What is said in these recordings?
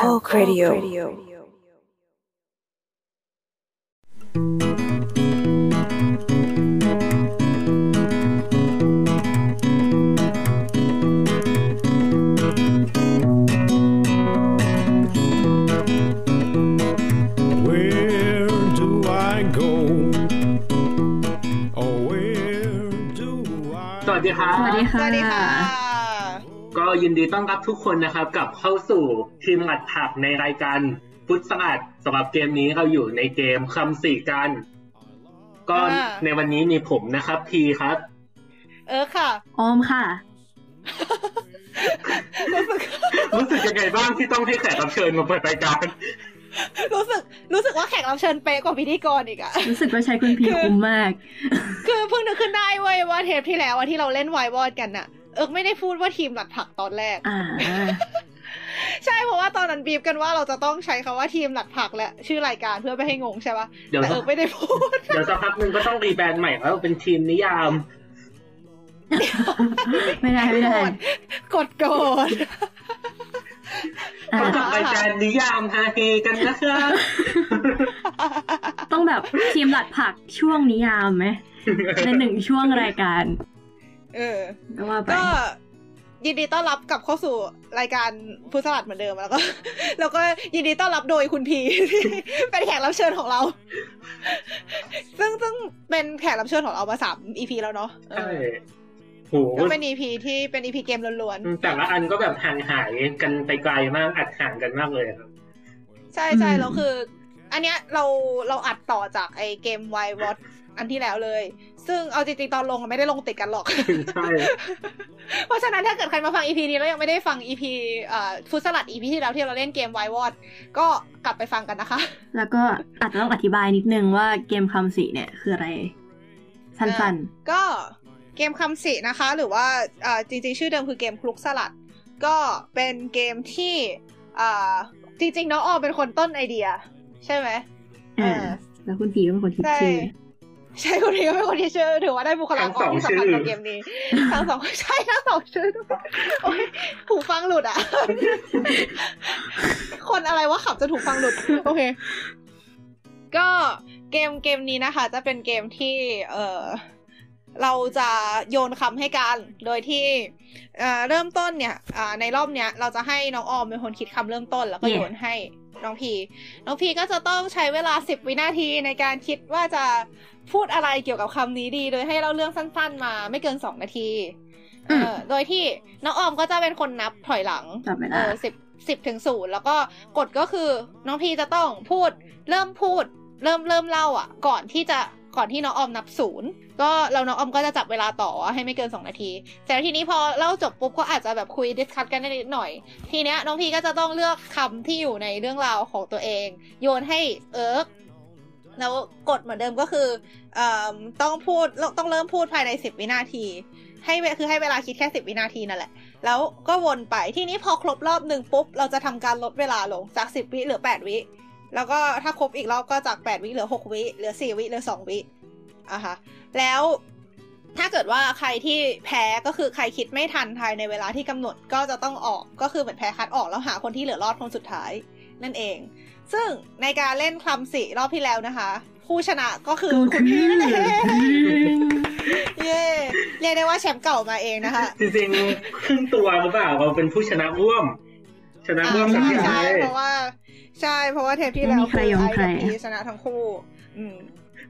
Talk Radio. สวัสดีครับสวัสดีค่ะสวัสดีค่ะก็ ยินดีต้อนรับทุกคนนะครับกลับเข้าสู่ทีมอัดผักในรายการฟุตสอัดสำหรับเกมนี้เราอยู่ในเกมคำสี่กัน ก็อ่า ในวันนี้มีผมนะครับพีครับ เออค่ะ ออมค่ะ รู้สึกรู้สึกยังไงบ้างที่ต้องให้แขกรับเชิญมาเปิดรายการ รู้สึกรู้สึกว่าแขกรับเชิญเป๊ะกว่าพิธีกรอีกอะ รู้สึกว่าใช้คุณพีคือ คุ้มมาก คือเพิ่งนึกขึ้นได้เว้ยว่าเทปที่แล้วอะที่เราเล่นไววอดกันอะ เอิกไม่ได้พูดว่าทีมหลัดผักตอนแรกอ่าใช่เพราะว่าตอนนั้นบีบกันว่าเราจะต้องใช้คำว่าทีมหลัดผักและชื่อรายการเพื่อไม่ให้งงใช่ปะเดี๋ยวแต่เอิกไม่ได้พูด เดี๋ยวสักพักหนึ่งก็ต้องรีแบรนด์ใหม่แล้วเป็นทีมนิยาม ไม่ได้ไม่ได้กดโกดอ่าพบกับรายการนิยามฮาเฮกันนะครับต้องแบบทีมหลัดผักช่วงนิยามไหมในหนึ่งช่วงรายการ เออก็ว่าไปก็ยินดีต้อนรับกลับเข้าสู่รายการฟรุตสลัดเหมือนเดิมแล้วก็ แล้วก็ยินดีต้อนรับโดยคุณพีที่เป็นแขกรับเชิญของเรา ซึ่งซึ่งเป็นแขกรับเชิญของเรามาสาม EP แล้วเนาะเอใช่อโหก็เป็นอ EP ที่เป็น EP เกมล้วนแต่ละอันก็แบบห่างหายกันไปไกลมากอัดห่างกันมากเลยครับๆใช่ใช่แล้วคือ อันเนี้ยเราเราอัดต่อจากไอเกมไววอตอันที่แล้วเลย ซึ่งเอาจริงๆตอนลงอะไม่ได้ลงติดกันหรอก ใช่ เพราะฉะนั้นถ้าเกิดใครมาฟัง EP นี้แล้วยังไม่ได้ฟัง EP เอ่อฟุตสลัด EP ที่แล้วที่เราเล่นเกมไววอดก็กลับไปฟังกันนะคะ แล้วก็อาจจะต้องอธิบายนิดนึงว่าเกมคำสีเนี่ยคืออะไร สั้นก็เกมคำสินะคะ หรือว่าเอ่อจริงๆ ชื่อเดิมคือเกมคลุกสลัด ก็เป็นเกมที่เอ่อจริงๆน้องออมเป็นคนต้นไอเดีย ใช่ไหมๆอ่าแล้วคุณพีก็เป็นคนคิดใช่ชื่อ ใช่คนนี้ก็เป็นคนที่ชื่อถือว่าได้บุคลากรที่สำคัญกับเกมนี้ทั้งสองใช่ทั้งสองชื่อด้วยโอ้ยหูฟังหลุดอะ คนอะไรวะขับจะถูกฟังหลุด โอเค ก็เกมเกมนี้นะคะ จะเป็นเกมที่ เออเราจะโยนคำให้กัน โดยที่เอ่อเริ่มต้นเนี่ยอ่าในรอบเนี้ย เราจะให้น้องออมเป็นคนคิดคำเริ่มต้นแล้วก็ Yeah. โยนให้ น้องพี น้องพีก็จะต้องใช้เวลาสิบวินาทีในการคิดว่าจะพูดอะไรเกี่ยวกับคำนี้ดี โดยให้เราเรื่องสั้น ๆ มาไม่เกินสองนาที เออโดยที่น้องออมก็จะเป็นคนนับถอยหลังจับเวเอลาอสิบสิบถึงศูนย์แล้วก็กฎก็คือน้องพีจะต้องพูดเริ่มพูด เริ่มเริ่มเล่าอะ ก่อนที่จะ ก่อนที่น้องออมนับศูนย์ก็เราน้องออมก็จะจับเวลาต่อให้ไม่เกินสองนาทีแต่ทีนี้พอเล่าจบปุ๊บก็อาจจะแบบคุย discuss กันนิดหน่อย ทีเนี้ยน้องพีก็จะต้องเลือกคำที่อยู่ในเรื่องราวของตัวเอง โยนให้เอิร์กแล้วกฎเหมือนเดิมก็คืออต้องพูดต้องเริ่มพูดภายในสิบวินาที ให้คือให้เวลาคิดแค่สิบวินาทีนั่นแหละ แล้วก็วนไปทีนี้พอครบรอบหนึ่งปุ๊บ เราจะทำการลดเวลาลงจากสิบวิเหลือแปดวิ แล้วก็ถ้าครบอีกรอบก็จากแปดวิเหลือหกวิเหลือสี่วิเหลือสองวิอะฮะแล้วถ้าเกิดว่าใครที่แพ้ก็คือใครคิดไม่ทันภายในเวลาที่กำหนดก็จะต้องออกก็คือเหมือนแพ้คัดออกแล้วหาคนที่เหลือรอดคนสุดท้ายนั่นเอง ซึ่งในการเล่นคำสี่รอบที่แล้วนะคะ ผู้ชนะก็คือคุณพี่นั่นเองเย้เรียกได้ว่าแชมป์เก่ามาเองนะคะ จริงๆครึ่งตัวหรือเปล่าเราเป็นผู้ชนะร่วม ชนะร่วมกับใช่พี่ไอใช่ซ์เพราะว่า ใช่ เพราะว่าเทปที่แล้วไม่มีใครยอมใครไกับพีชนะทั้งคู่ อืม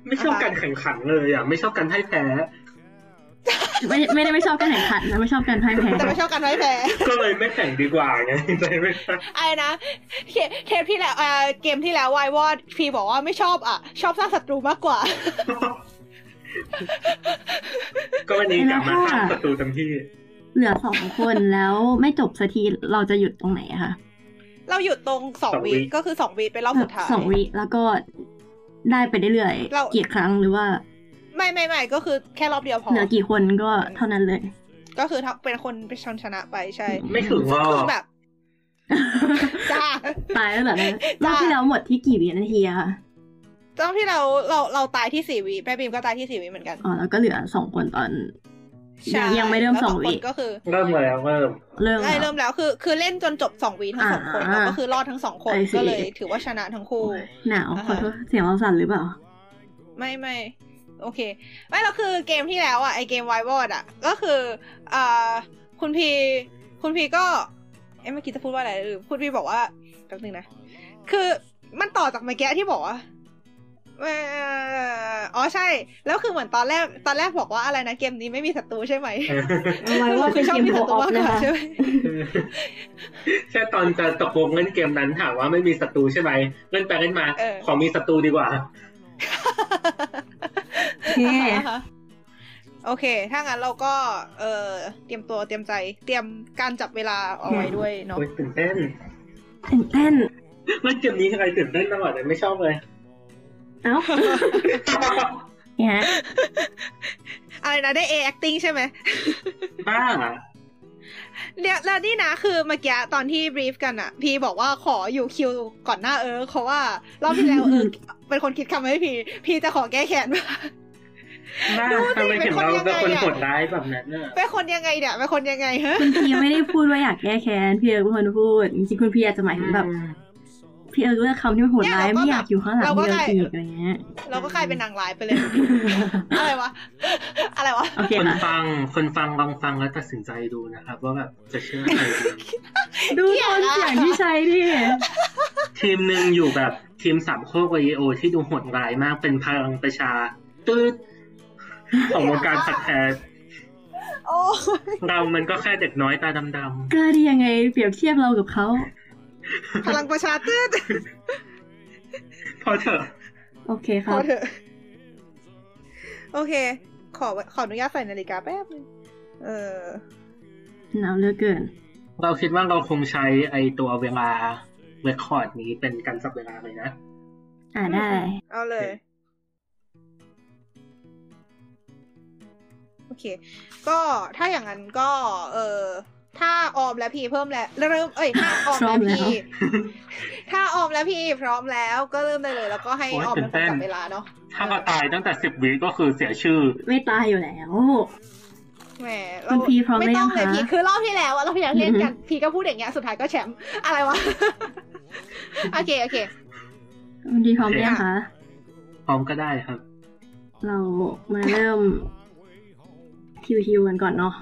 ไม่ชอบการแข่งขันเลยอะ ไม่ชอบการให้แพ้ไม่ไม่ได้ไม่ชอบการแข่งขันนะไม่ชอบการพ่ายแพ้แต่ไม่ชอบการไม่แพ้ก็เลยไม่แข่งดีกว่าไงเลยไม่แพ้ไอ้นะเทปเทปที่แล้วเอ่อเกมที่แล้ววายวอดพีบอกว่าไม่ชอบอะ ชอบสร้างศัตรูมากกว่า ก็วันนี้กลับมาสร้างประตูเต็มที่ เหลือสองคนแล้วไม่จบสักทีเราจะหยุดตรงไหนอะคะ เราหยุดตรงสองสองวิวีก็คือสองวีเป็นรอบสุดท้ายสองวิแล้วก็ได้ไปเรื่อยเราๆกี่ครั้งหรือว่า ไม่ไม่ไม่ก็คือแค่รอบเดียวพอเหลือกี่คนก็เท่านั้นเลย ก็คือถ้าเป็นคนเป็นชนชนะไปใช่ ไม่ถึงหรอคือกแบบจ้าตายแล้วเหรอเนี่ยรจ้ะอบที่แล้วหมดที่กี่วินาทีอะคะตอนที่เราเราเราตายที่สี่วิแม่บีมก็ตายที่สี่วิเหมือนกันอ๋อแล้วก็เหลือสองคนตอนใช่ ยังไม่เริ่มแล้วสองวิคนก็คือเริ่มแล้วเริ่มเริ่มใช่แล้วเริ่มแล้วคือคือเล่นจนจบสองวีทั้งสองคนอ่าแล้วก็คือรอดทั้งสองคน I see ก็เลย ถือว่าชนะทั้งคู่ หนาวอ่าฮะขอโทษเสียงเราสั่นหรือเปล่า ไม่ไม่โอเค ไม่แล้วคือเกมที่แล้วอะไอเกมไววอร์ดอะ ก็คืออ่าคุณพีคุณพีก็เอ้เมื่อกี้จะพูดว่าอะไรหรือคุณพีบอกว่าแป๊บนึงนะ คือมันต่อจากเมื่อกี้ที่บอกว่าเอ่ออ๋อใช่ แล้วคือเหมือนตอนแรกตอนแรกบอกว่าอะไรนะเกมนี้ไม่มีศัตรูใช่ไหมไว้ว่าเป็นชอบเกมมีโคศัตรูออฟมากกนะว่าคะใช่ไหมแค่ตอนจะตกลงเล่นเกมนั้นถามว่าไม่มีศัตรูใช่ไหมเล่นไปเล่นมาเออขอมีศัตรูดีกว่าโอเคโอเค ถ้างั้นเราก็ เออเตรียมตัวเตรียมใจ เตรียมการจับเวลาเอาไว้ด้วยเนาะโอ้ยตื่นเต้นตื่นเต้นเล่นเกมนี้ใครตื่นเต้นตลอดเลยไม่ชอบเลย เอ้าเนี่ยอะไรนะได้ A acting ใช่ไหมบ้าเนี่ยแล้วนี่นะคือเมื่อกี้ตอนที่บรีฟกันอะพีบอกว่าขออยู่คิวก่อนหน้าเออเพราะว่ารอบที่แล้วเออเป็นคนคิดคำให้พีพีจะขอแก้แค้นบ้าดูสิทำไมถึงเราเป็นคนยังไงเป็นคนอะโหดร้ายแบบนั้นน่ะเป็นคนยังไงเนี่ยเป็นคนยังไงฮะคุณพีไม่ได้พูดว่าอยากแก้แค้นพี่เอิร์กเป็นคนพูดจริงๆคุณพีอาจจะหมายถึงแบบ พี่เอิร์กเลือกคำที่มันโหดร้ายไม่อยากอยู่ข้างหลังพี่เอิร์กอีกอะไรเงี้ยเราก็กลายเป็นนางร้ายไปเลย อะไรวะ อะไรวะโอเคคนค่ะฟังคนฟังลองฟังแล้วตัดสินใจดูนะครับว่าแบบจะเชื่อใครดีดูโทนเสียงที่ใช้ดิทีมหนึ่งอยู่แบบทีมสามโคกวีโอที่ดูโหดร้ายมากเป็นพลังประชาตืดของวงการสัตว์แท้โอ้เรามันก็แค่เด็กน้อยตาดำกล้าได้ยังไงเปรียบเทียบเรากับเขา พลังประชาตืดๆพอเถอะ โอเคคพรัอบเถอะ โอเค ขอขออนุญาตใส่นาฬิกาแป๊บนึงเออหนาวเหลือเกิน เราคิดว่าเราคงใช้ไอตัวเวลาเรคคอร์ดนี้เป็นการจับเวลาเลยนะ อ่าได้ เอาเลย โอเค ก็ถ้าอย่างนั้นก็ เออ ถ้าออมและพีเพิ่มแล้วเริ่มเอ้ยถ้าออมพร้อและมแล้วพีถ้าออมและพีพร้อมแล้วก็เริ่มได้เลย แล้วก็ให้โอ้ยออมเป็นคนตื่นเต้นจับเวลาเนาะถ้าเราตายตั้งแต่สิบวิก็คือเสียชื่อ ไม่ตายอยู่แล้วแหมคุณพีพร้อมไม่ต้องหรือเลยยังคะพีคือรอบที่แล้วอะรอบที่แล้วเล่นกันพีก็พูดอย่างเงี้ยสุดท้ายก็แชมป์อะไรวะโอเคโอเควันดีพร้อมหรือยังคะพร้อมก็ได้ครับ เรามาเริ่มคิวๆกันก่อนเนาะ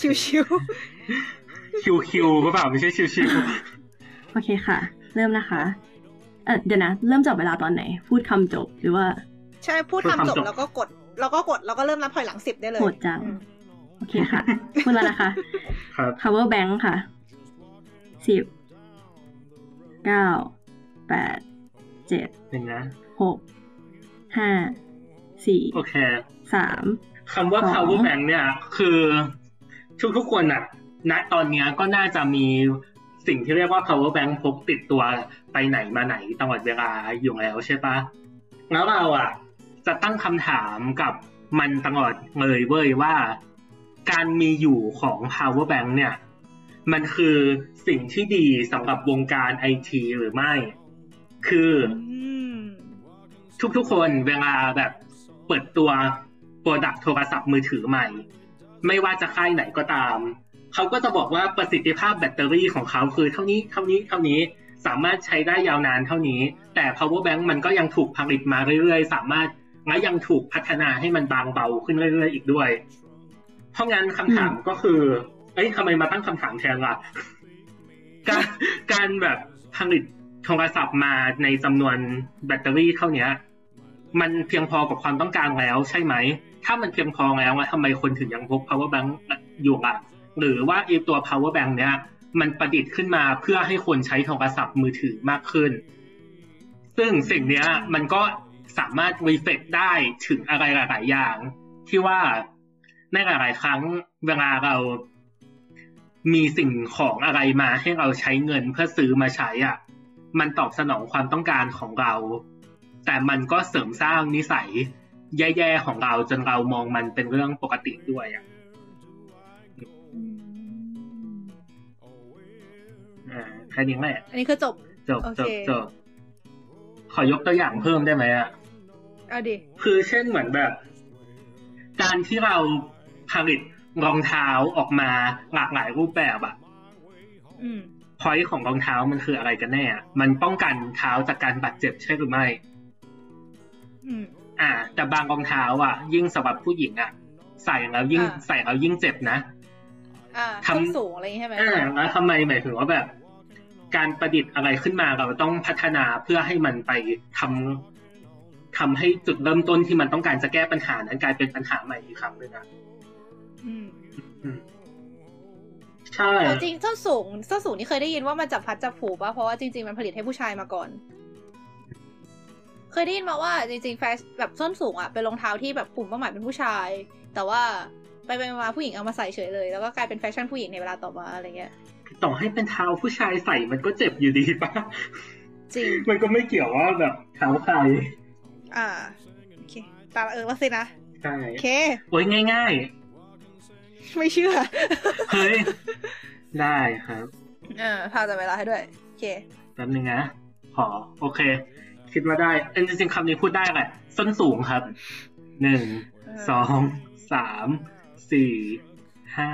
ชิวคิวคิวก็เปล่าไม่ใช่ชิวชิวโอเคค่ะ เริ่มนะคะ เออเดี๋ยวนะ เริ่มจับเวลาตอนไหน พูดคำจบหรือว่าๆใช่พูดทำจบแล้วก็กด แล้วก็กดแล้วก็เริ่มนับถอยหลังสิบได้เลยโหดจังอืมโอเคค่ะ พูดแล้วนะคะครับ power bank ค่ะสิบเก้าแปดเจ็ดหนึ่งนะหกห้าสี่โอเคสามคำว่าสอง power bank เนี่ย คือ ทุกทุกๆคนอะณตอนเนี้ยก็น่าจะมีสิ่งที่เรียกว่า power bank พกติดตัวไปไหนมาไหนตลอดเวลาอยู่แล้วใช่ปะแล้วเราอะจะตั้งคำถามกับมันตลอดเลยเว้ยว่า การมีอยู่ของ power bank เนี่ย มันคือสิ่งที่ดีสำหรับวงการไอทีหรือไม่ คืออืมทุกๆคนเวลาแบบเปิดตัวโปรดักโทรศัพท์มือถือใหม่ ไม่ว่าจะค่ายไหนก็ตาม เขาก็จะบอกว่าประสิทธิภาพแบตเตอรี่ของเขาคือเท่านี้เท่านี้เท่านี้สามารถใช้ได้ยาวนานเท่านี้ แต่ power bank มันก็ยังถูกผลิตมาเรื่อยๆ สามารถและยังถูกพัฒนาให้มันบางเบาขึ้นเรื่อยๆ อีกด้วย เพราะงั้นคำถามก็คือ เอ้ยทำไมมาตั้งคำถามแทนล่ะ การการแบบผลิตโทรศัพท์มาในจำนวนแบตเตอรี่เท่าเนี้ยมันเพียงพอกับความต้องการแล้วใช่ไหม ถ้ามันเพียงพอแล้วอะทำไมคนถึงยังพก power bank อยู่อะหรือว่าไอตัว power bank เนี้ยมันประดิษฐ์ขึ้นมาเพื่อให้คนใช้โทรศัพท์มือถือมากขึ้น ซึ่งสิ่งเนี้ยมันก็สามารถรีเฟกได้ถึงอะไรหลาย ๆ อย่าง ที่ว่าในหลาย ๆ ครั้งเวลาเรามีสิ่งของอะไรมาให้เราใช้เงินเพื่อซื้อมาใช้อะ มันตอบสนองความต้องการของเรา แต่มันก็เสริมสร้างนิสัย แย่ๆของเราจนเรามองมันเป็นเรื่องปกติด้วยอะอ่าแค่นี้แหละอันนี้คือจบ จบโอจเคบจบขอยกตัวอย่างเพิ่มได้ไหมอะเอาดิ คือเช่นเหมือนแบบ การที่เราผลิตรองเท้าออกมาหลากหลายรูปแบบอะอืมพอยของรองเท้ามันคืออะไรกันแน่อะมันป้องกันเท้าจากการบาดเจ็บใช่หรือไม่ อืมอ่า แต่บางรองเท้าอะ ยิ่งสำหรับผู้หญิงอะ ใส่แล้วยิ่งอ่าใส่แล้วยิ่งเจ็บนะอ่าทำส้นสูงอะไรอย่างงี้ใช่ไหมอ่าแล้วทำไมหมายถึงว่าแบบ การประดิษฐ์อะไรขึ้นมาเราต้องพัฒนาเพื่อให้มันไปทำทำให้จุดเริ่มต้นที่มันต้องการจะแก้ปัญหานั้นกลายเป็นปัญหาใหม่อีกครั้งหนึ่งอะอืมอืมใช่แต่จริงส้นสูงส้นสูงนี่เคยได้ยินว่ามันจับพัดจับผูป่ะเพราะว่าจริงๆมันผลิตให้ผู้ชายมาก่อน เคยได้ยินมาว่าจริงๆแฟชแบบส้นสูงอะเป็นรองเท้าที่แบบกลุ่มเป้าหมายเป็นผู้ชาย แต่ว่าไปไปมาๆผู้หญิงเอามาใส่เฉยเลย แล้วก็กลายเป็นแฟชั่นผู้หญิงในเวลาต่อมาอะไรเงี้ยต่อให้เป็นเท้าผู้ชายใส่มันก็เจ็บอยู่ดีปะจริงมันก็ไม่เกี่ยวว่าแบบเท้าใครอ่าโอเคตาละเออแล้วสินะใช่โอเคโอ้ยง่ายไม่เชื่อๆเฮ้ยได้ครับ เออพาจับเวลาให้ด้วยโอเคแป๊บนึงนะขอโอเค คิดว่าได้เอ็นจริงๆคำนี้พูดได้แหละส้นสูงครับหนึ่งเออสองสามสี่ห้า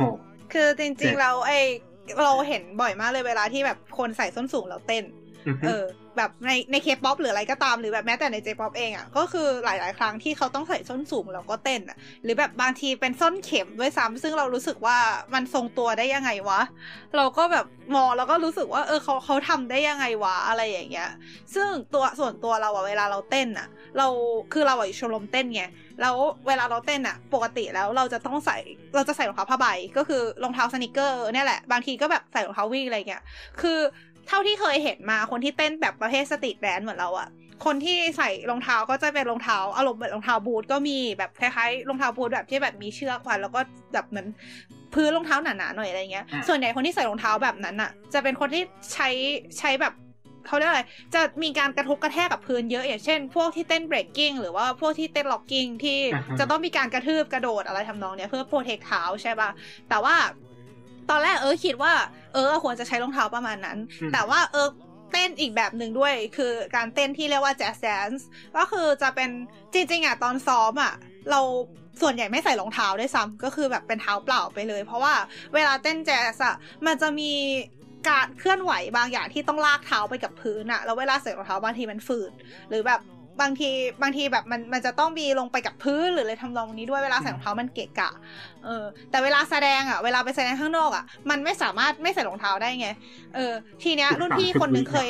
หกคือจเจ็ริงดๆเราไอเราเห็นบ่อยมากเลยเวลาที่แบบคนใส่ส้นสูงแล้วเต้นอือฮึเออ แบบในในเคป๊อปหรืออะไรก็ตามหรือแบบแม้แต่ใน J-pop เองอะก็คือหลาย ๆ ครั้งที่เขาต้องใส่ส้นสูงแล้วก็เต้นอะ หรือแบบบางทีเป็นส้นเข็มด้วยซ้ำซึ่งเรารู้สึกว่ามันทรงตัวได้ยังไงวะ เราก็แบบมองแล้วก็รู้สึกว่าเออเขาเขาทำได้ยังไงวะอะไรอย่างเงี้ย ซึ่งตัวส่วนตัวเราอะเวลาเราเต้นอะเราคือเราอะอยู่ชมรมเต้นไงแล้วเวลาเราเต้นอะปกติแล้วเราจะต้องใส่เราจะใส่รองเท้าผ้าใบก็คือรองเท้า sneaker เนี่ยแหละ บางทีก็แบบใส่รองเท้าวิ่งอะไรเงี้ยคือ เท่าที่เคยเห็นมาคนที่เต้นแบบประเภท street dance เหมือนเราอะคนที่ใส่รองเท้าก็จะเป็นรองเท้าอารมณ์แบบรองเท้าบูทก็มีแบบคล้ายๆรองเท้าบูทแบบที่แบบมีเชือกพันแล้วก็แบบเหมือนพื้นรองเท้าหนาๆหน่อยอะไรเงี้ยอะส่วนใหญ่คนที่ใส่รองเท้าแบบนั้นอะจะเป็นคนที่ใช้ใช้แบบเขาเรียกอะไร จะมีการกระทบกระแทกกับพื้นเยอะ อย่างเช่น พวกที่เต้น breaking หรือว่าพวกที่เต้น locking ที่อ่าฮะจะต้องมีการกระทืบกระโดดอะไรทำนองเนี้ยเพื่อ protect เท้าใช่ป่ะ แต่ว่า ตอนแรกเออคิดว่า เออควรจะใช้รองเท้าประมาณนั้นอืมแต่ว่าเออเต้นอีกแบบหนึ่งด้วย คือการเต้นที่เรียกว่า jazz dance ก็คือจะเป็นจริงๆอะตอนซ้อมอะ เราส่วนใหญ่ไม่ใส่รองเท้าด้วยซ้ำก็คือแบบเป็นเท้าเปล่าไปเลย เพราะว่าเวลาเต้นแจ๊สอะมันจะมีการเคลื่อนไหวบางอย่างที่ต้องลากเท้าไปกับพื้นอะแล้วเวลาใส่รองเท้าบางทีมันฝืด หรือแบบ บางทีบางทีแบบมันมันจะต้องมีลงไปกับพื้นหรืออะไรทำนองนี้ด้วยเวลาใส่รองเท้ามันเกะกะ เออ แต่เวลาแสดงอะเวลาไปแสดงข้างนอกอะ มันไม่สามารถไม่ใส่รองเท้าได้ไง เออ ทีเนี้ยรุ่นพี่คนหนึ่งเคย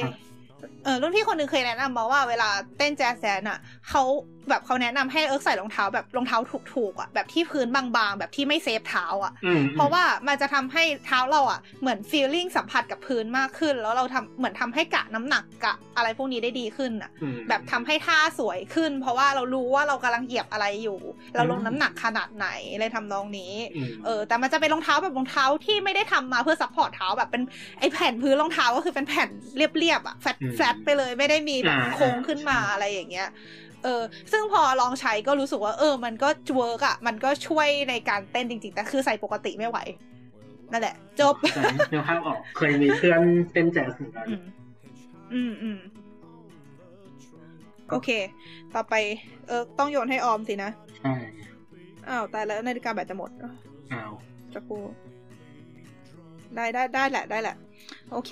เออรุ่นพี่คนหนึ่งเคยแนะนำมาว่าเวลาเต้นแจ๊สแซนอะเขาแบบเขาแนะนำให้เอิร์กใส่รองเท้าแบบรองเท้าถูกๆอะแบบที่พื้นบางๆ แบบที่ไม่ save เท้าอะอืมเพราะว่ามันจะทำให้เท้าเราอะเหมือน feeling สัมผัสกับพื้นมากขึ้น แล้วเราทำเหมือนทำให้กะน้ำหนักกะอะไรพวกนี้ได้ดีขึ้นอะอืมแบบทำให้ท่าสวยขึ้น เพราะว่าเรารู้ว่าเรากำลังเหยียบอะไรอยู่ เราลงน้ำหนักขนาดไหนเลยทำนองนี้อืมเออแต่มันจะเป็นรองเท้าแบบรองเท้าที่ไม่ได้ทำมาเพื่อ support เท้าแบบเป็นไอแผ่นพื้นรองเท้าก็คือเป็นแผ่นเรียบๆอะ flat flat ไปเลยไม่ได้มีแบบโค้งขึ้นมาอะไรอย่างเงี้ยเออซึ่งพอลองใช้ก็รู้สึกว่า เออ มันก็เวิร์กอะมันก็ช่วยในการเต้นจริง ๆ แต่คือใส่ปกติไม่ไหว นั่นแหละ จบแต่เนื้อภาพออกเคยมีเพื่อนเต้นแจ๊สเหมือนกันอืมอืมอืมโอเค ต่อไป เออ ต้องโยนให้ออมสินะ ใช่ อ้าว ตายแล้วนาฬิกาแบตจะหมด อ้าวจะกู ได้ได้ได้แหละได้แหละ โอเค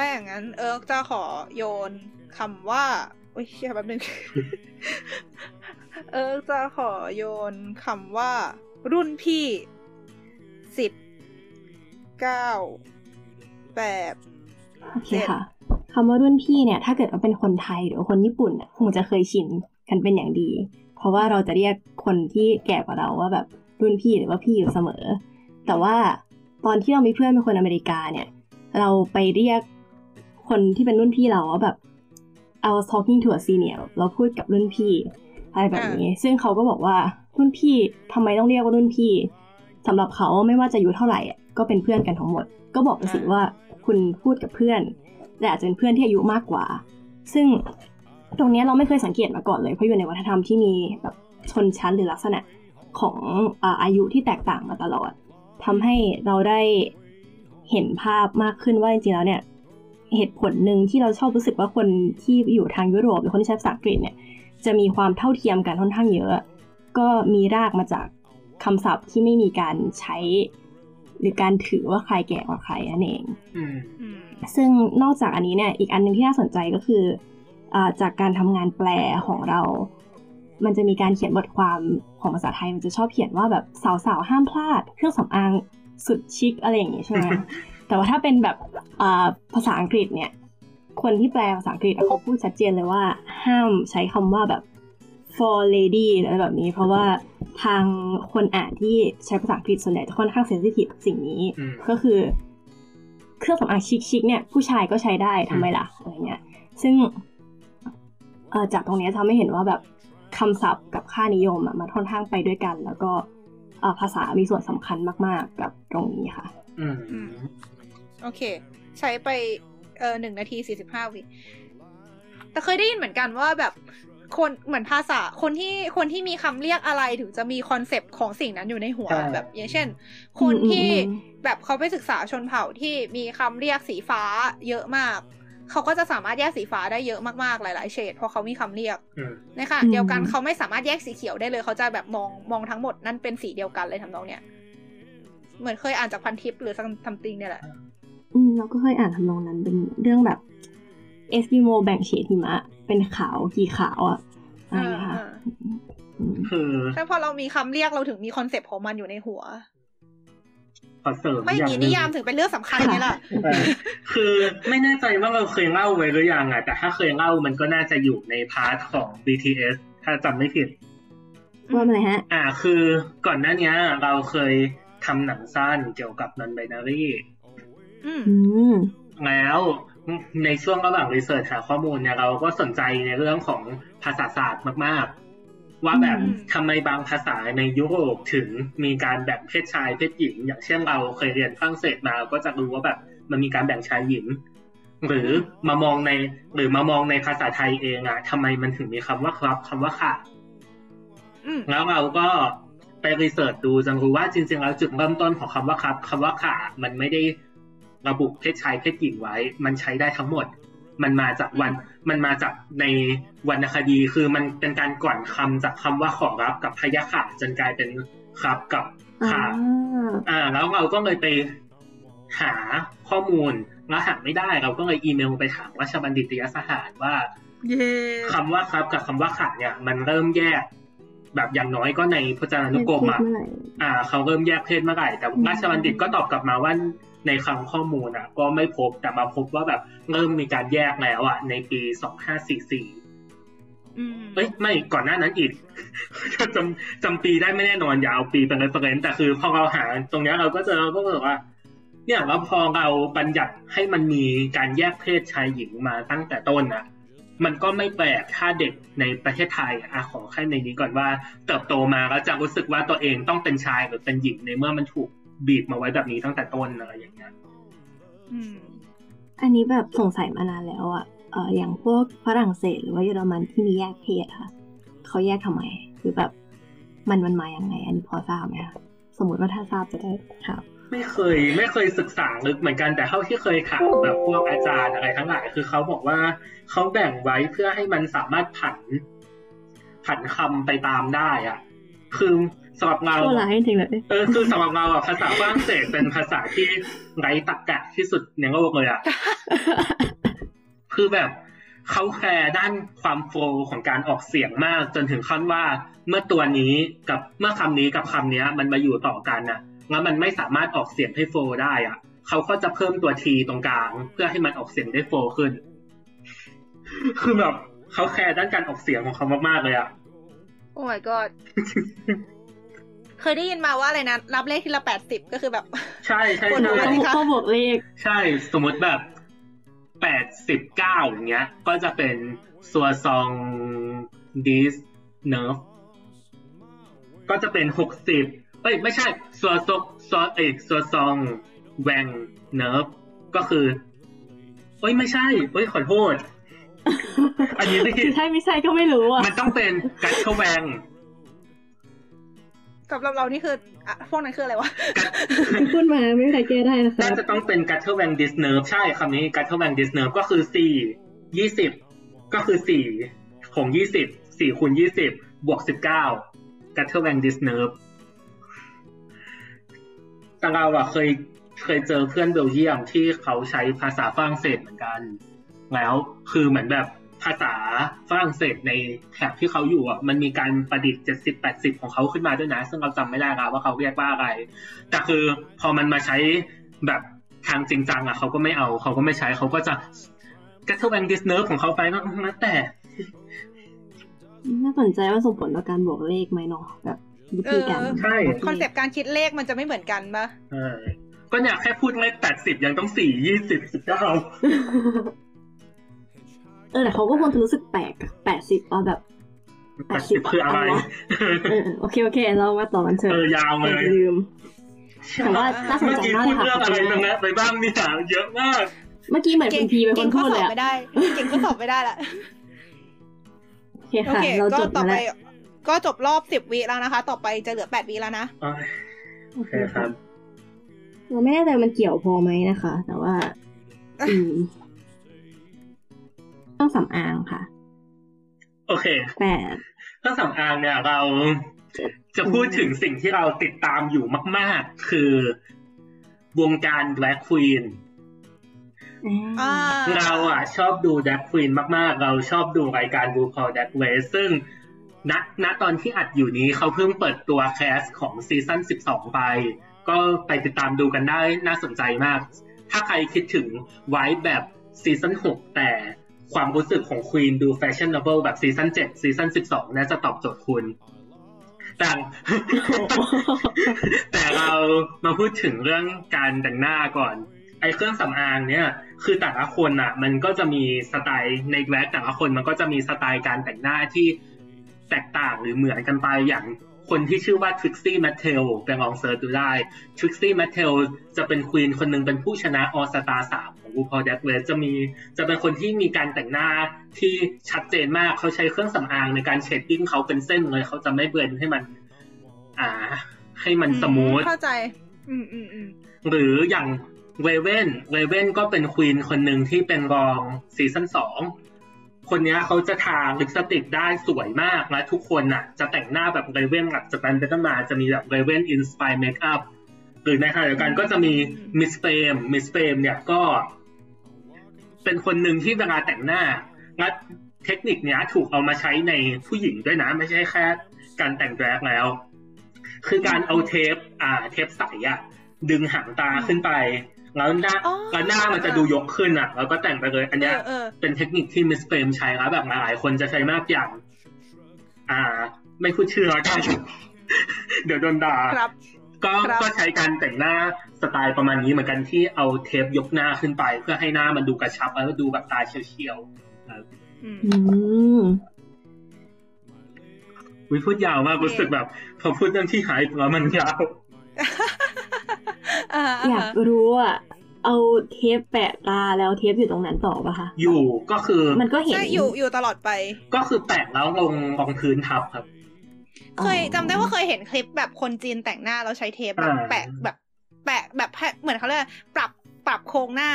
ถ้าอย่างนั้นเอิร์กจะขอโยนคำว่าอุ้ยเชี่ยแป๊บนึง เอิร์กจะขอโยนคำว่า รุ่นพี่สิบเก้าแปดโอเคค่ะคำว่ารุ่นพี่เนี่ย ถ้าเกิดว่าเป็นคนไทยหรือคนญี่ปุ่นคงจะเคยชินกันเป็นอย่างดี เพราะว่าเราจะเรียกคนที่แก่กว่าเราว่าแบบรุ่นพี่หรือว่าพี่อยู่เสมอ แต่ว่าตอนที่เรามีเพื่อนเป็นคนอเมริกาเนี่ย เราไปเรียก คนที่เป็นรุ่นพี่เราว่าแบบ I was talking to a senior เราพูดกับรุ่นพี่อะไรแบบนี้ ซึ่งเขาก็บอกว่ารุ่นพี่ทำไมต้องเรียกว่ารุ่นพี่สำหรับเขาไม่ว่าจะอายุเท่าไหร่อะก็เป็นเพื่อนกันทั้งหมด ก็บอกไปสิว่าคุณพูดกับเพื่อนแต่อาจจะเป็นเพื่อนที่อายุมากกว่า ซึ่งตรงเนี้ยเราไม่เคยสังเกตมาก่อนเลยเพราะอยู่ในวัฒนธรรมที่มีแบบชนชั้นหรือลักษณะของอาอายุที่แตกต่างมาตลอดทำให้เราได้เห็นภาพมากขึ้นว่าจริงๆแล้วเนี่ย เหตุผลหนึ่งที่เราชอบรู้สึกว่าคนที่อยู่ทางยุโรปหรือคนที่ใช้ภาษาอังกฤษเนี่ยจะมีความเท่าเทียมกันค่อนข้างเยอะ ก็มีรากมาจากคำศัพท์ที่ไม่มีการใช้ หรือการถือว่าใครแก่กว่าใครนั่นเองอืมอืมซึ่งนอกจากอันนี้เนี่ยอีกอันหนึ่งที่น่าสนใจก็คืออาจากการทำงานแปลของเรา มันจะมีการเขียนบทความของภาษาไทยมันจะชอบเขียนว่าแบบสาวๆห้ามพลาด เครื่องสำอางสุดชิคอะไรอย่างงี้ใช่ไหม แต่ว่าถ้าเป็นแบบอ่าภาษาอังกฤษเนี่ย คนที่แปลภาษาอังกฤษเขาพูดชัดเจนเลยว่า ห้ามใช้คำว่าแบบ for lady อะไรแบบนี้ เพราะว่าทางคนอ่านที่ใช้ภาษาอังกฤษส่วนใหญ่จะค่อนข้างเซนซิทีฟกับสิ่งนี้อืมก็คือ เครื่องสำอางชิคๆเนี่ย ผู้ชายก็ใช้ได้ทำไมล่ะอะไรเงี้ย ซึ่งเอ่อจากตรงเนี้ยทำให้เห็นว่าแบบคำศัพท์กับค่านิยมอะมันค่อนข้างไปด้วยกัน แล้วก็เอ่อภาษามีส่วนสำคัญมาก ๆ กับตรงนี้ค่ะอืมอืม โอเค ใช้ไปเออหนึ่งนาทีสี่สิบห้าวิแต่เคยได้ยินเหมือนกันว่าแบบคนเหมือนภาษาคนที่คนที่มีคำเรียกอะไรถึงจะมีคอนเซปต์ของสิ่งนั้นอยู่ในหัวใช่แบบ อย่างเช่น คนที่อืมอืมอืมแบบเขาไปศึกษาชนเผ่าที่มีคำเรียกสีฟ้าเยอะมากเขาก็จะสามารถแยกสีฟ้าได้เยอะมากๆหลายๆเฉดเพราะเขามีคำเรียกอืมในค่ะอืมเดียวกันเขาไม่สามารถแยกสีเขียวได้เลย เขาจะแบบมองมองทั้งหมดนั่นเป็นสีเดียวกันเลยทำนองเนี้ยเหมือนเคยอ่านจากพันทิปหรือซัมติงเนี่ยแหละ อืมเราก็เคยอ่านทำนองนั้นเป็นเรื่องแบบเอสกิโมแบ่งเฉดหิมะ เป็นขาวกี่ขาวอะอะไรอย่างเงี้ยค่ะอืมคือใช่พอเรามีคำเรียกเราถึงมี concept ของมันอยู่ในหัวขอเสริมไม่อย่ามีงหนินึ่งยามถึงเป็นเรื่องสำคัญนี่แหละเออคือไม่แน่ใจว่าเราเคยเล่าไว้หรือยังอะแต่ถ้าเคยเล่ามันก็น่าจะอยู่ใน part ของ BTS ถ้าจำไม่ผิดว่าอะไรฮะ อ่า คือก่อนหน้านี้เราเคยทำหนังสั้นเกี่ยวกับ non binary อืมอืม แล้วในช่วงระหว่าง research หาข้อมูลเนี่ยเราก็สนใจในเรื่องของภาษาศาสตร์มาก ๆ ว่าแบบอืมทำไมบางภาษาในยุโรปถึงมีการแบ่งเพศชายเพศหญิง อย่างเช่นเราเคยเรียนฝรั่งเศสมาก็จะรู้ว่าแบบมันมีการแบ่งชายหญิง หรือมามองในหรือมามองในภาษาไทยเองอะทำไมมันถึงมีคำว่าครับคำว่าค่ะอืมแล้วเราก็ไปรีเสิร์ชดูจนรู้ว่าจริงๆแล้วจุดเริ่มต้นของคำว่าครับคำว่าขามันไม่ได้ ระบุเพศชายเพศหญิงไว้ มันใช้ได้ทั้งหมด มันมาจากวัน มันมาจากในวรรณคดีคือมันเป็นการก่อนคำจากคำว่าขอรับกับพยาค่ะจนกลายเป็นครับกับอ่าค่ะอ่า แล้วเราก็เลยไปหาข้อมูลแล้วหาไม่ได้เราก็เลยอีเมลไปถามราชบัณฑิตยสถานว่าเย่คำว่าครับกับคำว่าขาเนี่ย มันเริ่มแยก แบบอย่างน้อยก็ในพจนานุกรมอะเมื่อไหร่อ่า เขาเริ่มแยกเพศเมื่อไหร่แต่อืมราชบัณฑิตก็ตอบกลับมาว่า ในคลังข้อมูลอะก็ไม่พบแต่มาพบว่าแบบเริ่มมีการแยกแล้วอะ ในปีสองห้าสี่สี่อืมเอ้ยไม่ก่อนหน้านั้นอีกจำจำปีได้ไม่แน่นอนอย่าเอาปีเป็น reference แต่คือพอเราหาตรงเนี้ยเราก็เจอเราก็รู้สึกว่า เนี่ยแล้วพอเราบัญญัติให้มันมีการแยกเพศชายหญิงมาตั้งแต่ต้นอะมันก็ไม่แปลกถ้าเด็กในประเทศไทยอะขอแค่ในนี้ก่อนว่า เติบโตมาแล้วจะรู้สึกว่าตัวเองต้องเป็นชายหรือเป็นหญิงในเมื่อมันถูก บีบมาไว้แบบนี้ตั้งแต่ต้นอะไรอย่างเงี้ยอืมอันนี้แบบสงสัยมานานแล้วอะเอออย่างพวกฝรั่งเศสหรือว่าเยอรมันที่มีแยกเพศค่ะเขาแยกทำไมหรือแบบมันมันมาอย่างไง อันนี้พอทราบไหมคะสมมติว่าถ้าทราบจะได้ถามไม่เคย ไม่เคยศึกษาลึกเหมือนกันแต่เท่าที่เคยถามแบบพวกอาจารย์อะไรทั้งหลายคือเขาบอกว่าเขาแบ่งไว้เพื่อให้มันสามารถผันผันคำไปตามได้อะคือ สำหรับเราโคตรร้ายจริงๆเลยเออคือสำหรับเราอะภาษาฝรั่งเศสเป็นภาษาที่ไร้ตรรกะที่สุดในโลกเลยอะคือแบบเขาแคร์ด้านความโฟล์ของการออกเสียงมาก จนถึงขั้นว่าเมื่อตัวนี้กับเมื่อคำนี้กับคำเนี้ย มันมาอยู่ต่อกันน่ะแล้วมันไม่สามารถออกเสียงให้โฟล์ได้อะเขาก็จะเพิ่มตัวทีตรงกลาง เพื่อให้มันออกเสียงได้โฟล์ขึ้น คือแบบเขา care ด้านการออกเสียงของเขามากๆเลยอะ oh my god เคยได้ยินมาว่าอะไรนะรับเลขทีละแปดสิบก็คือแบบ ใช่ใช่คนใช่ดูต้องสิคะต้องบวกเลข ใช่สมมติแบบแปดสิบเก้าอย่างเงี้ย ก็จะเป็น soixante-dix-neuf ก็จะเป็นหกสิบเอ้ยไม่ใช่ซัวซกซัวเอ้ย soixante-vingt neuf ก็คือเอ้ยไม่ใช่เอ้ยขอโทษอันนี้ไม่คือใช่ไม่ใช่ก็ไม่รู้อะมันต้องเป็น quatre-vingt สำหรับเรานี่คืออะพวกนั้นคืออะไรวะพูดมาไม่มีใครแก้ได้นะครับน่าจะต้องเป็น quatre-vingt-dix-neuf ใช่คำนี้ quatre-vingt-dix-neuf ก็คือสี่ยี่สิบก็คือสี่ของยี่สิบสี่คูณยี่สิบบวกสิบเก้า quatre-vingt-dix-neufแต่เราอะเคยเคยเจอเพื่อนเบลเยียมที่เขาใช้ภาษาฝรั่งเศสเหมือนกัน แล้วคือเหมือนแบบ ภาษาฝรั่งเศสในแถบที่เขาอยู่อะมันมีการประดิษฐ์เจ็ดสิบแปดสิบของเขาขึ้นมาด้วยนะ ซึ่งเราจำไม่ได้แล้วว่าเขาเรียกว่าอะไร แต่คือพอมันมาใช้แบบทางจริงจังอะเขาก็ไม่เอาเขาก็ไม่ใช้เขาก็จะ get to and this nerve ของเขาไปก็แล้วแต่น่าสนใจว่าส่งผลต่อการบวกเลขไหมเนาะแบบวิธีการเออใช่คอนเซปต์การคิดเลขมันจะไม่เหมือนกันปะเออก็เนี่ยแค่พูดเลขแปดสิบยังต้องสี่ยี่สิบสิบเก้า เออแต่เขาก็คงจะรู้สึกแปลกแปดสิบว่าแบบแปดสิบคืออะไรเออโอเคโอเคเรามาต่อกันเถเออะอยาวเลยลืมแต่ว่าน่าสนเมื่อใจกี้มากพูเลดยค่ะเรื่องอะไรตรงนั้นไปบ้างเนี่ยเยอะมาก เมื่อกี้เหมือนคุณพีเป็นคเก่งนข้อพูดสเลอยบอะไม่ได้ เก่งข้อสอบไม่ได้ละโอเคโอค่ะเคเราก็จบต่อมาไปแล้วก็จบรอบสิบวิแล้วนะคะ ต่อไปจะเหลือแปดวิแล้วนะโอโอเคเคคค่ะรับเราไม่แน่ใจมันเกี่ยวพอไหมนะคะ แต่ว่า อืม ต้องสำอางค่ะ โอเคแปดเครื่องสำอางเนี่ยเราจะพูดถึงสิ่งที่เราติดตามอยู่มาก ๆ คือวงการ drag queen อ่าเราอะ ชอบดู drag queen มาก ๆ เราชอบดูรายการ RuPaul Drag Race ซึ่งณณตอนที่อัดอยู่นี้เขาเพิ่งเปิดตัว cast ของ season 12 ไป ก็ไปติดตามดูกันได้น่าสนใจมาก ถ้าใครคิดถึงไว้แบบ season 6 แต่ ความรู้สึกของ queen ดู fashionable แบบ season 7 season 12น่าจะตอบโจทย์คุณแต่แต่เรามาพูดถึงเรื่องการแต่งหน้าก่อน ไอ้เครื่องสำอางเนี่ย คือแต่ละคนอะ มันก็จะมีสไตล์ในแวกแต่ละคนมันก็จะมีสไตล์การแต่งหน้าที่แตกต่างหรือเหมือนกันไปอย่าง คนที่ชื่อว่า Trixie Mattel ไปลอง search ดูได้ Trixie Mattel จะเป็น queen คนหนึ่งเป็นผู้ชนะ All Stars สามของ RuPaul Drag Race จะมีจะเป็นคนที่มีการแต่งหน้าที่ชัดเจนมากเขาใช้เครื่องสำอางในการ shading เขาเป็นเส้นเลยเขาจะไม่ blend ให้มัน อ่า ให้มัน smooth เข้าใจ อืมอืมอืมหรืออย่าง Raven Raven ก็เป็น queen คนหนึ่งที่เป็นรอง season สอง คนนี้เขาจะทาลิปสติกได้สวยมากและทุกคนน่ะ จะแต่งหน้าแบบเวเว่นหลังจากนั้นเป็นต้นมาจะมีแบบ Raven inspired makeup หรือในขณะเดียวกันก็จะมี Miss Fame Miss Fame เนี่ยก็ เป็นคนหนึ่งที่เวลาแต่งหน้าและเทคนิคเนี้ยถูกเอามาใช้ในผู้หญิงด้วยนะ ไม่ใช่แค่การแต่ง drag แล้ว คือการเอาเทปอ่าเทปใสอะดึงหางตาขึ้นไป แล้วหน้าอ๋อแล้วหน้ามันจะดูยกขึ้นอะแล้วก็แต่งไปเลย อันเอเนี้ยอเออเป็นเทคนิคที่ Miss Fame ใช้แล้วแบบหลายๆคนจะใช้มากอย่าง อ่า ไม่พูดชื่อแล้วกันเดี๋ยวโดนด่าครับก็ครับก็ใช้การแต่งหน้าสไตล์ประมาณนี้เหมือนกันที่เอาเทปยกหน้าขึ้นไป เพื่อให้หน้ามันดูกระชับแล้วก็ดูแบบตาเฉี่ยวๆครับอืมอืมวิพูดยาวมากโอเครู้สึกแบบพอพูดเรื่องที่หายแล้วมันยาว อ่าอยากรู้อะเอาเทปแปะตาแล้วเทปอยู่ตรงนั้นต่อปะคะ อยู่ก็คือ มันก็เห็นใช่อยู่อยู่ตลอดไป ก็คือแปะแล้วลงรองพื้นทับครับอ๋อเคยจำได้ว่าเคยเห็นคลิปแบบคนจีนแต่งหน้าแล้วใช้เทปแบบอ่าแปะแบบ แปะแบบให้เหมือนเขาเรียกปรับปรับโครงหน้า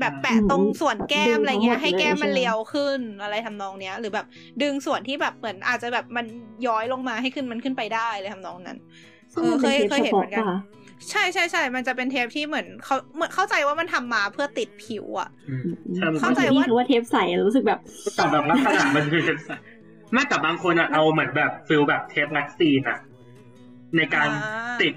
แบบแปะตรงส่วนแก้มอะไรเงี้ยให้แก้มมันเรียวขึ้นอะไรทำนองเนี้ย หรือแบบดึงส่วนที่แบบเหมือนอาจจะแบบมันย้อยลงมาให้ขึ้นมันขึ้นไปได้เลยทำนองนั้นซึ่งมันเป็นเทปเคยเฉเห็นเหมือนกันพาะปะ ใช่ใช่ใช่มันจะเป็นเทปที่เหมือนเขาเหมือนเข้าใจว่ามันทำมาเพื่อติดผิวอะอืมใช่มันเข้าใจก็ว่าคือว่าเทปใสรู้สึกแบบแต่แบบลักษณะมันคือเทปใสไม่แต่บางคนอะเอาเหมือนแบบ feel แบบเทปแล็กซีนอะในการอ่าติด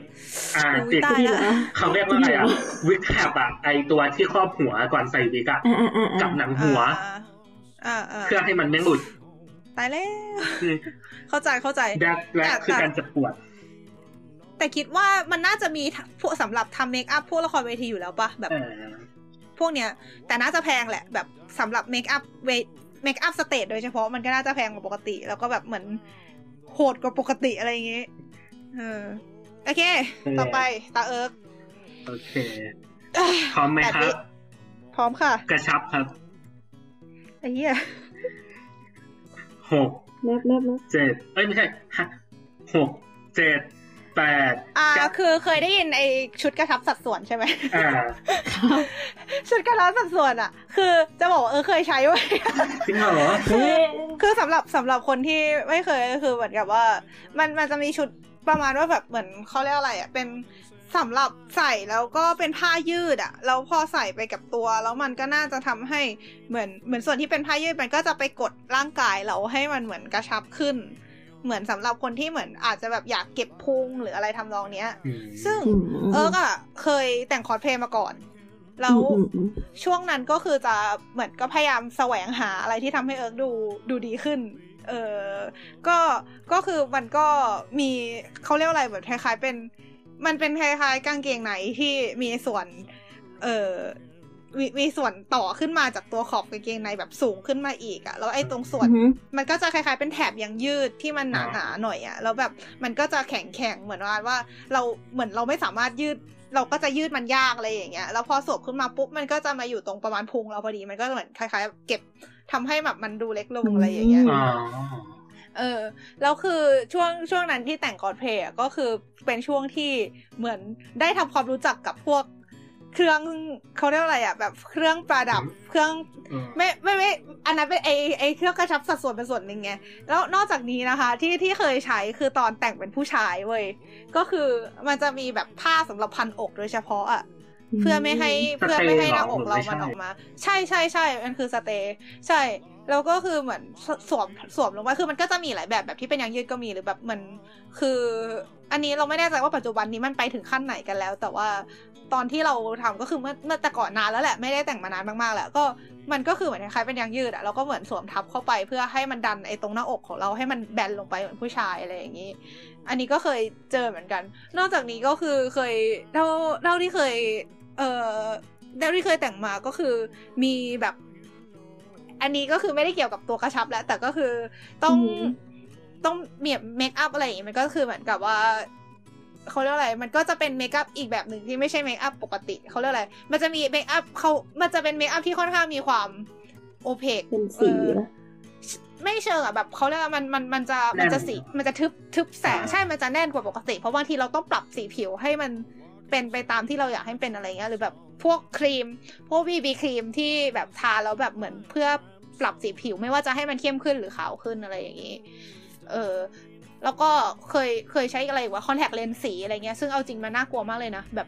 อ่าอุ๊ยติดตายที่แล้แบบว่าเขาเรียกว่าอะไรอะ wig cap อะไอตัวที่ครอบหัวก่อนใส่วิกอะอ่าอ่าอ่าอ่ากับหนังหัวอ่าอ่าเพื่อให้มันไม่หลุดตายแล้วเข้าใจเข้าใจแรกแ drag คือการเจ็บปวด แต่คิดว่ามันน่าจะมีพวกสำหรับทำ makeup พวกละครเวทีอยู่แล้วปะแบบเออพวกเนี้ย แต่น่าจะแพงแหละ แบบสำหรับ makeup เว makeup stage โดยเฉพาะมันก็น่าจะแพงกว่าปกติ แล้วก็แบบเหมือนโหดกว่าปกติอะไรอย่างเงี้ยเออโอเค ต่อไปตาเอิร์กโอเค พร้อมไหมครับ พร้อมค่ะ กระชับครับไอ้เหี้ยหกแนบแนบแนบเจ็ดเอ้ยไม่ใช่ฮะหกเจ็ด แปดอ่าเก้าคือเคยได้ยินไอชุดกระชับสัดส่วนใช่ไหมอ่าชุดกระชับสัดส่วนอะ คือจะบอกว่าเออเคยใช้ไว้จริงเหรอเฮ้ยคือสำหรับสำหรับคนที่ไม่เคยก็คือเหมือนกับว่า มันมันจะมีชุดประมาณว่าแบบเหมือนเขาเรียกอะไรอะเป็นสำหรับใส่แล้วก็เป็นผ้ายืดอะแล้วพอใส่ไปกับตัว แล้วมันก็น่าจะทำให้เหมือนเหมือนส่วนที่เป็นผ้ายืดมันก็จะไปกดร่างกายเราให้มันเหมือนกระชับขึ้น เหมือนสำหรับคนที่เหมือนอาจจะแบบอยากเก็บพุงหรืออะไรทำนองเนี้ย ซึ่งเอิร์กอะเคยแต่งคอร์สเพลย์มาก่อนแล้วช่วงนั้นก็คือจะเหมือนก็พยายามแสวงหาอะไรที่ทำให้เอิร์กดูดูดีขึ้น เออก็ก็คือมันก็มีเขาเรียกอะไรแบบคล้ายๆเป็น มันเป็นคล้ายๆกางเกงไหนที่มีส่วน เอ่อ มีมีส่วนต่อขึ้นมาจากตัวขอบกางเกงในแบบสูงขึ้นมาอีกอะแล้วไอ้ตรงส่วนมันก็จะคล้ายๆเป็นแถบยังยืดที่มันหนาๆหน่อยอะแล้วแบบมันก็จะแข็งๆเหมือนว่าว่าเราเหมือนเราไม่สามารถยืดเราก็จะยืดมันยากอะไรอย่างเงี้ย แล้วพอสวมขึ้นมาปุ๊บมันก็จะมาอยู่ตรงประมาณพุงเราพอดี มันก็เหมือนคล้ายๆ เก็บทำให้แบบมันดูเล็กลงอะไรอย่างเงี้ยเออแล้วคือช่วงช่วงนั้นที่แต่งกอดเพย์ก็คือเป็นช่วงที่เหมือนได้ทำความรู้จักกับพวก เครื่องเขาเรียกอะไรอะแบบเครื่องประดับเครื่องไม่ไม่ไม่อันนั้นเป็นไอไอเครื่องกระชับสัดส่วนเป็นส่วนหนึ่งไงแล้วนอกจากนี้นะคะ ที่ที่เคยใช้คือตอนแต่งเป็นผู้ชายเว้ยก็คือมันจะมีแบบผ้าสำหรับพันอกโดยเฉพาะอะเพื่อไม่ให้เพื่อไม่ให้หน้าอกเรามันออกมา ใช่ใช่ใช่มันคือสเตย์ใช่ แล้วก็คือเหมือนสวมสวมลงไปคือมันก็จะมีหลายแบบแบบที่เป็นยางยืดก็มีหรือแบบมันคือ อันนี้เราไม่แน่ใจว่าปัจจุบันนี้มันไปถึงขั้นไหนกันแล้ว แต่ว่าตอนที่เราทำก็คือเมื่อเมื่อแต่ก่อนนานแล้วแหละไม่ได้แต่งมานานมากๆแล้วก็มันก็คือเหมือนคล้ายเป็นยางยืดอะเราก็เหมือนสวมทับเข้าไปเพื่อให้มันดันไอ้ตรงหน้าอกของเราให้มันแบนลงไปเหมือนผู้ชายอะไรอย่างนี้ อันนี้ก็เคยเจอเหมือนกัน นอกจากนี้ก็คือเคยเท่าเท่าที่เคยเอ่อเท่าที่เคยแต่งมาก็คือมีแบบ อันนี้ก็คือไม่ได้เกี่ยวกับตัวกระชับแล้ว แต่ก็คือต้องต้องเมียเมคอัพอะไรอย่างงี้มันก็คือเหมือนกับว่าเขาเรียกอะไร มันก็จะเป็นเมคอัพอีกแบบหนึ่งที่ไม่ใช่เมคอัพปกติเขาเรียกอะไร มันจะมี makeup เขามันจะเป็น makeup ที่ค่อนข้างมีความ opaque เป็นสีไม่เชิงอะแบบเขาเรียกว่ามันมันมันจะมันจะสีมันจะทึบทึบแสงใช่ มันจะแน่นกว่าปกติ เพราะบางทีเราต้องปรับสีผิวให้มันเป็นไปตามที่เราอยากให้เป็นอะไรเงี้ยหรือแบบ พวกครีม พวก BB cream ที่แบบทาแล้วแบบเหมือนเพื่อปรับสีผิวไม่ว่าจะให้มันเข้มขึ้นหรือขาวขึ้นอะไรอย่างนี้ เออแล้วก็เคยเคยใช้อะไรว่าคอนแทคเลนส์สีอะไรเงี้ยซึ่งเอาจริงมันน่ากลัวมากเลยนะ แบบ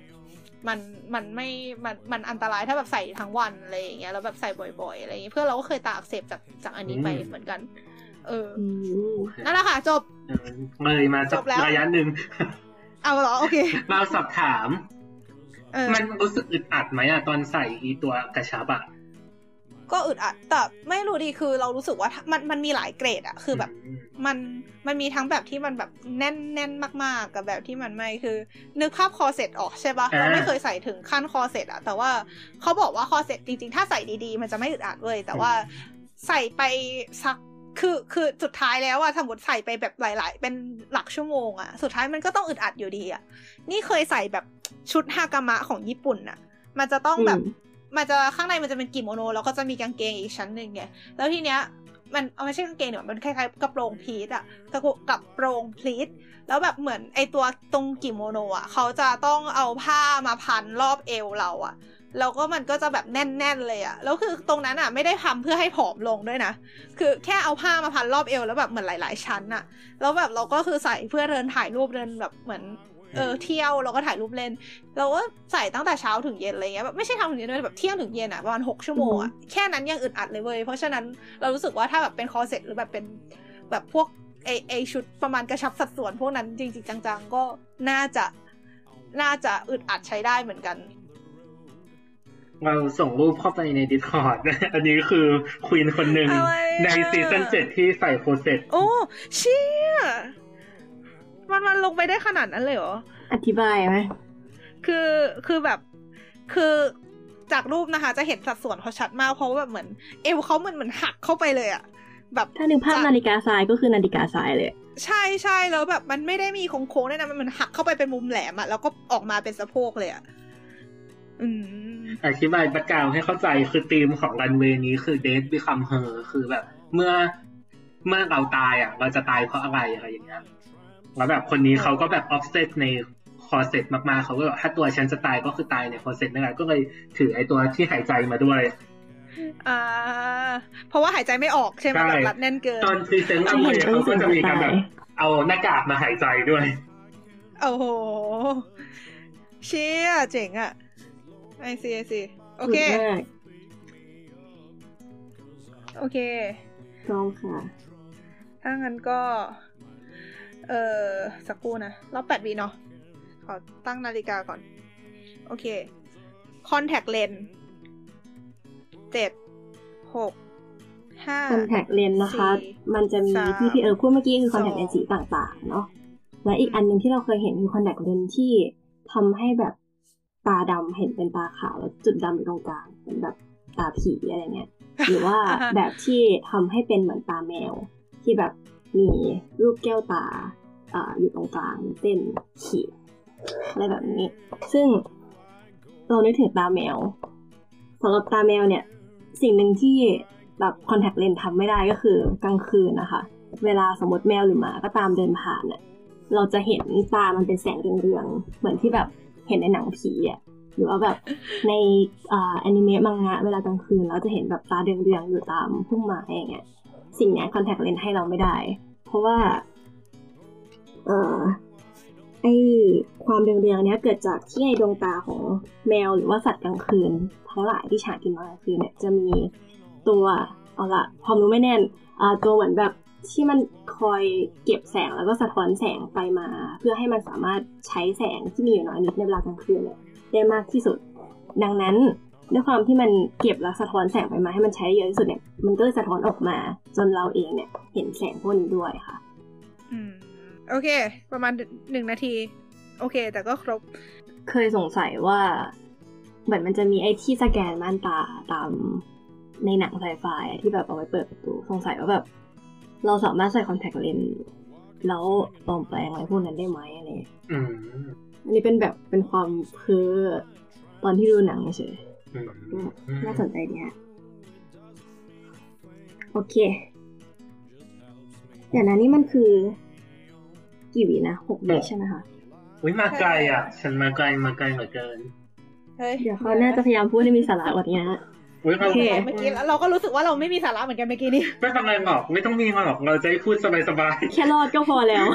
มันมันไม่มันมันอันตรายถ้าแบบใส่ทั้งวันอะไรอย่างเงี้ยแล้วแบบใส่บ่อยๆอะไรอย่างเงี้ยเพื่อเราก็เคยตาอักเสบจากจากอันนี้ไปเหมือนกัน เออนั่นแหละค่ะ จบเลยมาจบระยะหนึ่งเอาเหรอ โอเคมาสอบถาม มันรู้สึกอึดอัดไหมอะตอนใส่อีตัวกระชับอะก็อึดอัดแต่ไม่รู้ดีคือเรารู้สึกว่ามันมันมีหลายเกรดอะคือแบบมันมันมีทั้งแบบที่มันแบบแน่นแน่นมากๆ กับแบบที่มันไม่คือ นึกภาพคอเซ็ตออกใช่ปะเราไม่เคยใส่ถึงขั้นคอเซ็ตอะแต่ว่าเขาบอกว่าคอเซ็ตจริงๆ ถ้าใส่ดีๆ มันจะไม่อึดอัดเลยแต่ว่าใส่ไปสัก คือคือสุดท้ายแล้วอะสมมติใส่ไปแบบหลาย ๆ เป็นหลักชั่วโมงอะสุดท้ายมันก็ต้องอึดอัดอยู่ดีอะนี่เคยใส่แบบชุดฮากามะของญี่ปุ่นอะมันจะต้องแบบ มันจะข้างในมันจะเป็นกิโมโน แล้วก็จะมีกางเกงอีกชั้นหนึ่งไงแล้วทีเนี้ยมันเอาไม่ใช่กางเกงเนี่ยมันคล้ายๆกระโปรงพีทอะกระกับโปรงพลีทแล้วแบบเหมือนไอตัวตรงกิโมโนอะเขาจะต้องเอาผ้ามาพันรอบเอวเราอะ แล้วก็มันก็จะแบบแน่นๆเลยอะแล้วคือตรงนั้นอะไม่ได้ทำเพื่อให้ผอมลงด้วยนะ คือแค่เอาผ้ามาพันรอบเอวแล้วแบบเหมือนหลาย ๆ ชั้นอะแล้วแบบเราก็คือใส่เพื่อเดินถ่ายรูปเดินแบบเหมือนเออเที่ยวเราก็ถ่ายรูปเล่น เราก็ใส่ตั้งแต่เช้าถึงเย็นอะไรเงี้ยแบบไม่ใช่ทำถึงเย็นเลยแบบเที่ยงถึงเย็นอะประมาณหกชั่วโมงอะแค่นั้นยังอึดอัดเลยเว้ยเพราะฉะนั้นเรารู้สึกว่าถ้าแบบเป็นคอเซ็ตหรือแบบเป็นแบบพวกไอไอชุดประมาณกระชับสัดส่วนพวกนั้นจริงๆจังๆก็น่าจะน่าจะอึดอัดใช้ได้เหมือนกัน เราส่งรูปเข้าไปใน Discord อันนี้คือ queen คนหนึ่งใน season เจ็ดที่ใส่โคเซ็โอ้เชี่ยมันมันลงไปได้ขนาดนั้นเลยเหรอ อธิบายไหม คือคือแบบคือจากรูปนะคะ จะเห็นสัดส่วนเขาชัดมากเพราะว่าแบบเหมือน เอวเขาเหมือนเหมือนหักเข้าไปเลยอะแบบถ้านึกภาพนาฬิกาทรายก็คือนาฬิกาทรายเลย ใช่ใช่แล้วแบบมันไม่ได้มีโค้งๆด้วยนะมันเหมือนหักเข้าไปเป็นมุมแหลมอะแล้วก็ออกมาเป็นสะโพกเลยอะ อืมอธิบายประกาวให้เข้าใจคือธีมของรันเวย์นี้คือ Death Becomes Her คือแบบ เมื่อเมื่อเราตายอะ เราจะตายเพราะอะไรอะไรอย่างเงี้ยแล้วแบบคนนี้เขาก็แบบ obsessed ในคอเซ็ตมากๆเขาก็แบบถ้าตัวฉันจะตายก็คือตายในคอเซ็ตนั่นแหละก็เลยถือไอตัวที่หายใจมาด้วยอ่าเพราะว่าหายใจไม่ออกใช่ไหมแบบรัดแน่นเกิน ตอน present อันเเขาก็จะมีการแบบเอาหน้ากากมาหายใจด้วย โอ้โห เชี่ยเจ๋งอะ I see I see โอเคสุดมากโอเคพร้อมค่ะ ถ้างั้นก็ เออสักครู่นะรอบแปดวีเนาะ ขอตั้งนาฬิกาก่อน โอเค contact lens เจ็ดหกห้าคอนแทคเลนส์นะคะสี่มันจะมีสามที่พี่เออพูดเมื่อกี้คือคอนแทคสองเลนส์สีต่างๆ เนาะและอีกอันหนึ่งที่เราเคยเห็นคือคอนแทคเลนส์ที่ทำให้แบบ ตาดำเห็นเป็นตาขาวแล้วจุดดำอยู่ตรงกลางเป็นแบบตาผีอะไรเงี้ยหรือว่าอ่าฮะแบบที่ทำให้เป็นเหมือนตาแมว ที่แบบมีรูปแก้วตาอ่าอยู่ตรงกลางเส้นขีดอะไรแบบนี้ ซึ่งเรานึกถึงตาแมวสำหรับตาแมวเนี่ย สิ่งหนึ่งที่แบบคอนแทคเลนส์ทำไม่ได้ก็คือกลางคืนนะคะ เวลาสมมติแมวหรือหมาก็ตามเดินผ่านเนี่ยเราจะเห็นตามันเป็นแสงเรืองๆเหมือนที่แบบ เห็นในหนังผีอะหรือว่าแบบในอ่าแอนิเมะมังงะเวลากลางคืนเราจะเห็นแบบตาเรืองๆอยู่ตามพุ่มไม้อย่างเงี้ยสิ่งเนี้ยคอนแทคเลนส์ให้เราไม่ได้ เพราะว่า เอ่อไอความเรืองๆเนี้ยเกิดจากที่ในดวงตาของแมวหรือว่าสัตว์กลางคืน ทั้งหลายที่ฉากินตอนกลางคืนเนี่ยจะมีตัวเอาละความรู้ไม่แน่นอ่าตัวเหมือนแบบ ที่มันคอยเก็บแสงแล้วก็สะท้อนแสงไปมา เพื่อให้มันสามารถใช้แสงที่มีอยู่น้อยนิดในเวลากลางคืนเนี่ยได้มากที่สุด ดังนั้นด้วยความที่มันเก็บแล้วสะท้อนแสงไปมาให้มันใช้เยอะที่สุดเนี่ยมันก็เลยสะท้อนออกมา จนเราเองเนี่ยเห็นแสงพวกนี้ด้วยค่ะ อืมโอเค ประมาณหนึ่งนาที โอเค แต่ก็ครบ เคยสงสัยว่าเหมือนมันจะมีไอ้ที่สแกนม่านตาตามในหนังไซไฟที่แบบเอาไว้เปิดประตูสงสัยว่าแบบ เราสามารถใส่คอนแทคเลนส์แล้วปลอมแปลงอะไรพวกนั้นได้ไหมอะไรอย่างเงี้ยอืมอันนี้เป็นแบบเป็นความเพ้อตอนที่ดูหนังเฉยอืมก็น่าสนใจดีฮะโอเคเดี๋ยวนะนี่มันคือ กี่วินะหกวิใช่ไหมคะอุ้ยมาไกลอะ ฉันมาไกลมาไกลเหลือเกินเฮ้ยเดี๋ยวเขาน่าจะพยายามพูดให้มีสาระกว่านี้ฮะ อุ้ยเราโอเค เมื่อกี้เราก็รู้สึกว่าเราไม่มีสาระเหมือนกันเมื่อกี้นี้ ไม่เป็นไรหรอก ไม่ต้องมีหรอก เราจะให้พูดสบายแค่รอดก็พอแล้ว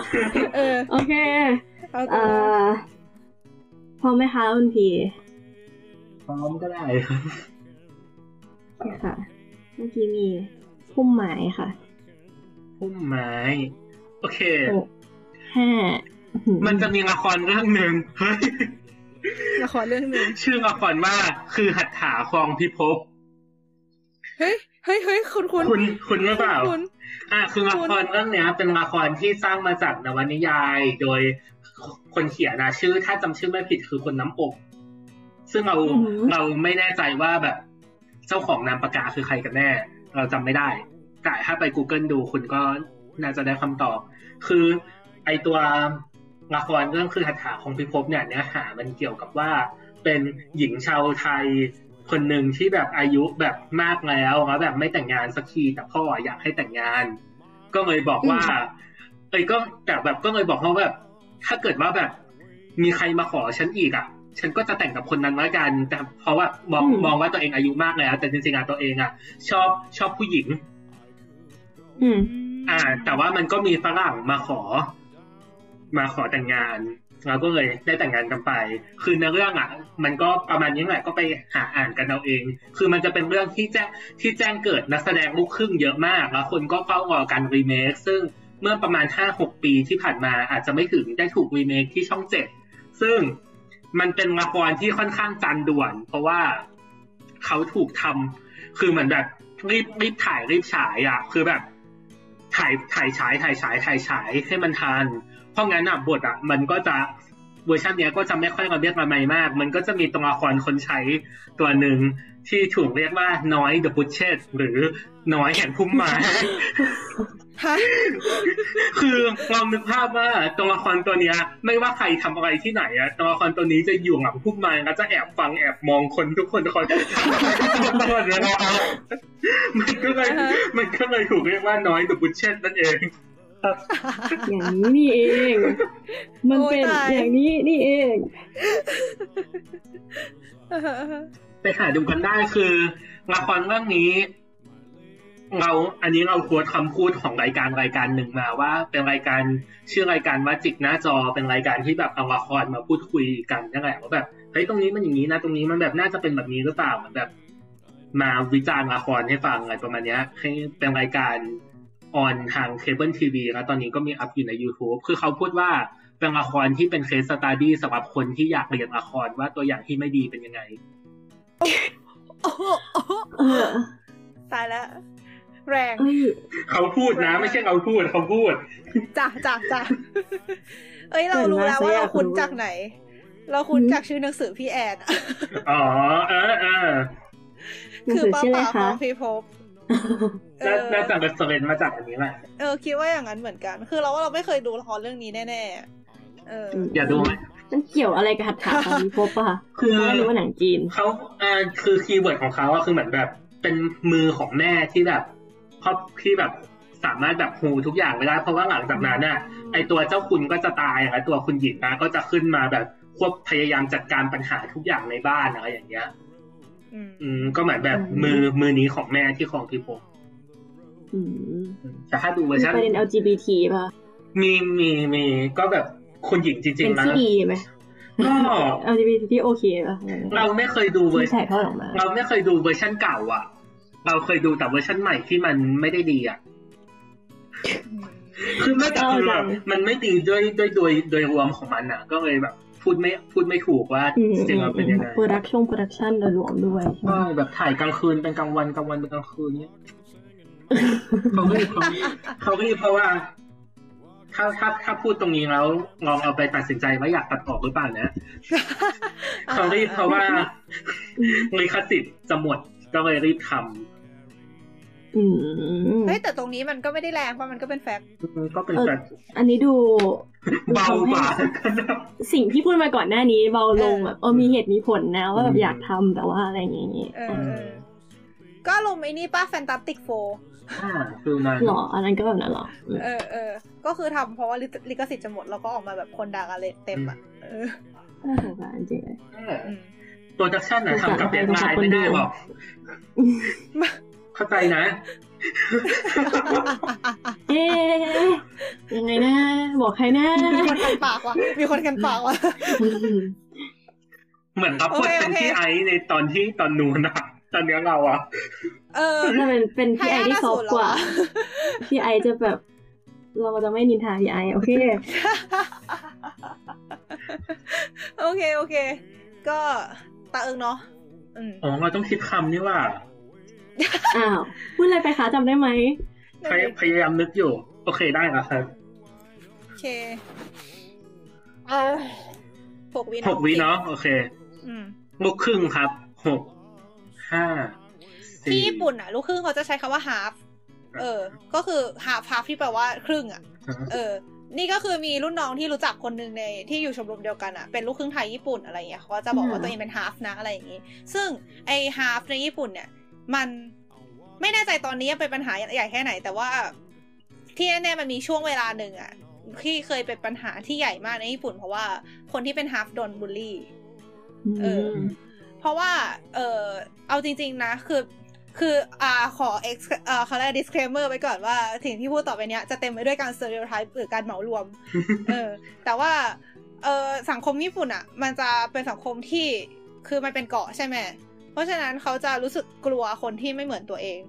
เออโอเคเอาเอ่อพร้อมไหมคะคุณพีๆพร้อมก็ได้โอเคค่ะ เมื่อกี้มีพุ่มไม้ค่ะพุ่มไม้ โอเค หกห้าอื้อหือมันจะมีละครเรื่องหนึ่งเฮ้ย ละครเรื่องหนึ่งชื่อละครว่าคือหัตถาคลองพิภพ เฮ้ยเฮ้ยเฮ้ยคุณคุณคุณคุณหรือเปล่าคุณอ่าคือละครเรื่องเนี้ยเป็นละครที่สร้างมาจากนวนิยาย โดยคนเขียนนะชื่อ ถ้าจำชื่อไม่ผิดคือคนน้ำอกซึ่งเราอือหือเราไม่แน่ใจว่าแบบ เจ้าของนามปากกาคือใครกันแน่ เราจำไม่ได้ แต่ถ้าไป Google ดูคุณก็น่าจะได้คำตอบ คือ ไอตัวละครเรื่องคือหัตถาของพิภพเนี่ยเนื้อหามันเกี่ยวกับว่าเป็นหญิงชาวไทย คนหนึ่งที่แบบอายุแบบมากแล้วแล้วแบบไม่แต่งงานสักทีแต่พ่ออยากให้แต่งงาน ก็เลยบอกว่า เอ้ยก็แต่แบบก็เลยบอกเขาแบบ ถ้าเกิดว่าแบบ มีใครมาขอฉันอีกอะ ฉันก็จะแต่งกับคนนั้นแล้วกัน แต่เพราะว่ามองอืมมองว่าตัวเองอายุมากแล้ว แต่จริงๆอะตัวเองอะ ชอบชอบผู้หญิง อืม อ่า แต่ว่ามันก็มีฝรั่งมาขอ มาขอแต่งงาน เราก็เลยได้แต่งงานกันไป คือในเรื่องอะ มันก็ประมาณนี้แหละก็ไปหาอ่านกันเอาเอง คือมันจะเป็นเรื่องที่แจ้งที่แจ้งเกิดนักแสดงลูกครึ่งเยอะมาก แล้วคนก็เฝ้ารอการรีเมคซึ่งเมื่อประมาณห้าหกปีที่ผ่านมาอาจจะไม่ถึงได้ถูกรีเมคที่ช่องเจ็ดซึ่งมันเป็นละครที่ค่อนข้างจันด่วน เพราะว่าเขาถูกทำคือเหมือนแบบรีบรีบถ่ายรีบฉายอะ คือแบบถ่ายถ่ายฉายถ่ายฉายถ่ายฉายให้มันทัน เพราะงั้นอะบทอะมันก็จะเวอร์ชันเนี้ยก็จะไม่ค่อยระเบียดระไมมาก มันก็จะมีตัวละครคนใช้ตัวหนึ่งที่ถูกเรียกว่าน้อย The b u t c h e t หรือน้อยแห่งพุ่มไม้ฮะคือลองนึกภาพว่าตัวละครตัวเนี้ย ไม่ว่าใครทำอะไรที่ไหนอะตัวละครตัวนี้จะอยู่หลังพุ่มไม้แล้วจะแอบฟังแอบมองคนทุกคนคอยทำอะไรตลอดเวลามันก็เลยอ่าฮะมันก็เลยถูกเรียกว่าน้อย The b u t c h e t นั่นเอง อย่างนี้นี่เอง มันเป็นโอ้ยตายอย่างนี้นี่เอง ไปหาดูกันได้คือละครเรื่องนี้ เราอันนี้เราควรคำพูดของรายการรายการหนึ่งมาว่า เป็นรายการชื่อรายการว่าจิกหน้าจอเป็นรายการที่แบบเอาละครมาพูดคุยกันนั่นแหละว่าแบบเฮ้ยตรงนี้มันอย่างนี้นะตรงนี้มันแบบน่าจะเป็นแบบนี้หรือเปล่ามันแบบ มาวิจารณ์ละครให้ฟังอะไรประมาณเนี้ยให้เป็นรายการ on ทางเคเบิลทีวีแล้วตอนนี้ก็มีอัพอยู่ใน YouTube คือเขาพูดว่าเป็นละครที่เป็น case study สำหรับคนที่อยากเรียนละครว่าตัวอย่างที่ไม่ดีเป็นยังไงโอ้โหโอ้โหเออตายแล้ว แรงเอ้ยเขาพูดนะ ไม่ใช่เราพูดเขาพูดจ้ะจ้ะจ้ะเอ้ยเรารู้แล้วว่าเราคุ้นจากไหน เราคุ้นจากชื่อหนังสือพี่แอนอะอ๋อเออเออหนังคือสือป้าชื่ออะไรป่าขคะองพี่ภพเอ น่าอน่าจะเป็นเซเลนมาจากอันนี้แหละ เออคิดว่าอย่างนั้นเหมือนกัน คือเราว่าเราไม่เคยดูละครเรื่องนี้แน่ๆเอออย่าดูไหมมันเกี่ยวอะไรกับหัตถาของพิภพอะคะคือไม่รู้ว่าหนังจีนเขาอ่าคือคีย์เวิร์ดของเขาอะคือเหมือนแบบเป็นมือของแม่ที่แบบครอบที่แบบสามารถแบบฮูทุกอย่างไปได้เพราะว่าหลังจากนั้นน่ะไอตัวเจ้าคุณก็จะตายแล้วตัวคุณหญิงนะก็จะขึ้นมาแบบควบพยายามจัดการปัญหาทุกอย่างในบ้านอะไรอย่างเงี้ย อืมอืมก็เหมือนแบบอืมมือมือนี้ของแม่ที่ของพิภพอืมแต่ถ้าดูเวอมีร์ชันประเด็น LGBT ป่ะ มีมีมีก็แบบคุณหญิงจริเป็งนๆนะที่ดีไหมก็ LGBT ที่โอเคป่ะเราไม่เคยดูเวอร์ที่ถ่ายทอดออกมาเราไม่เคยดูเวอร์ชันเก่า อะ เราเคยดูแต่เวอร์ชันใหม่ที่มันไม่ได้ดีอะคือไม่แต่คือแบบมันไม่ดีด้วยด้วยโดยโดยรวมของมันอะ ก็เลยแบบ พูดไม่พูดไม่ถูกว่าอืมจริงๆแล้วเป็นยังไงโปรดักชั่น production โดยรวมด้วยใช่ไหมใช่แบบถ่ายกลางคืนเป็นกลางวันกลางวันเป็นกลางคืนเนี้ยเขาก็เขาเขาก็เพราะว่า ถ้าถ้าถ้าพูดตรงนี้แล้วลองเอาไปตัดสินใจว่าอยากตัดออกหรือเปล่านะเขารีบเพราะว่าลิขสิทธิ์จะหมดก็เลยรีบทอืม เฮ้ยแต่ตรงนี้มันก็ไม่ได้แรงเพราะมันก็เป็นแฟกต์ำก็เป็นเออแบบอันนี้ดูเบากว่าสิ่งที่พูดมาก่อนหน้านี้เบาลงแบบเออมีเหตุมีผลนะว่าแบอืบมอยากทำแต่ว่าอะไรอย่างงี้เออเออก็ลงไอ้นี่ป้าแฟนตาติกโฟอ่าคือมันหรออันนั้นก็แบบนั้นหรออืมเออเออก็คือทำเพราะว่าลิลิขสิทธิ์จะหมดแล้วก็ออกมาแบบคนด่ากันเลยเต็มอะเออน่าสงสารจริงเลยอืมโปรดักชันนะทำกับเดนไลน์ไม่ได้หรอก เข้าใจนะเอ๊ะยังไงนะ บอกใครนะมีคนกันปากว่ะมีคนกันปากว่ะเหมือนรับบทโอเคเป็นโอเคพี่ไอซ์ในตอนที่ตอนนู้นนะตอนเนี้ยเราอะเออถ้าเป็นเป็นพี่ไอที่ซอฟต์กว่าให้ห้าศูนย์เหรอพี่ไอจะแบบ เราจะไม่นินทาพี่ไอโอเค โอเคโอเค ก็ตาเอิงเนาะอืมอ๋อเราต้องคิดคำนี่ว่า อ้าวพูดอะไรไปคะจำได้ไหมพยพยายามนึกอยู่ โอเคได้แล้วครับ โอเคเออหกวิหกวิเนาะโอเคอืมลูกครึ่งครับหกห้าที่สี่ญี่ปุ่นอะ ลูกครึ่งเขาจะใช้คำว่า half เออ ก็คือ half half ที่แปลว่าครึ่งอะ เออ นี่ก็คือมีรุ่นน้องที่รู้จักคนหนึ่งในที่อยู่ชมรมเดียวกันอะเป็นลูกครึ่งไทยญี่ปุ่นอะไรอย่างเงี้ยเขาก็จะบอกว่าอืมตัวเองเป็นฮาฟนะอะไรอย่างงี้ ซึ่งไอฮาฟในญี่ปุ่นเนี่ย มันไม่แน่ใจตอนนี้ยังเป็นปัญหาใหญ่แค่ไหน แต่ว่าที่แน่ๆมันมีช่วงเวลาหนึ่งอะที่เคยเป็นปัญหาที่ใหญ่มากในญี่ปุ่น เพราะว่าคนที่เป็นฮาฟโดนบูลลี่เออเพราะว่า เออเอาจริง ๆ นะ คือ คืออ่าขอ ex อ่าเขาเรียก disclaimer ไว้ก่อนว่าสิ่งที่พูดต่อไปเนี้ยจะเต็มไปด้วยการ stereotype หรือการเหมารวม เออ แต่ว่า เออสังคมญี่ปุ่นอะมันจะเป็นสังคมที่คือมันเป็นเกาะใช่ไหม เพราะฉะนั้นเขาจะรู้สึกกลัวคนที่ไม่เหมือนตัวเอง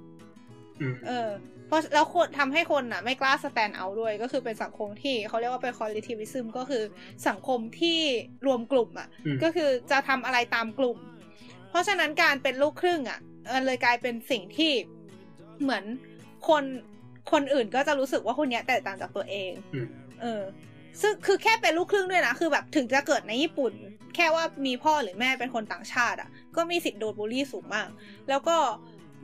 อืมเออ เพราะแล้วคนทำให้คนอะ ไม่กล้า stand out ด้วย ก็คือเป็นสังคมที่เขาเรียกว่าเป็น collectivism ก็คือสังคมที่รวมกลุ่มอะอืมก็คือจะทำอะไรตามกลุ่ม เพราะฉะนั้นการเป็นลูกครึ่งอะมันเลยกลายเป็นสิ่งที่เหมือนคนคนอื่นก็จะรู้สึกว่าคนเนี้ยแตกต่างจากตัวเองอืมเออ ซึ่งคือแค่เป็นลูกครึ่งด้วยนะ คือแบบถึงจะเกิดในญี่ปุ่น แค่ว่ามีพ่อหรือแม่เป็นคนต่างชาติอะ ก็มีสิทธิ์โดนบูลลี่สูงมาก แล้วก็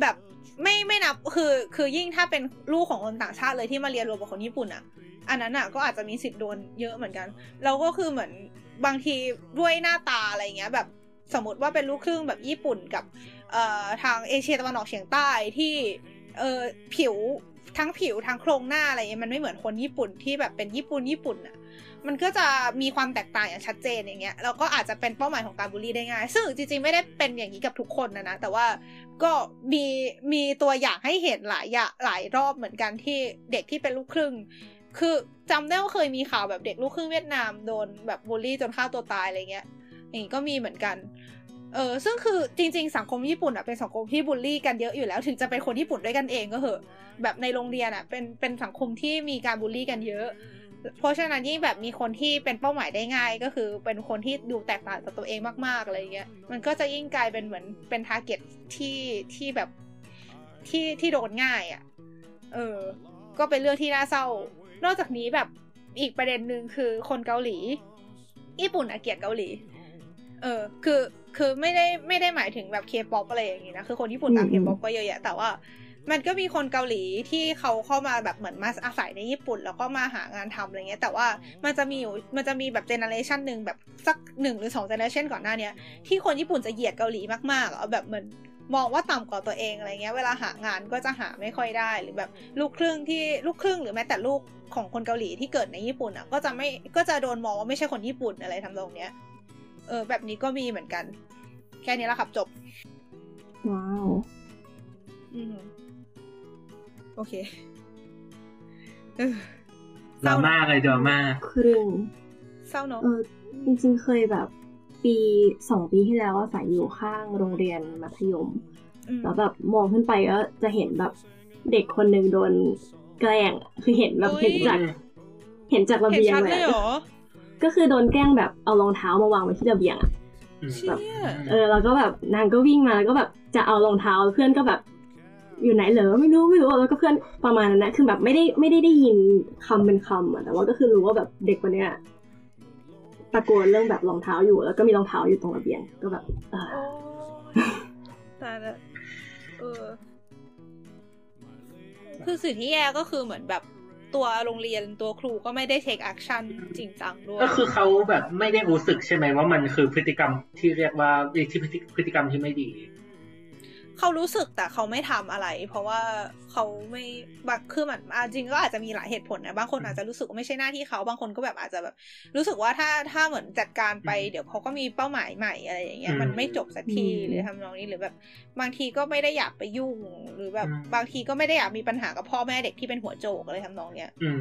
แบบไม่ไม่นับคือคือยิ่งถ้าเป็นลูกของคนต่างชาติเลยที่มาเรียนรวมกับคนญี่ปุ่นอะ อันนั้นอะก็อาจจะมีสิทธิ์โดนเยอะเหมือนกัน แล้วก็คือเหมือนบางทีด้วยหน้าตาอะไรเงี้ยแบบสมมติว่าเป็นลูกครึ่งแบบญี่ปุ่นกับเอ่อทางเอเชียตะวันออกเฉียงใต้ที่เอ่อผิว ทั้งผิวทั้งโครงหน้าอะไรเงี้ยมันไม่เหมือนคนญี่ปุ่นที่แบบเป็นญี่ปุ่นญี่ปุ่นอะมันก็จะมีความแตกต่างอย่างชัดเจนอย่างเงี้ยแล้วก็อาจจะเป็นเป้าหมายของการบูลลี่ได้ง่าย ซึ่งจริงๆ ไม่ได้เป็นอย่างนี้กับทุกคนนะนะ แต่ว่าก็มีมีตัวอย่างให้เห็นหลายอย่างหลายรอบเหมือนกันที่เด็กที่เป็นลูกครึ่ง คือจำได้ว่าเคยมีข่าวแบบเด็กลูกครึ่งเวียดนามโดนแบบบูลลี่จนฆ่าตัวตายอะไรเงี้ยอย่างนี้ก็มีเหมือนกัน เออซึ่งคือจริง ๆ สังคมญี่ปุ่นอะเป็นสังคมที่บูลลี่กันเยอะอยู่แล้ว ถึงจะเป็นคนญี่ปุ่นด้วยกันเองก็เหอะแบบในโรงเรียนอะเป็นเป็นสังคมที่มีการบูลลี่กันเยอะ เพราะฉะนั้นยิ่งแบบมีคนที่เป็นเป้าหมายได้ง่าย ก็คือเป็นคนที่ดูแตกต่างจากตัวเองมากๆอะไรเงี้ยมันก็จะยิ่งกลายเป็นเหมือนเป็น target ที่ที่แบบที่ที่โดนง่ายอะเออ ก็เป็นเรื่องที่น่าเศร้า นอกจากนี้แบบอีกประเด็นหนึ่งคือคนเกาหลี ญี่ปุ่นอะเกลียดเกาหลี เออ คือคือไม่ได้ไม่ได้หมายถึงแบบเคป๊อปอะไรอย่างงี้นะ คือคนญี่ปุ่นตามเคป๊อปก็เยอะแยะ แต่ว่ามันก็มีคนเกาหลีที่เขาเข้ามาแบบเหมือนมาอาศัยในญี่ปุ่น แล้วก็มาหางานทำอะไรเงี้ย แต่ว่ามันจะมีอยู่มันจะมีแบบเจเนอเรชันหนึ่งแบบสักหนึ่งหรือสองเจเนอเรชันก่อนหน้าเนี้ยที่คนญี่ปุ่นจะเหยียดเกาหลีมากๆเอาแบบเหมือนมองว่าต่ำกว่าตัวเองอะไรเงี้ย เวลาหางานก็จะหาไม่ค่อยได้หรือแบบลูกครึ่งที่ลูกครึ่งหรือแม้แต่ลูกของคนเกาหลีที่เกิดในญี่ปุ่นอะก็จะไม่ก็จะโดนมองว่าไม่ใช่คนญี่ปุ่นอะไรทำตรงเนี้ย เออ แบบนี้ก็มีเหมือนกัน แค่นี้ละครับจบ ว้าว อืม โอเคเออดราม่าเลยดราม่าครึ่งเศร้าเนอะเออ จริง ๆ เคยแบบ ปีสองปีที่แล้วอาศัยอยู่ข้างโรงเรียนมัธยมอืมแล้วแบบมองขึ้นไปก็จะเห็นแบบเด็กคนหนึ่งโดนแกล้ง คือเห็นแบบเห็นจาก เห็นจากระเห็นเบียงชัดเลเลยยเหรอ ก็คือโดนแกล้งแบบเอารองเท้ามาวางไว้ที่ระเบียงอะอืมเชี่ยเออแล้วก็แบบนางก็วิ่งมาแล้วก็แบบจะเอารองเท้าเพื่อนก็แบบอยู่ไหนเหรอไม่รู้ไม่รู้แล้วก็เพื่อนประมาณนั้นนะคือแบบไม่ได้ไม่ได้ได้ยินคำเป็นคำอะแต่ว่าก็คือรู้ว่าแบบเด็กคนเนี้ยตะโกนเรื่องแบบรองเท้าอยู่ แล้วก็มีรองเท้าอยู่ตรงระเบียงก็แบบเออโอ้ตายละเออคือสิ่งที่แย่ก็คือเหมือนแบบ ตัวโรงเรียนตัวครูก็ไม่ได้ take action จริงจังด้วย ก็คือเขาแบบไม่ได้รู้สึกใช่ไหมว่ามันคือพฤติกรรมที่เรียกว่าที่พฤติพฤติกรรมที่ไม่ดี เขารู้สึกแต่เขาไม่ทำอะไร เพราะว่าเขาไม่บางคือเหมือนอะจริงก็อาจจะมีหลายเหตุผลนะบางคนอาจจะรู้สึกว่าไม่ใช่หน้าที่เขาบางคนก็แบบอาจจะแบบ รู้สึกว่าถ้าถ้าเหมือนจัดการไปอืมเดี๋ยวเขาก็มีเป้าหมายใหม่อะไรอย่างเงี้ยอืมมันไม่จบสักทีอืมหรือทำนองนี้หรือแบบ บางทีก็ไม่ได้อยากไปยุ่ง หรือแบบอืมบางทีก็ไม่ได้อยากมีปัญหากับพ่อแม่เด็กที่เป็นหัวโจกอะไรทำนองเนี้ยอืม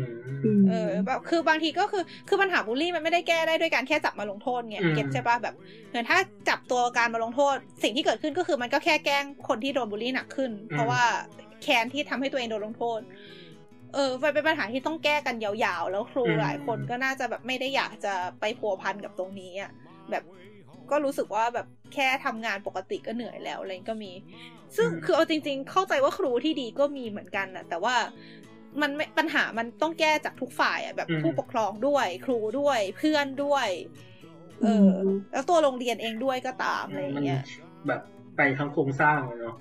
มเออแบบคือบางทีก็คือคือปัญหาบูลลี่มันไม่ได้แก้ได้ด้วยการแค่จับมาลงโทษไงอืมเก็ตใช่ปะแบบเหมือนถ้าจับตัวการมาลงโทษ สิ่งที่เกิดขึ้นก็คือมันก็แค่แกล้งคนที่โดนบูลลี่หนักขึ้น เพราะว่าแค้นที่ทำให้ตัวเองโดนลงโทษ เออมันเป็นปัญหาที่ต้องแก้กันยาวๆ แล้วครูอืมหลายคนก็น่าจะแบบไม่ได้อยากจะไปพัวพันกับตรงนี้อะแบบก็รู้สึกว่าแบบแค่ทำงานปกติก็เหนื่อยแล้วอะไรก็มี ซึ่งคือเอาจริง ๆ เข้าใจว่าครูที่ดีก็มีเหมือนกันนะแต่ว่ามันไม่ปัญหามันต้องแก้จากทุกฝ่ายอะแบบอืมผู้ปกครองด้วย ครูด้วยเพื่อนด้วย เอออมแล้วตัวโรงเรียนเองด้วยก็ตามอะไรอย่างเงี้ยแบบ ไปทั้งโครงสร้างเลยเนาะ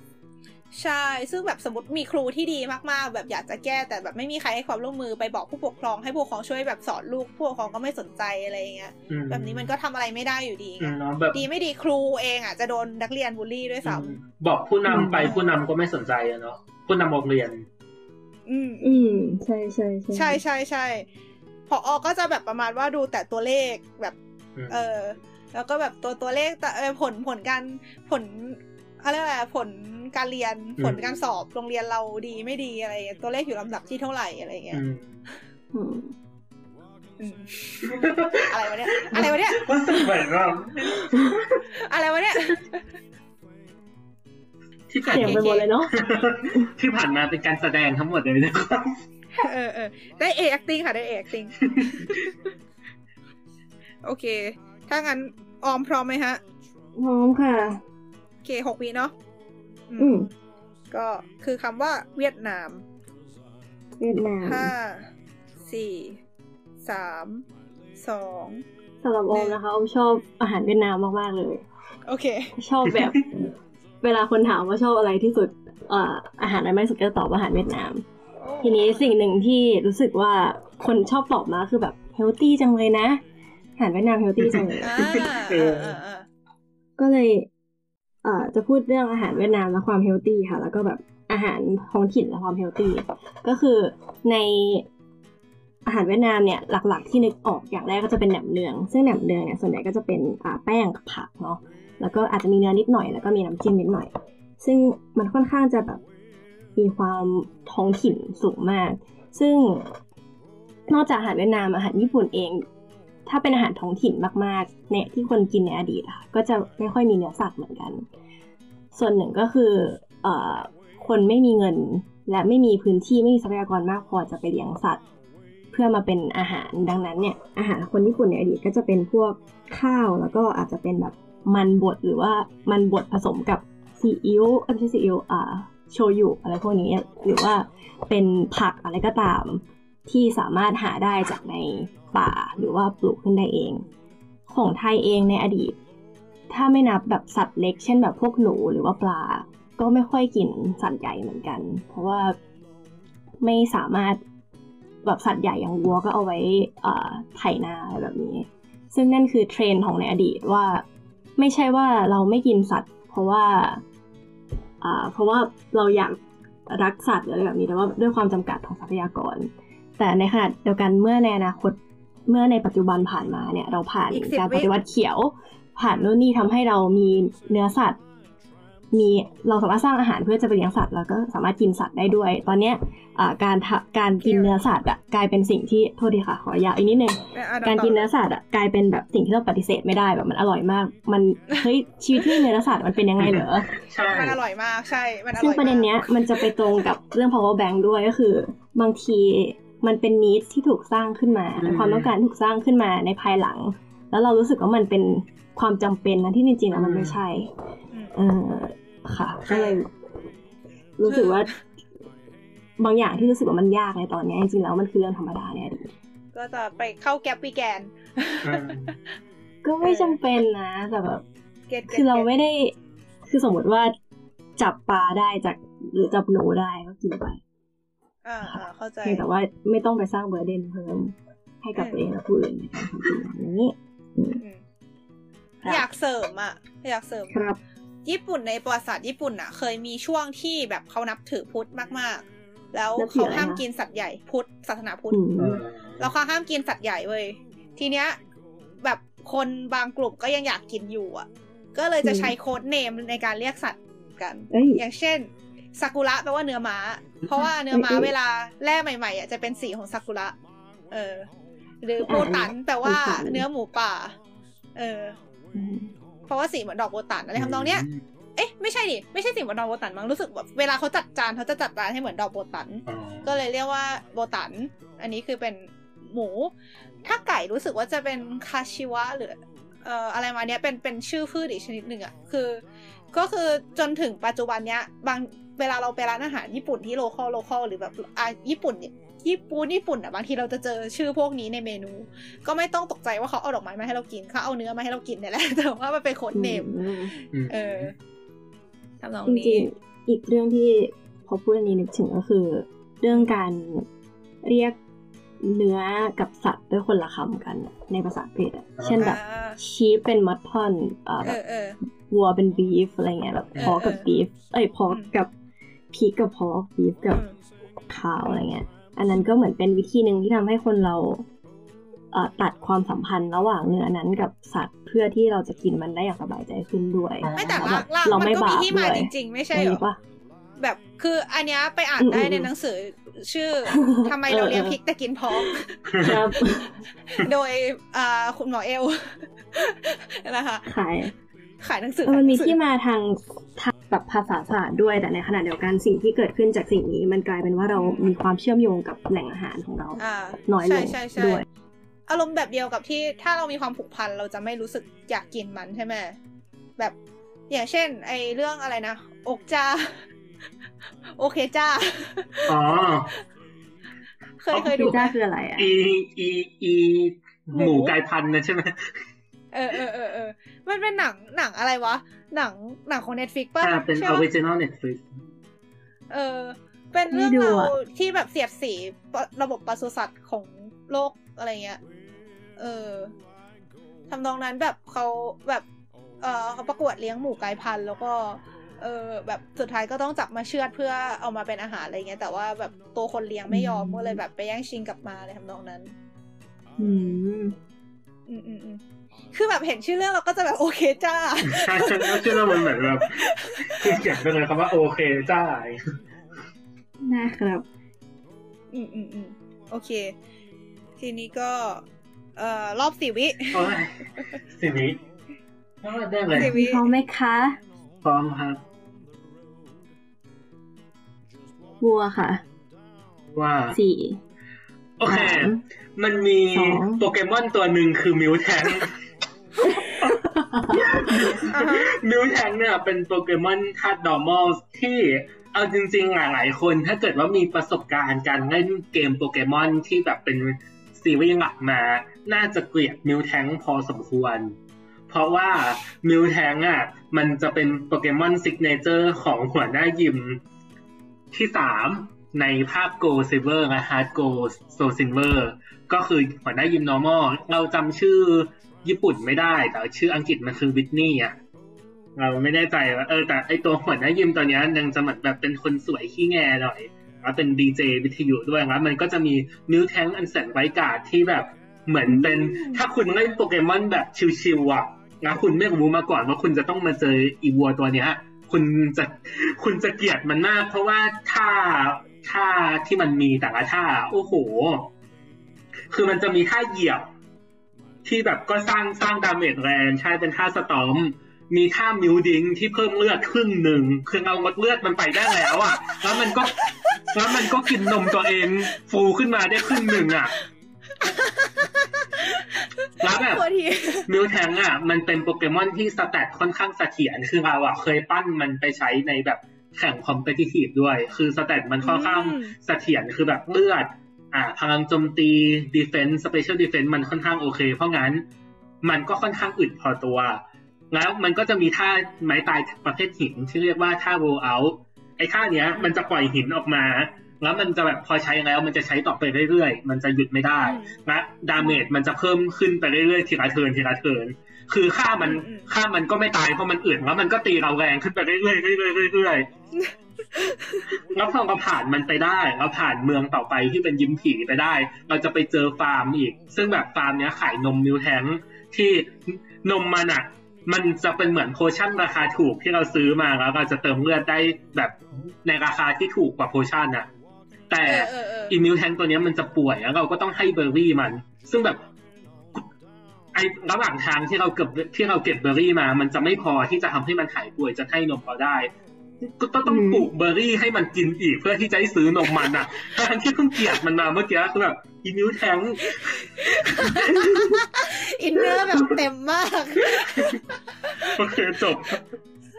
ใช่ ซึ่งแบบสมมติมีครูที่ดีมากๆ แบบอยากจะแก้แต่แบบไม่มีใครให้ความร่วมมือไปบอกผู้ปกครองให้ผู้ปกครองช่วยแบบสอนลูกผู้ปกครองก็ไม่สนใจอะไรอย่างเงี้ยอืมแบบนี้มันก็ทำอะไรไม่ได้อยู่ดีอืไงมเนาะแบบดีไม่ดีครูเองอะจะโดนนักเรียนบูลลี่ด้วยซ้อืมบอกผู้นำไปผู้นำก็ไม่สนใจอะเนาะผู้นำโรงเรียนำอืมอืมใช่ใช่ใช่ใช่ใช่ใช่พออก็จะแบบประมาณว่าดูแต่ตัวเลขแบบอืมเออ แล้วก็แบบตัวตัวเลขแต่เออผลผลการผลอะไรยกอะไรผลการเรียนผลการสอบโรงเรียนเราดีไม่ดีอะไรอย่างเงี้ยตัวเลขอยู่ลำดับที่เท่าไหร่อะไรอย่างเงี้อืยมอืมอืมอะไรวะเนี่ยอะไรวะเนี่ยรู้สึกเหมือนว่าอะไรวะเนี่ยที่ผ่านเสียงไปหมดเลยเนาะที่ผ่านมาเป็นการแสดงทั้งหมดเลยนะครับเออเออได้เอ acting ค่ะได้เอ acting โอเค ถ้างั้นออมพร้อมไหมฮะ พร้อมค่ะ โอเคหกวิเนาะอืมอืม ก็คือคำว่าเวียดนาม เวียดนามห้า สี่ สาม สองสำหรับโอมนะคะโอมชอบอาหารเวียดนามมากๆเลย โอเค ชอบแบบ เวลาคนถามว่าชอบอะไรที่สุดเอ่ออาหารอะไรมากที่สุดก็จะตอบว่าอาหารเวียดนาม ทีนี้สิ่งหนึ่งที่รู้สึกว่าคนชอบตอบมาคือแบบ healthy จังเลยนะอา หารเวียดนาม healthy จังเลยอ่าเอออ่าอ่าก็เลยเอ่อจะพูดเรื่องอาหารเวียดนามและความ healthy ค่ะ แล้วก็แบบอาหารท้องถิ่นและความเฮลตี้ก็คือในอาหารเวียดนามเนี่ยหลักๆที่นึกออกอย่างแรกก็จะเป็นแหนมเนือง ซึ่งแหนมเนืองเนี่ยส่วนใหญ่ก็จะเป็นแป้งกับผักเนาะแล้วก็อาจจะมีเนื้อนิดหน่อยแล้วก็มีน้ำจิ้มนิดหน่อย ซึ่งมันค่อนข้างจะแบบมีความท้องถิ่นสูงมาก ซึ่งนอกจากอาหารเวียดนามอาหารญี่ปุ่นเอง ถ้าเป็นอาหารท้องถิ่นมากๆ เนี่ยที่คนกินในอดีตอะก็จะไม่ค่อยมีเนื้อสัตว์เหมือนกัน ส่วนหนึ่งก็คือเอ่อคนไม่มีเงินและไม่มีพื้นที่ไม่มีทรัพยากรมากพอจะไปเลี้ยงสัตว์ เพื่อมาเป็นอาหารดังนั้นเนี่ยอาหารคนญี่ปุ่นในอดีตก็จะเป็นพวกข้าวแล้วก็อาจจะเป็นแบบมันบดหรือว่ามันบดผสมกับซีอิ๊วไม่ใช่ซีอิ๊วอ่าโชยุอะไรพวกนี้หรือว่าเป็นผักอะไรก็ตามที่สามารถหาได้จากใน ป่าหรือว่าปลูกขึ้นได้เอง ของไทยเองในอดีต ถ้าไม่นับแบบสัตว์เล็ก เช่นแบบพวกหนูหรือว่าปลา ก็ไม่ค่อยกินสัตว์ใหญ่เหมือนกัน เพราะว่าไม่สามารถแบบสัตว์ใหญ่อย่างวัวก็เอาไว้ไถนาอะไรแบบนี้ ซึ่งนั่นคือเทรนด์ของในอดีตว่า ไม่ใช่ว่าเราไม่กินสัตว์ เพราะว่าเพราะว่าเราอยากรักสัตว์อะไรแบบนี้แต่ว่าด้วยความจำกัดของทรัพยากร แต่ในขณะเดียวกันเมื่อในอนาคต เมื่อในปัจจุบันผ่านมาเนี่ย เราผ่านการปฏิวัติเขียว ผ่านโน่นนี่ทำให้เรามีเนื้อสัตว์ มีเราสามารถสร้างอาหารเพื่อจะไปเลี้ยงสัตว์แล้วก็สามารถกินสัตว์ได้ด้วย ตอนเนี้ยการการกินเนื้อสัตว์อะกลายเป็นสิ่งที่โทษทีค่ะ ขอยาวอีกนิดนึงการกินเนื้อสัตว์อะกลายเป็นแบบสิ่งที่เราปฏิเสธไม่ได้แบบมันอร่อยมาก มันเฮ้ยชีวิตที่เนื้อสัตว์มันเป็นยังไงเหรอใช่มันอร่อยมากใช่มันซึ่งประเด็นเนี้ยมันจะไปตรงกับเรื่อง power bank ด้วยก็คือบางที มันเป็นนิดที่ถูกสร้างขึ้นมา ความต้องการถูกสร้างขึ้นมาในภายหลัง แล้วเรารู้สึกว่ามันเป็นความจำเป็นนะที่จริงๆแล้วมันไม่ใช่ เออค่ะก็เลยรู้สึกว่า บางอย่างที่รู้สึกว่ามันยากในตอนนี้จริงๆแล้วมันคือเรื่องธรรมดาเนี่ยดีก็จะไปเข้าแก๊ปวีแกน ก็ไม่จำเป็นนะ แต่แบบคือเราไม่ได้ คือสมมติว่าจับปลาได้จากหรือจับหนูได้ก็กินไป อ่าเข้าใจแต่ว่าไม่ต้องไปสร้างเบอร์เดนเพิ่มให้กับตัวเองและผู้อื่นในการทำสิ่งนี้อยากเสริมอะ อยากเสริมครับ ญี่ปุ่นในประวัติศาสตร์ญี่ปุ่นอะ เคยมีช่วงที่แบบเขานับถือพุทธมากๆ แล้วเขาห้ามกินสัตว์ใหญ่พุทธศาสนาพุทธแล้วเขาห้ามกินสัตว์ใหญ่เว้ยทีเนี้ย แบบคนบางกลุ่มก็ยังอยากกินอยู่อะ ก็เลยจะใช้โค้ดเนมในการเรียกสัตว์กัน อย่างเช่น ซากุระแปลว่าเนื้อม้า เพราะว่าเนื้อม้าเวลาแร่ใหม่ๆอะจะเป็นสีของซากุระ เออ หรือโบตันแปลว่าเนื้อหมูป่า เออราะว่าสีเหมือนดอกโบตันอะไรทำนองเนี้ย เอ๊ะไม่ใช่ดิไม่ใช่สีเหมือนดอกโบตันมั้งรู้สึกแบบเวลาเขาจัดจานเขาจะจัดจานให้เหมือนดอกโบตัน ก็เลยเรียกว่า牡丹 อันนี้คือเป็นหมู ถ้าไก่รู้สึกว่าจะเป็นかしわหรือเอ่ออะไรมาเนี้ยเป็นเป็นชื่อพืชอีกชนิดหนึ่งอะคือ ก็คือจนถึงปัจจุบันเนี้ยบาง เวลาเราไปร้านอาหารญี่ปุ่นที่ local local หรือแบบอ่าญี่ปุ่นเนี่ยญี่ปุ่นญี่ปุ่นอะบางทีเราจะเจอชื่อพวกนี้ในเมนู ก็ไม่ต้องตกใจว่าเขาเอาดอกไม้มาให้เรากินเขาเอาเนื้อมาให้เรากินเนี่ยแหละแต่ว่ามันเป็น code name เออทำนองนี้จริงๆอีกเรื่องที่พอพูดอันนี้นึกถึงก็คือ เรื่องการเรียกเนื้อกับสัตว์ด้วยคนละคำกัน ในภาษาอังกฤษเช่นแบบชีฟเป็นมัตทอนแบบวัวเป็นบีฟอะไรเงี้ยแบบพอกับบีฟเอ้ยพอกับ พีกับพอบีฟกับข้าวอะไรเงี้ย อันนั้นก็เหมือนเป็นวิธีหนึ่งที่ทำให้คนเราตัดความสัมพันธ์ระหว่างเนื้อนั้นกับสัตว์เพื่อที่เราจะกินมันได้อย่างสบายใจขึ้นด้วยไม่แต่ลากเราไม่บาปด้วยจริง ๆ ไม่ใช่หรอแบบคืออันนี้ไปอ่านได้ในหนังสือชื่อทำไมเราเลี้ยงพริกแต่กินพอกโดยคุณหมอเอลนะคะ ขายขายหนังสือมันมีที่มาทางทางแบบภาษาศาสตร์ด้วยแต่ในขณะเดียวกันสิ่งที่เกิดขึ้นจากสิ่งนี้ มันกลายเป็นว่าเรามีความเชื่อมโยงกับแหล่งอาหารของเราน้อยลงด้วยอารมณ์แบบเดียวกับที่ถ้าเรามีความผูกพันเราจะไม่รู้สึกอยากกินมันใช่ไหมแบบอย่างเช่น ไอเรื่องอะไรนะ Okja Okja อ๋อเคยเคยดูจ้าคืออะไรอะอีอีอีหมูกลายพันธุ์นะใช่ไหม เออเออเออเออมันเป็นหนังหนังอะไรวะ หนังหนังของ Netflix ป่ะเป็น original Netflix เออ เป็นเรื่องราวที่แบบเสียดสีระบบปศุสัตว์ของโลกอะไรเงี้ย เออทำนองนั้นแบบเขาแบบเออเขาประกวดเลี้ยงหมูกลายพันธุ์แล้วก็เออแบบสุดท้ายก็ต้องจับมาเชือดเพื่อเอามาเป็นอาหารอะไรเงี้ยแต่ว่าแบบตัวคนเลี้ยงไม่ยอมก็เลยแบบไปแย่งชิงกลับมาเลยทำนองนั้น อืม อืมอืมอืม คือแบบเห็นชื่อเรื่องเราก็จะแบบโอเคจ้าใช่ก็ชื่อเรามันเหมือนแบบคือเขียนไปเลยคำว่าโอเคจ้านะครับ อืมอืมอืมโอเค ทีนี้ก็ เอ่อรอบสี่วิโอ้ยสิวิก็ได้เลยสิวิพร้อมไหมคะพร้อมครับวัวค่ะ ว่าสี่โอเคสามมันมีสองโปเกมอนตัวหนึ่งคือมิวแทงอ่าฮะ มิวแทงเนี่ยเป็นโปเกมอนธาตุดอมอลที่เอาจริงๆหลายๆคนถ้าเกิดว่ามีประสบการณ์การเล่นเกมโปเกมอนที่แบบเป็นซีรีส์หลักมา น่าจะเกลียด Miltank พอสมควร เพราะว่า Miltank อะ มันจะเป็นโปเกมอน signature ของหัวหน้ายิมที่สามในภาค Gold Silver และ HeartGold SoulSilver ก็คือหัวหน้ายิม normal เราจำชื่อ ญี่ปุ่นไม่ได้ แต่ชื่ออังกฤษมันคือ Whitney อะเราไม่แน่ใจว่าเออแต่ไอตัวหัวหน้ายิมตัวเนี้ยังจะมือนแบบเป็นคนสวยขี้แงหน่อยแล้วเป็นดีเจวิทยุด้วยแล้วมันก็จะมีมิวแทงอันแสนไว้กาดที่แบบเหมือนเป็นถ้าคุณเล่นโปเกมอนแบบชิวๆอะแล้วคุณไม่รู้มาก่อนว่าคุณจะต้องมาเจออีวัวตัวเนี้ย คุณจะคุณจะเกลียดมันมาก เพราะว่าท่าท่าที่มันมีแต่ละท่า โอ้โห คือมันจะมีท่าเหยียบ ที่แบบก็สร้างสร้าง damage แรงใช่เป็นท่า Stomp มีท่า Milk Drink ที่เพิ่มเลือดครึ่งหนึ่งคือเอาลดเลือดมันไปได้แล้วอะ แล้วมันก็แล้วมันก็กินนมตัวเอง ฟูขึ้นมาได้ครึ่งหนึ่งอะแล้วแบบตัวที Miltank อะ มันเป็นโปเกมอนที่ stat ค่อนข้างเสถียรคือเราอะเคยปั้นมันไปใช้ในแบบแข่ง competitive ด้วย คือ stat มันค่อนข้างอืมเสถียรคือแบบเลือด อ่าพลังโจมตี defense special defense มันค่อนข้างโอเค เพราะงั้นมันก็ค่อนข้างอึดพอตัว แล้วมันก็จะมีท่าไม้ตายประเภทหินที่เรียกว่าท่า roll out ไอ้ท่าเนี้ย มันจะปล่อยหินออกมา แล้วมันจะแบบพอใช้แล้วมันจะใช้ต่อไปเรื่อยๆ มันจะหยุดไม่ได้และ damage มันจะเพิ่มขึ้นไปเรื่อยๆทีละ turn ทีละ turn คือฆ่ามันอืมฆ่ามันก็ไม่ตายเพราะมันอึดแล้วมันก็ตีเราแรงขึ้นไปเรื่อยๆเรื่อยๆเรื่อยๆ แล้วพอเราผ่านมันไปได้เราผ่านเมืองต่อไปที่เป็นยิมผีไปได้ เราจะไปเจอฟาร์มอีก ซึ่งแบบฟาร์มเนี้ยขายนม Miltank ที่นมมันอะมันจะเป็นเหมือน potion ราคาถูกที่เราซื้อมาแล้วเราจะเติมเลือดได้แบบในราคาที่ถูกกว่า potion อะ แต่ออเออเอออี Miltank ตัวเนี้ยมันจะป่วยแล้วเราก็ต้องให้เบอร์รี่มัน ซึ่งแบบไอ้ระหว่างทางที่เราเก็บที่เราเก็บเบอร์รี่มา มันจะไม่พอที่จะทำให้มันหายป่วยจะให้นมเราได้ ก็ต้องอืมปลูกเบอร์รี่ให้มันกินอีกเพื่อที่จะให้ซื้อนมมันอะทั้งที่เพิ่งเกลียดมันมาเมื่อกี้คือแบบอี Miltank inner แบบเต็มมากโอเคจบ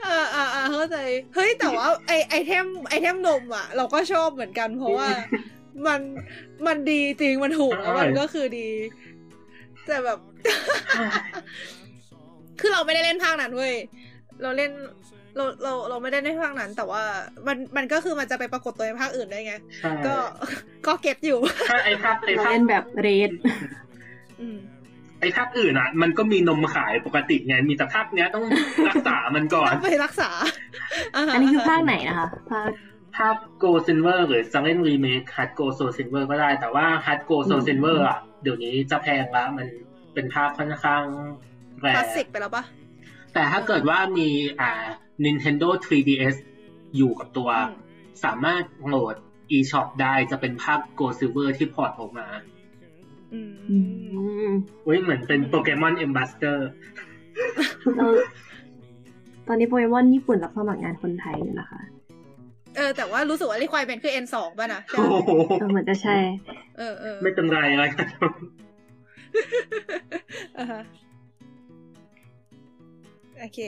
อ่าอ่าอ่าเข้าใจ เฮ้ย แต่ว่าไอ item item นมอะ เราก็ชอบเหมือนกันเพราะว่า มันมันดีจริงมันถูกแล้วมันก็คือดี แต่แบบ คือเราไม่ได้เล่นภาคนั้นเว้ยเราเล่น เราเราเราไม่ได้เล่นภาคนั้น แต่ว่ามันมันก็คือมันจะไปปรากฏตัวในภาคอื่นได้ไงใช่ก็ก็เก็ตอยู่ถ้าไอ้ภาคไอ้เราภาคเล่นแบบเรดอืมไอ้ภาคอื่นอะ มันก็มีนมขายปกติไงมีแต่ภาคเนี้ยต้องรักษามันก่อนต้องไปรักษาาฮะอันนี้คือภาคไหนนะคะภาคภาค Go Silver หรือจะเล่นรีเมค Hard Go Soul Silver ก็ได้ แต่ว่า Hard Go Soul อืม Silver อะเดี๋ยวนี้จะแพงละมันเป็นภาคค่อนข้างแรคลางสสิกไปแล้วปะแต่ถ้าเกิดว่ามีอ่า Nintendo 3DS อยู่กับตัวอืมสามารถโหลด eShop ได้จะเป็นภาค Go Silver ที่พอร์ตออกมาอืมอืมอุ้ยเหมือนเป็นโปเกมอน Ambassador เราตอนนี้โปเกมอนญี่ปุ่นรับสมัครงานคนไทยอยู่นะคะ เออ แต่ว่ารู้สึกว่ารีควายเป็นคือ N สองป่ะนะใช่โอ้ปะโหเออเหมือนจะใช่ เออเออไม่เป็นไรอะไรกันอ่าฮะโอเค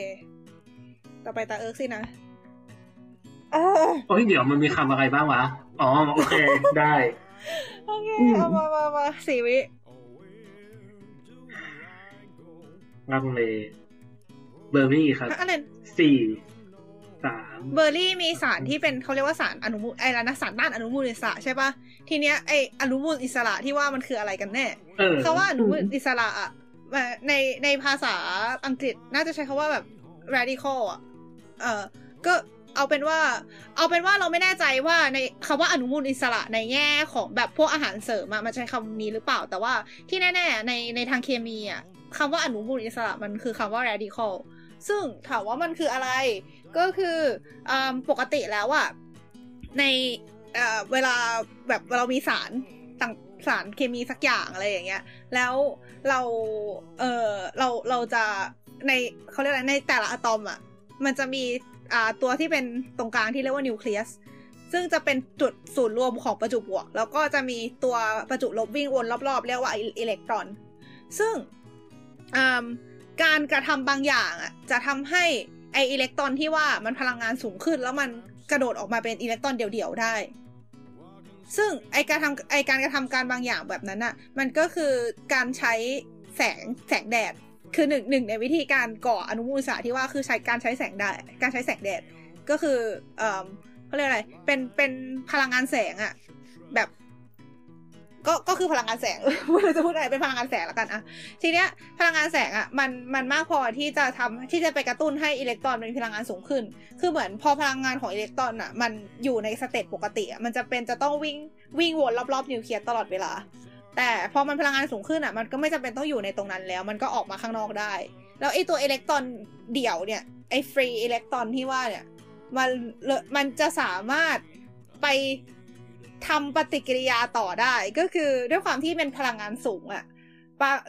ต่อไปตาเอิร์กสินะเออโอ้ยเดี๋ยวมันมีคำอะไรบ้างวะ อ๋อ โอเค ได้ โอเคอืมเอามามามาสี่วิลังเลเบอร์รี่ครับอะไรสี่สามเบอร์รี่มีสารที่เป็นเขาเรียกว่าสารอนุมูลไอ้แล้วนะสารต้านอนุมูลอิสระใช่ปะทีเนี้ยไออนุมูลอิสระที่ว่ามันคืออะไรกันแน่เออเขาว่าอนุมูลอิสระอะในในภาษาอังกฤษน่าจะใช้คาว่าแบบ radical อะ เออก็เอาเป็นว่า เอาเป็นว่าเราไม่แน่ใจว่าในคำว่าอนุมูลอิสระในแง่ของแบบพวกอาหารเสริมอะมันใช้คำนี้หรือเปล่า แต่ว่าที่แน่ๆในในทางเคมีอะคำว่าอนุมูลอิสระมันคือคำว่า radical ซึ่งถามว่ามันคืออะไร ก็คืออปกติแล้วอะในเเวลาแบบเรามีสารต่างสารเคมีสักอย่างอะไรอย่างเงี้ย แล้วเรา เออเรา เราจะในเขาเรียกอะไร ในแต่ละอะตอมอะ มันจะมีอ่าตัวที่เป็นตรงกลางที่เรียกว่านิวเคลียสซึ่งจะเป็นจุดศูนย์รวมของประจุบวก แล้วก็จะมีตัวประจุลบวิ่งวนรอบๆ เรียกว่าอิเล็กตรอน ซึ่งการกระทำบางอย่างอะจะทำให้ไออิเล็กตรอนที่ว่ามันพลังงานสูงขึ้น แล้วมันกระโดดออกมาเป็นอิเล็กตรอนเดี่ยวๆได้ ซึ่งไอการทำไอการกระทำการบางอย่างแบบนั้นอะมันก็คือการใช้แสงแสงแดด คือหนึ่งหนึ่งในวิธีการก่ออนุมูลอิสระที่ว่าคือใช้การใช้แสงแดดการใช้แสงแดดก็คือเอ่อเขาเรียกอะไรเป็นเป็นพลังงานแสงอะแบบก็ก็คือพลังงานแสงเราจะพูดอะไรเป็นพลังงานแสงแล้วกันอะทีเนี้ยพลังงานแสงอะมันมันมากพอที่จะทำที่จะไปกระตุ้นให้อิเล็กตรอนมีพลังงานสูงขึ้น คือเหมือนพอพลังงานของอิเล็กตรอนอะมันอยู่ใน state ปกติอะมันจะเป็นจะต้องวิ่งวิ่งวนรอบๆนิวเคลียสตลอดเวลา แต่พอมันพลังงานสูงขึ้นอะ มันก็ไม่จำเป็นต้องอยู่ในตรงนั้นแล้ว มันก็ออกมาข้างนอกได้ แล้วไอ้ตัวอิเล็กตรอนเดี่ยวเนี่ยไอ้ฟรีอิเล็กตรอนที่ว่าเนี่ยมันมันจะสามารถไปทำปฏิกิริยาต่อได้ก็คือด้วยความที่เป็นพลังงานสูงอะ่ะ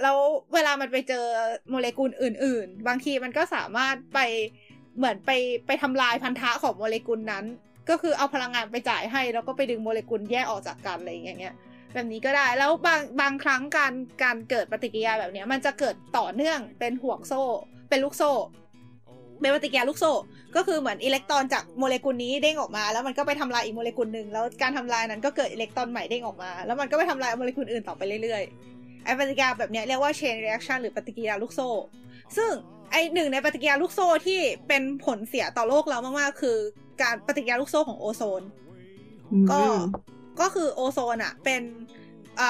แล้วเวลามันไปเจอโมเลกุลอื่น ๆ บางทีมันก็สามารถไปเหมือนไปไปทำลายพันธะของโมเลกุลนั้น ก็คือเอาพลังงานไปจ่ายให้ แล้วก็ไปดึงโมเลกุลแยกออกจากกันอะไรอย่างเงี้ย แบบนี้ก็ได้ แล้วบางบางครั้งการการเกิดปฏิกิริยาแบบนี้มันจะเกิดต่อเนื่องเป็นห่วงโซ่ เป็นลูกโซ่เป็นปฏิกิริยาลูกโซ่ ก็คือเหมือนอิเล็กตรอนจากโมเลกุลนี้เด้งออกมา แล้วมันก็ไปทำลายอีกโมเลกุลหนึ่งแล้วการทำลายนั้นก็เกิดอิเล็กตรอนใหม่เด้งออกมา แล้วมันก็ไปทำลายโมเลกุลอื่นต่อไปเรื่อยๆไอปฏิกิริยาแบบนี้เรียกว่า chain reaction หรือปฏิกิริยาลูกโซ่ ซึ่งไอหนึ่งในปฏิกิริยาลูกโซ่ที่เป็นผลเสียต่อโลกเรามากๆคือ การปฏิกิริยาลูกโซ่ของโอโซน ก็ ก็คือโอโซนอะเป็นอ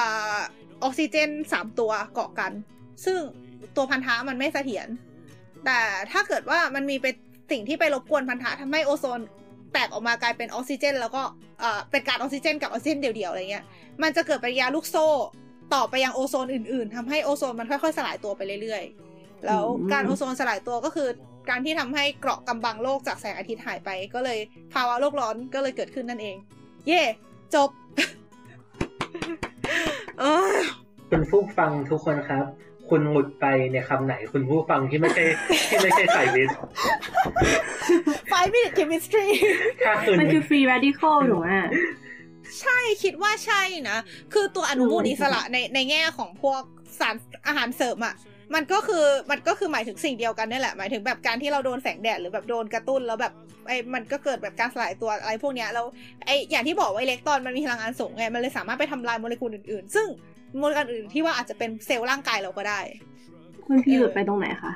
อกซิเจนสามตัวเกาะกัน ซึ่งตัวพันธะมันไม่เสถียรแต่ถ้าเกิดว่ามันมีเป็นสิ่งที่ไปรบกวนพันธะทำให้โอโซนแตกออกมากลายเป็นออกซิเจน แล้วก็เป็นการออกซิเจนกับออกซิเจนเดี่ยวๆอะไรเงี้ย มันจะเกิดปฏิกิริยาลูกโซ่ต่อไปยังโอโซนอื่น ๆทำให้โอโซนมันค่อยๆ สลายตัวไปเรื่อยๆ แล้วการโอโซนสลายตัวก็คือการที่ทำให้เกราะกำบังโลกจากแสงอาทิตย์หายไป ก็เลยภาวะโลกร้อนก็เลยเกิดขึ้นนั่นเอง เย่ จบคุณผู้ฟังทุกคนครับ คุณหมุดไปในคำไหน คุณผู้ฟังที่ไม่ใช่ที่ไม่ใช่สายวิทย์ five minute chemistry มันคือ free radical ถูกไหมใช่คิดว่าใช่นะ คือตัวอนุมูลอิสระในในแง่ของพวกสารอาหารเสริมอะ มันก็คือมันก็คือหมายถึงสิ่งเดียวกันนี่แหละ หมายถึงแบบการที่เราโดนแสงแดดหรือแบบโดนกระตุ้นแล้วแบบไอ้มันก็เกิดแบบการสลายตัวอะไรพวกเนี้ยแล้วไอ้อย่างที่บอกว่าอิเล็กตรอนมันมีพลังงานสูงไงมันเลยสามารถไปทำลายโมเลกุลอื่นๆ ซึ่งโมเลกุลอื่นที่ว่าอาจจะเป็นเซลล์ร่างกายเราก็ได้ คุณพี่หลุดไปตรงไหนคะ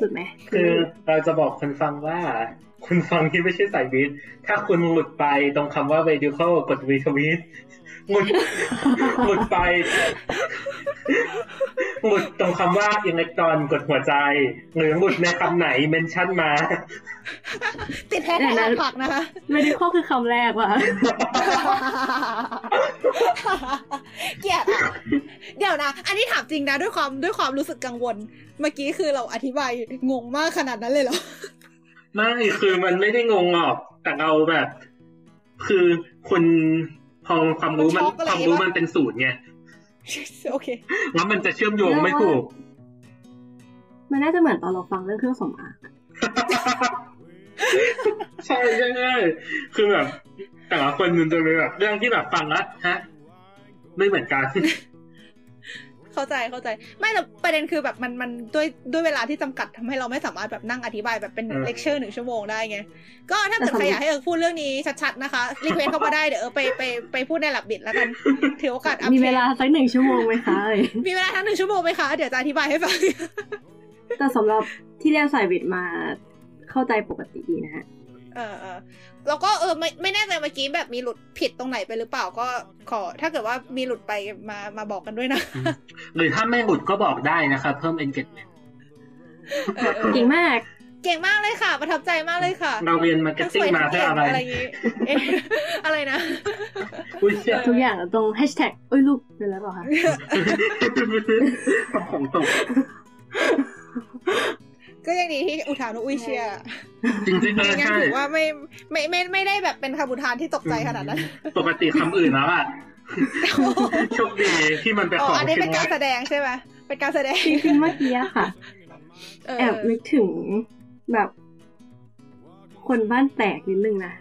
หลุดไหมคือเราจะบอกคนฟังว่า คุณฟังที่ไม่ใช่สายวิทย์ถ้าคุณหลุดไปตรงคำว่า radical กดวีทวิต หมุดหมุดไปหมุดตรงคำว่าอิเล็กตรอนกดหัวใจ หรือหมุดในคำไหนเมนชั่นมา ติดแฮชแท็กผักนะคะ ไม่ได้ข้อคือคำแรกว่ะเกลียดอะ เดี๋ยวนะ อันนี้ถามจริงนะ ด้วยความด้วยความรู้สึกกังวล เมื่อกี้คือเราอธิบายงงมากขนาดนั้นเลยเหรอ ไม่ คือมันไม่ได้งงหรอก แต่เราแบบ คือคน พอความรู้มันความรู้มันเป็นศูนย์ไงโอเคแล้วมันจะเชื่อมโยงไม่ถูก มันน่าจะเหมือนตอนเราฟังเรื่องเครื่องสำอางใช่ใช่ใช่คือแบบแต่ละคนมันจะมีแบบเรื่องที่แบบฟังแล้วฮะ ไม่เหมือนกัน เข้าใจเข้าใจ ไม่แต่ประเด็นคือแบบมันมันด้วยด้วยเวลาที่จำกัดทำให้เราไม่สามารถแบบนั่งอธิบายแบบเป็นเลคเชอร์หนึ่งชั่วโมงได้ไง ก็ถ้าเกิดใครอยากให้เออพูดเรื่องนี้ชัดๆนะคะ request เข้ามาได้เดี๋ยวเออไปไปไปพูดในหลับบิดแล้วกันถือโอกาสมีเวลาสักหนึ่งชั่วโมงไหมคะมีเวลาทั้งหนึ่งชั่วโมงไหมคะเดี๋ยวจะอธิบายให้ฟังแต่สำหรับที่เรียนสายวิทย์มาเข้าใจปกติดีนะฮะเออเออแล้วก็เออไม่ไม่แน่ใจเมื่อกี้แบบมีหลุดผิดตรงไหนไปหรือเปล่าก็ขอ ถ้าเกิดว่ามีหลุดไปมามาบอกกันด้วยนะ หรือถ้าไม่หลุดก็บอกได้นะครับ เพิ่ม engagement เก่งมาก เก่งมากเลยค่ะ ประทับใจมากเลยค่ะ เราเรียน marketing มาเพื่ออะไรอะไรอย่างงี้เอ๊ะอะไรนะอุ้ยเชี่ยทุกอย่างตรงแฮชแท็กเอ้ยลูกเป็นแล้วเปล่าคะทำของตก ก็ยังดีที่อุทานว่าอุ้ยเชียร์จริงๆเออยังใช่ถือว่าไม่ไม่ไม่ไม่ได้แบบเป็นคำอุทานที่ตกใจขนาดนั้น ปกติคำอื่นแล้วอะโชคดีที่มันเป็นอ๋ขอองอันนี้เป็นที่การแสดงใช่ไหมเป็นการแสดงจริงๆเมื่อกี้อะค่ะเออแอบนึกถึงแบบ คนบ้านแตกนิดนึงนะ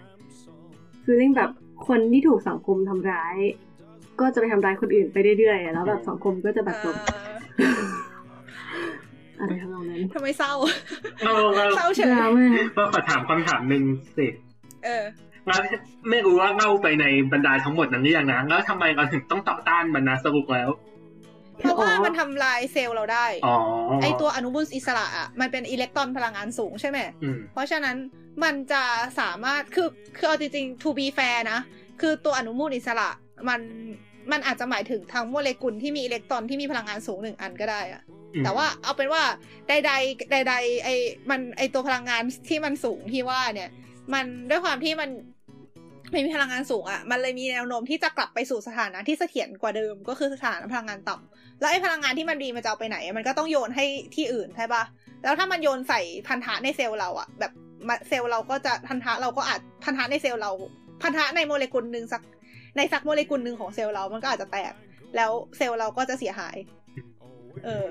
คือเรื่องแบบคนที่ถูกสังคมทำร้าย ก็จะไปทำร้ายคนอื่นไปเรื่อยๆแล้วแบบสังคมก็จะแบบจบ อ่าอะไรทำนองนั้นทำไมเศร้าเราเราเศร้าเฉดยราม่าเราขอถามคำถามหนึ่งสิเออแล้วไม่รู้ว่าเล่าไปในบรรดาทั้งหมดนั้นหรือยังนะแล้วทำไมเราถึงต้องต่อต้านมันนะสรุปแล้วเพราะว่ามันทำลายเซลล์เราได้อ๋อไอตัวอนุมูลอิสระอะ มันเป็นอิเล็กตรอนพลังงานสูงใช่ไหมอืมเพราะฉะนั้นมันจะสามารถ คือ คือเอาจริงๆ to be fair นะ คือตัวอนุมูลอิสระมัน มันอาจจะหมายถึงทั้งโมเลกุลที่มีอิเล็กตรอนที่มีพลังงานสูงหนึ่งอันก็ได้อะอืม แต่ว่าเอาเป็นว่าใดๆใดๆไอมันไอตัวพลังงานที่มันสูงที่ว่าเนี่ย มันด้วยความที่มันไม่มีพลังงานสูงอะ่ะ มันเลยมีแนวโน้มที่จะกลับไปสู่สถานะที่เสถียรกว่าเดิม ก็คือสถานะพลังงานต่ำแล้วไอ้พลังงานที่มันดีมันจะเอาไปไหน มันก็ต้องโยนให้ที่อื่นใช่ปะแล้วถ้ามันโยนใส่พันธะในเซลล์เราอะแบบเซลล์เราก็จะพันธะเราก็อาจพันธะในเซลล์เรา พันธะในโมเลกุลหนึ่งสักในสักโมเลกุลหนึ่งของเซลล์เรา มันก็อาจจะแตก แล้วเซลล์เราก็จะเสียหาย เออ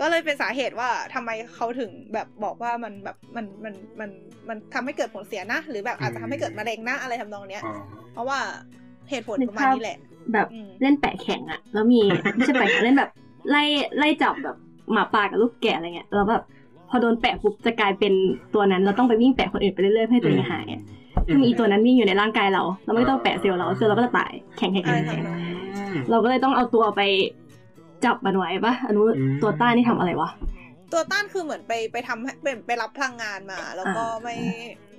ก็เลยเป็นสาเหตุว่าทำไมเขาถึงแบบบอกว่ามันแบบมันมันมันมันทำให้เกิดผลเสียนะ หรือแบบอาจจะทำให้เกิดมะเร็งนะอะไรทำนองเนี้ยอ๋อเพราะว่าเหตุผลนึกประมาณภาพนี้แหละ แบบอืมเล่นแปะแข่งอะแล้วมีไม่ใช่แปะแข่งเล่นแบบไล่ไล่จับแบบหมาป่ากับลูกแกะอะไรเงี้ยแล้วแบบพอโดนแปะปุ๊บจะกลายเป็นตัวนั้น เราต้องไปวิ่งแปะคนอื่นไปเรื่อยๆเพื่อให้ตัวเองหายอะซึ่งอีตัวนั้นวิ่งอยู่ในร่างกายเรา เราไม่ต้องแปะเซลล์เราเซลล์เราก็จะตายแข่งแข่งอะไรแข่งแข่งทำนองอืมเราก็เลยต้องเอาตัวไป จับมันไว้ปะอนุอืมตัวต้านนี่ทำอะไรวะตัวต้านคือเหมือนไปไปทำให้ไปไปรับพลังงานมา แล้วก็อ่าไม่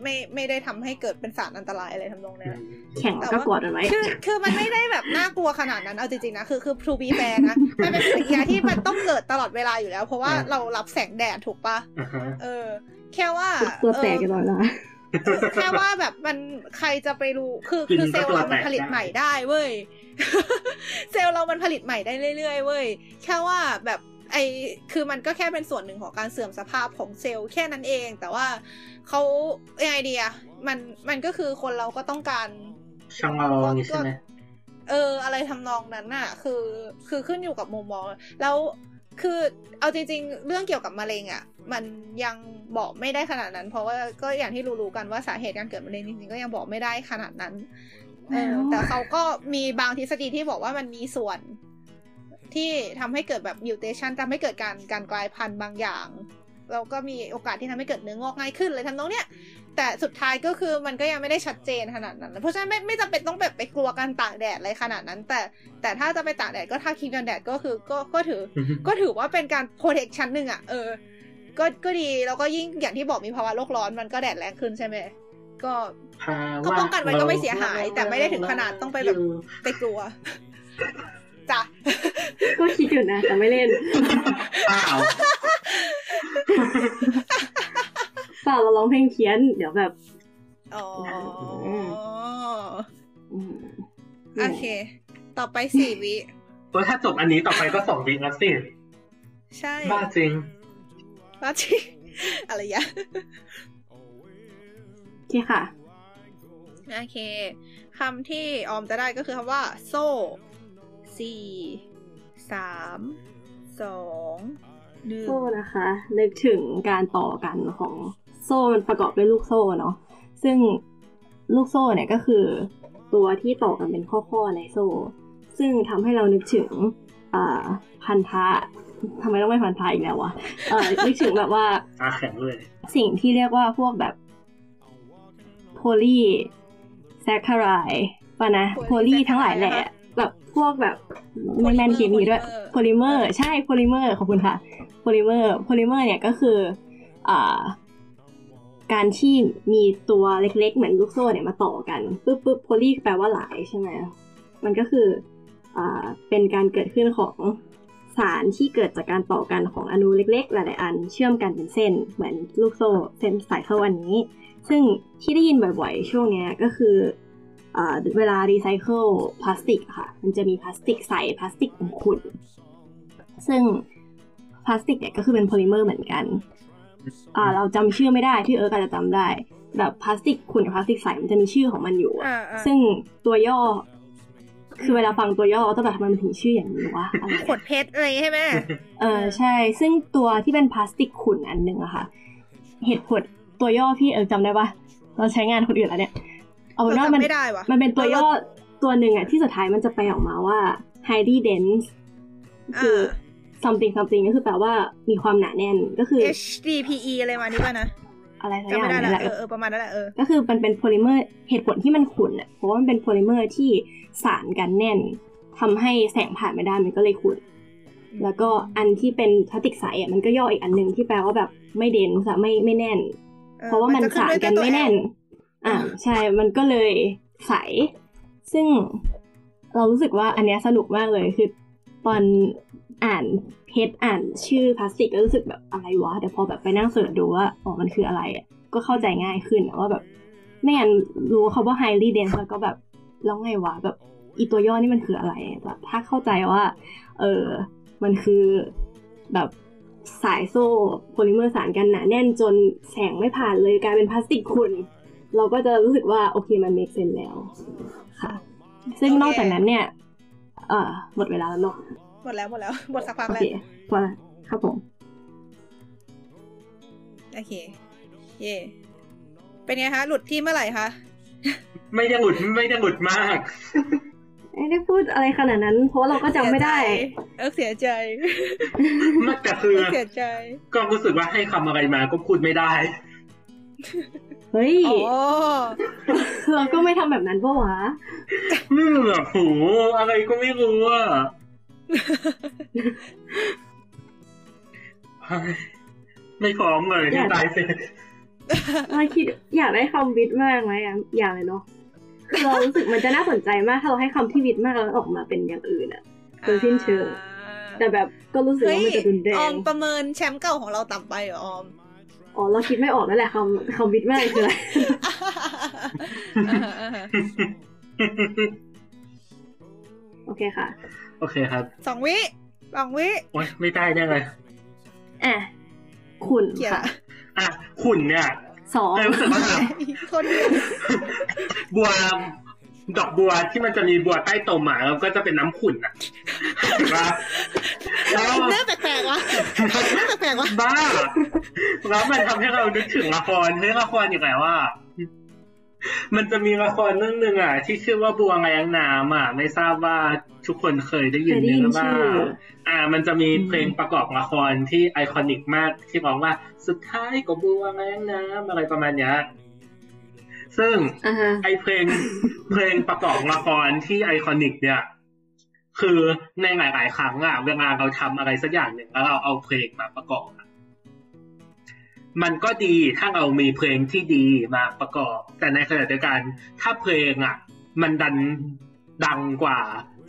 ไม่ไม่ได้ทำให้เกิดเป็นสารอันตรายอะไรทำนองเนี้ยแข่งแล้วก็กอดมันไว้คือคือมันไม่ได้แบบน่ากลัวขนาดนั้นเอาจริงๆนะคือคือ to be fair นะมันเป็นปฏิกิริยาที่มันต้องเกิดตลอดเวลาอยู่แล้ว เพราะว่าอืมเรารับแสงแดดถูกปะอ่าฮะเออ แค่ว่าตัวแตกเอกันอหน่อยนะแค่ว่าแบบมันใครจะไปรู้คือกินคือเซลล์ก็ตัวเรามันแตกผลิตได้ใหม่ได้เว้ย เซลล์เรามันผลิตใหม่ได้เรื่อยๆเว้ยแค่ว่าแบบไอคือมันก็แค่เป็นส่วนหนึ่งของการเสื่อมสภาพของเซลล์แค่นั้นเอง แต่ว่าเขายังไงดีอะมันมันก็คือคนเราก็ต้องการช่างเราอย่างนี้ใช่ไหมเออ อะไรทำนองนั้นน่ะ คือคือขึ้นอยู่กับมุมมอง แล้วคือเอาจริง ๆ เรื่องเกี่ยวกับมะเร็งอะ มันยังบอกไม่ได้ขนาดนั้น เพราะว่าก็อย่างที่รู้ๆกันว่าสาเหตุการเกิดมะเร็งจริงๆก็ยังบอกไม่ได้ขนาดนั้น เออแต่เขาก็มีบางทฤษฎีที่บอกว่ามันมีส่วนที่ทำให้เกิดแบบมิวเทชันทำให้เกิดการการกลายพันธุ์บางอย่างแล้วก็มีโอกาสที่ทำให้เกิดเนื้องอกง่ายขึ้นเลยทำนองเนี้ยแต่สุดท้ายก็คือมันก็ยังไม่ได้ชัดเจนขนาดนั้น เพราะฉะนั้นไม่ไม่จำเป็นต้องแบบไปกลัวการตากแดดอะไรขนาดนั้น แต่แต่ถ้าจะไปตากแดดก็ทาครีมกันแดดก็คือก็ก็ถือ ก็ถือว่าเป็นการโปรเทคชั้นหนึ่งอะเออก็ก็ดีแล้วก็ยิ่งอย่างที่บอกมีภาวะโลกร้อนมันก็แดดแรงขึ้นใช่ไหม ก็ภาก็วะป้องกันไว้ก็ไม่เสียหาย แต่ไม่ได้ถึงขนาดต้องไปแบบไปกลัวจ้ะก็คิดอยู่นะแต่ไม่เล่นเปล่าเปล่าเราร้องเพลงเพี้ยน เดี๋ยวแบบอ๋ออืมโอเค ต่อไปสี่วิเพราะถ้าจบอันนี้ต่อไปก็สองวิแล้วสิ ใช่ บ้าจริงว่าที่อะไรยะโอ เคค่ะ โอเคคำที่ออมจะได้ก็คือคำว่า โซ่สี่สามสองหนึ่งโซ่นะคะ นึกถึงการต่อกันของโซ่มันประกอบด้วยลูกโซ่เนาะซึ่งลูกโซ่เนี่ยก็คือตัวที่ต่อกันเป็นข้อๆในโซ่ ซึ่งทำให้เรานึกถึงอ่าพันธะทำไมต้องไม่พันธะอีกแล้ววะเออนึกถึงแบบว่าตาแข็งเลยสิ่งที่เรียกว่าพวกแบบ โพลีแซคคารายปะนะ poly ทั้งหลายแหละแบบพวกแบบไม่แม่นเคมีด้วยโพลิเมอร์ใช่โพลิเมอร์ขอบคุณค่ะโพลิเมอร์โพลิเมอร์เนี่ยก็คืออ่าการที่มีตัวเล็กๆ เหมือนลูกโซ่เนี่ยมาต่อกันปุ๊บปุ๊บ poly แปลว่าหลายใช่ไหมมันก็คืออ่าเป็นการเกิดขึ้นของสสารที่เกิดจากการต่อกันของอณูเล็กๆ หลายๆ อัน เชื่อมกันเป็นเส้นเหมือนลูกโซ่เส้นสายโซ่อันนี้ ซึ่งที่ได้ยินบ่อยๆ ช่วงเนี้ยก็คือเอ่อเวลารีไซเคิลพลาสติกค่ะ มันจะมีพลาสติกใสพลาสติกขุ่นๆซึ่งพลาสติกเนี่ยก็คือเป็นโพลิเมอร์เหมือนกันอ่าเราจำชื่อไม่ได้ที่เอิร์กอาจจะจำได้ แบบพลาสติกขุ่นกับพลาสติกใสมันจะมีชื่อของมันอยู่อะอ่าอ่าซึ่งตัวย่อ คือเวลาฟังตัวย่อต้องแบบทำไมมันถึงชื่ออย่างนี้วะอะไรขวด PET อะไรใช่ไหมเออใช่ ซึ่งตัวที่เป็นพลาสติกขุ่นอันหนึ่งอะค่ะ เหตุผล ตัวย่อพี่เออจำได้ปะเราใช้งานคนอื่นแล้วเนี่ย เอาเป็นว่ามันจำไม่ได้วะมันเป็นตัวย่อตัวหนึ่งอะที่สุดท้ายมันจะไปออกมาว่า highly dense คือ something something ก็คือแปลว่ามีความหนาแน่นก็คืออ่า HDPE อะไรมานี่ป่ะนะอะไรสักอจำย่างไม่ได้นี่ละแหละเออเออประมาณนั้นแหละเออก็คือมันเป็นโพลิเมอร์เหตุผลที่มันขุ่นอะเพราะว่ามันเป็นโพลิเมอร์ที่สารกันแน่นทำให้แสงผ่านไม่ได้มันก็เลยขุ่นแล้วก็อันที่เป็นพลาสติกใสอะมันก็ย่ออีกอันหนึ่งที่แปลว่าแบบไม่เด่นสะไม่ไม่แน่นออ เพราะว่ามันจะขึ้สารด้วยกันตัวไม่แน่น L อ่าใช่มันก็เลยใส ซึ่งเรารู้สึกว่าอันเนี้ยสนุกมากเลยคือตอนอ่านเพจอ่านชื่อพลาสติกก็รู้สึกแบบอะไรวะแต่พอแบบไปนั่งเสิร์ชดูว่าอ๋อมันคืออะไรอะก็เข้าใจง่ายขึ้นอะว่าแบบไม่งั้นรู้เขาว่า highly dense แล้วก็แบบแล้วไงวะแบบอีตัวย่อนี่มันคืออะไรแบบถ้าเข้าใจว่า เออมันคือแบบ สายโซ่โพลิเมอร์สารกันหนาแน่นจนแสงไม่ผ่านเลยกลายเป็นพลาสติกขุ่นเราก็จะรู้สึกว่าโอเคมัน make sense แล้วค่ะ ซึ่งนอกจากนั้นเนี่ยเอ่อหมดเวลาแล้วเนาะหมดแล้วหมดแล้วหมดสักพักโอแล้วเคพอละครับผมโอเค เย่เป็นไงคะ หลุดที่เมื่อไหร่คะ ไม่ได้หลุดไม่ได้หลุดมาก ไม่ได้พูดอะไรขนาดนั้น เพราะว่าเราก็จำไม่ได้ เออเสียใจมากแต่คือเออเสียใจ ก็รู้สึกว่าให้คำอะไรมาก็พูดไม่ได้ เฮ้ยอ๋อเราก็ไม่ทำแบบนั้นปะวะอืมแบบโหอะไรก็ไม่รู้อะเฮ้ยไม่พร้อมเลยที่ตายเสร็จเราคิดอยากได้คำวิทย์มากไหมอะอยากเลยเนาะคือ เรารู้สึกมันจะน่าสนใจมากถ้าเราให้คำที่วิทย์มากแล้วออกมาเป็นอย่างอื่นอะโดยสิ้นเชิงแต่แบบก็รู้สึกเฮ้ว่ายมันจะรุนแรอองมประเมินแชมป์เก่าของเราต่ำไปเหรอออมอ๋อเราคิดไม่ออกนั่นแหละคำคำวิทย์มากคืออะไรโอเคค่ะ โอเคครับสองวิสองวิโอ๊ยไม่ได้ได้เลยอะขุนเกี่ยวค่ะอะขุนเนี่ย สองเออรู้สึกว่าแบบคนเดียวบัวดอกบัวที่มันจะมีบัวใต้ตมอะแล้วก็จะเป็นน้ำขุ่นอะเห็นปะแล้วเนื้อแปลกๆวะเนื้อแปลกๆวะบ้าแล้วมันทำให้เรานึกถึงละครเฮ้ยละครอีกแล้วว่า มันจะมีละครเรื่องหนึ่งอะ ที่ชื่อว่าบัวแรงน้ำอะ ไม่ทราบว่าทุกคนเคยได้ยินเคยได้ยินหรือเปล่าชื่ออ่า มันจะมีเพลงประกอบละครที่ไอคอนิกมากที่ร้องว่าสุดท้ายก็บัวแรงน้ำอะไรประมาณเนี้ยซึ่งอ่าฮะไอเพลงเพลงประกอบละครที่ไอคอนิก เนี่ย คือในหลาย ๆ ครั้งอะเวลาเราทำอะไรสักอย่างหนึ่งแล้วเราเอาเพลงมาประกอบอะ มันก็ดีถ้าเรามีเพลงที่ดีมาประกอบ แต่ในขณะเดียวกันถ้าเพลงอะมันดันดังกว่า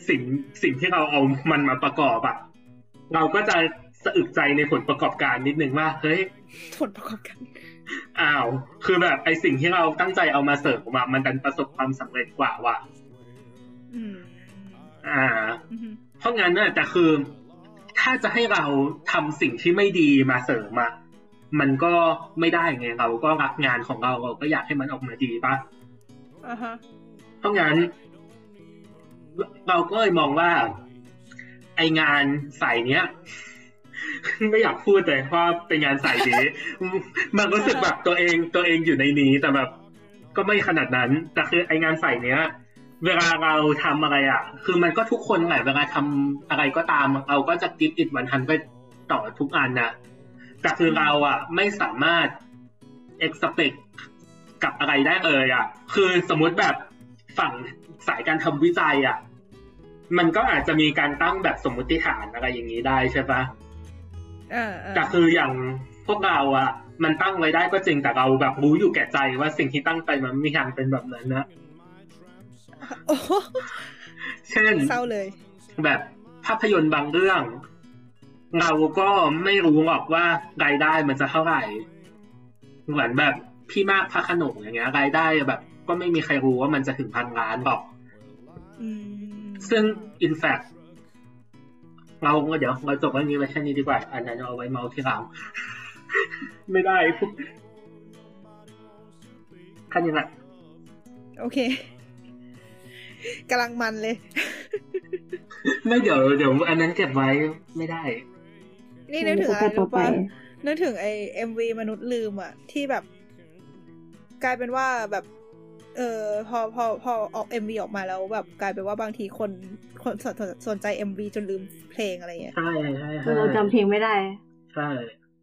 สิ่งสิ่งที่เราเอามันมาประกอบอะเราก็จะสะอึกใจในผลประกอบการนิดนึงว่าเฮ้ยผลประกอบกันอ้าวคือแบบไอสิ่งที่เราตั้งใจเอามาเสริมอะมันดันประสบความสำเร็จกว่าว่ะอืมอ่าอืมเพราะงั้นน่ะแต่คือ ถ้าจะให้เราทำสิ่งที่ไม่ดีมาเสริมอะ มันก็ไม่ได้ไงเราก็รักงานของเราเราก็อยากให้มันออกมาดีปะอ่าฮะเพราะงั้น เราก็เลยมองว่า ไองานสายเนี้ยไม่อยากพูดเลยว่าเป็นงานสายนี้มันรู้สึกแบบตัวเองตัวเองอยู่ในนี้แต่แบบ ก็ไม่ขนาดนั้นแต่คือไองานสายเนี้ย เวลาเราทำอะไรอะ คือมันก็ทุกคนแหละเวลาทำอะไรก็ตามเราก็จะกิฟต์อิดวันทันไปต่อทุกอันนะ แต่คือเราอะไม่สามารถ expect กับอะไรได้เลยอะ คือสมมุติแบบฝั่งสายการทำวิจัยอะ มันก็อาจจะมีการตั้งแบบสมมติฐานอะไรอย่างนี้ได้ใช่ปะเออเออแต่คืออย่างพวกเราอะ มันตั้งไว้ได้ก็จริงแต่เราแบบรู้อยู่แก่ใจว่าสิ่งที่ตั้งไปมันไม่มีทางเป็นแบบนั้นนะโอ้โหเช่นเศร้าเลย แบบภาพยนตร์บางเรื่อง เราก็ไม่รู้หรอกว่ารายได้มันจะเท่าไหร่ เหมือนแบบพี่มากพระขนงอย่างเงี้ยรายได้แบบ ก็ไม่มีใครรู้ว่ามันจะถึงพันล้านหรอกอืมซึ่ง in fact เราเดี๋ยวเราจบเรื่องนี้ไว้แค่นี้ดีกว่า อันนั้นเอาไว้เมาที่หลังไม่ได้พูดแค่นี้แหละโอเคกำลังมันเลย ไม่เดี๋ยวเดี๋ยวอันนั้นเก็บไว้ไม่ได้ นี่นึกถึงอะไรต่อรู้ไปปะนึกถึงไอ MV มนุษย์ลืมอะที่แบบ กลายเป็นว่าแบบ เออพอพอพอออก MV ออกมาแล้วแบบกลายเป็นว่าบางทีคนคนสนสนสนใจ MV จนลืมเพลงอะไรเงี้ยใช่ใช่ใช่เราจำเพลงไม่ได้ ใช่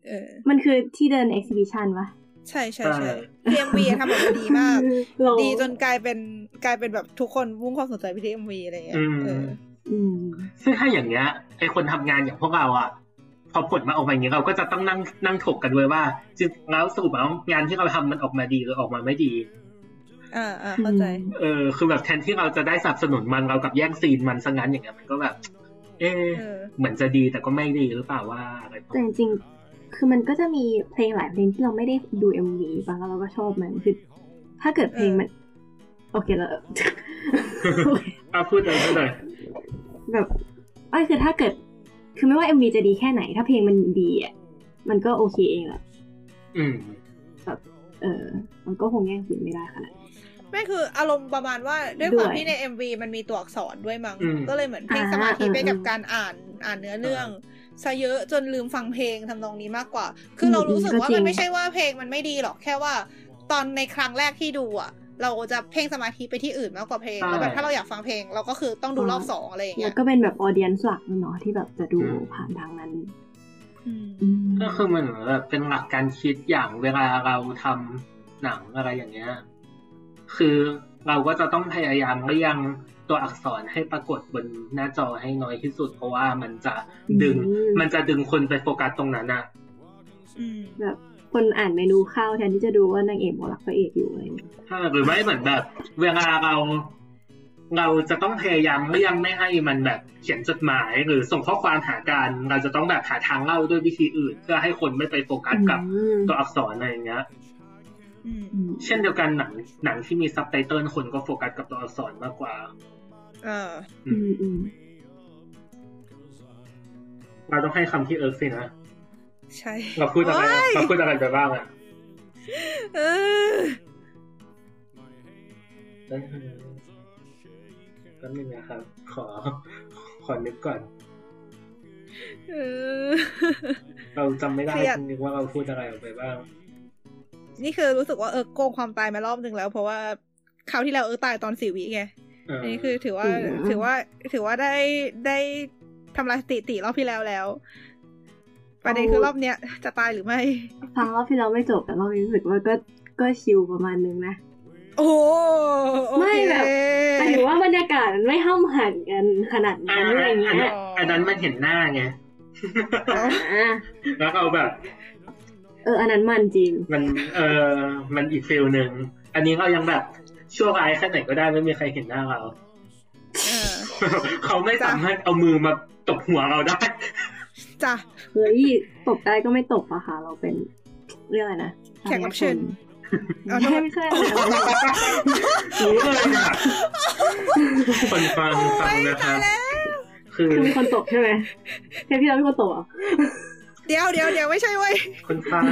เออมันคือที่เดิน exhibition วะใช่ใช่ใช่ใช่ MV ทำออกมาดีมากเราดีจนกลายเป็นกลายเป็นแบบทุกคนมุ่งความสนใจไปที่ MV อะไรเงี้ยอืมเอออืมซึ่งถ้าอย่างเงี้ยไอคนทำงานอย่างพวกเราอะพ อผลมาออกมาอย่างเงี้ยเราก็จะต้องนั่งนั่งถกกันด้วยว่าจริงแล้วสรุปแล้วงานที่เราทำมันออกมาดีหรือออกมาไม่ดีอ่าอ่าเข้าใจ เออ คือแบบแทนที่เราจะได้สนับสนุนมันเรากลับแย่งซีนมันซะงั้นอย่างเงี้ยมันก็แบบ เออเออเหมือนจะดีแต่ก็ไม่ดีหรือเปล่าว่าอะไรประแต่มาณจริงๆคือมันก็จะมีเพลงหลายเพลงที่เราไม่ได้ดู MV บางแล้วเราก็ชอบมันคือถ้าเกิดเพลงมัน โอเคแล้วอะพูดเลยพูดเลยแบบไอ้ยคือถ้าเกิด คือไม่ว่า MV จะดีแค่ไหน ถ้าเพลงมันดีอะมันก็โอเคเองแหละอืมแบบเออมันก็คงแย่งซีนไม่ได้ขนาดนั้นไม่คืออารมณ์ประมาณว่าด้วยด้วยความที่ใน MV มันมีตัวอักษรด้วยมั้งอืมก็เลยเหมือนเพ่งอ่าสมาธิไปเออกับเออการอ่านอ่านเนื้อเรื่องซะเยอะจนลืมฟังเพลงทำนองนี้มากกว่า คือเรารู้สึกว่าก็จริมันงไม่ใช่ว่าเพลงมันไม่ดีหรอกแค่ว่า ตอนในครั้งแรกที่ดูอะ เราจะเพ่งสมาธิไปที่อื่นมากกว่าเพลงใช่แล้วแบบถ้าเราอยากฟังเพลง เราก็คือต้องดูรอบสองอะไรอย่างแล้เงี้วยก็เป็นแบบออเดียนหลักเนาะที่แบบจะดูผ่านทางนั้นอืมอืมก็คือมันเหมือนแบบเป็นหลักการคิดอย่างเวลาเราทำหนังอะไรอย่างเงี้ย คือเราก็จะต้องพยายามเรียงตัวอักษรให้ปรากฏบนหน้าจอให้น้อยที่สุด เพราะว่ามันจะดึงอืมมันจะดึงคนไปโฟกัสตรงนั้นอะอืมแบบ คนอ่านเมนูข้าวแทนที่จะดูว่านางเอกบอกรักพระเอกอยู่อะไรอย่างเงี้ยใช่หรือไม่เหมือนแบบเวลาเราเราจะต้องพยายามเลี่ยงไม่ให้มันแบบเขียนจดหมายหรือส่งข้อความหากัน เราจะต้องแบบหาทางเล่าด้วยวิธีอื่น เพื่อให้คนไม่ไปโฟกัสกับอืมตัวอักษรอะไรอย่างเงี้ยอืมอืมเช่นเดียวกันหนังหนังที่มีซับไตเติลคนก็โฟกัสกับตัวอักษรมากกว่าเอออืมอืมเราต้องให้คำที่เอิร์กสินะ ใช่เราพูดอะไรโยเราพูดอะไรไปบ้างอะเออนั่นคือแป๊บนึงนะครับ ขอ ขอนึกก่อนเออเราจำไม่ได้เครียดจริงๆว่าเราพูดอะไรออกไปบ้าง นี่คือรู้สึกว่าเออโกงความตายมารอบหนึ่งแล้ว เพราะว่าคราวที่แล้วเออตายตอนสี่วิไงเอออันนี้คือถือว่าอืมถือว่าถือว่าได้ได้ทำลายสถิติรอบที่แล้วแล้ว ประเด็นคือรอบเนี้ยจะตายหรือไม่ ฟังรอบที่เราไม่จบแต่รอบนี้รู้สึกว่าก็ก็ชิลประมาณนึงนะ โอ้โหโอเคไม่แบบหมายถึงว่าบรรยากาศมันไม่ห้ามหันกันขนาดอ่านั้นอะไรอันเงี้นั้นยอันนั้นมันเห็นหน้าไงอ่าแล้วเราแบบ เออ อันนั้นมันจริง มันเออมันอีกฟิลหนึ่งอันนี้เรายังแบบชั่วร้ายแค่ไหนก็ได้ไม่มีใครเห็นหน้าเราเออเขาไม่สามารถเอามือมาตบหัวเราได้ จ้ะเฮ้ยตบได้ก็ไม่ตบอะค่ะ เราเป็นเรื่องอะไรนะแขกรับเชิญไม่ใช่ไม่ใช่อะไรรู้เลยอะคนฟังฟังนะครับคือคือมีคนตบใช่ไหมเทปที่เราเป็นคนตบเหรอะเดี๋ยวเดี๋ยวเดี๋ยวไม่ใช่เว้ยคนฟัง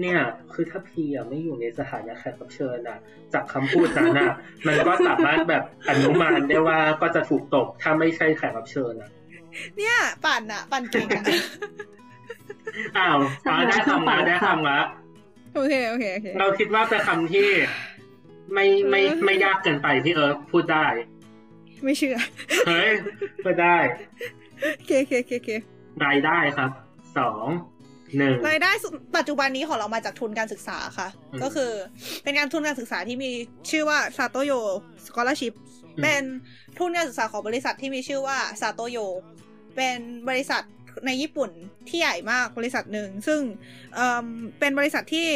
เนี่ย คือถ้าพีอะไม่อยู่ในสถานะแขกรับเชิญอะ จากคำพูดนั้นอะ มันก็สามารถแบบอนุมานได้ว่าก็จะถูกตบถ้าไม่ใช่แขกรับเชิญอะ เนี่ยปั่นอะปั่นเก่งอะอ้าวอ๋อได้คำละได้คำละโอเคโอเคโอเคเราคิดว่าเป็นคำที่ไม่ไม่ไม่ยากเกินไปที่เอิร์ธพูดได้ ไม่เชื่อ เฮ้ยก็ได้โอเคโอเคโอเคโอเครายได้ครับสองหนึ่งรายได้สุดปัจจุบันนี้ของเรามาจากทุนการศึกษาค่ะอืมก็คือเป็นการทุนการศึกษาที่มีชื่อว่าซาโตโยสกอ l ชิพอืมเป็นทุนการศึกษาของบริษัทที่มีชื่อว่าซาโตโย เป็นบริษัทในญี่ปุ่นที่ใหญ่มากบริษัทหนึ่ง ซึ่งเอิ่มเป็นบริษัทที่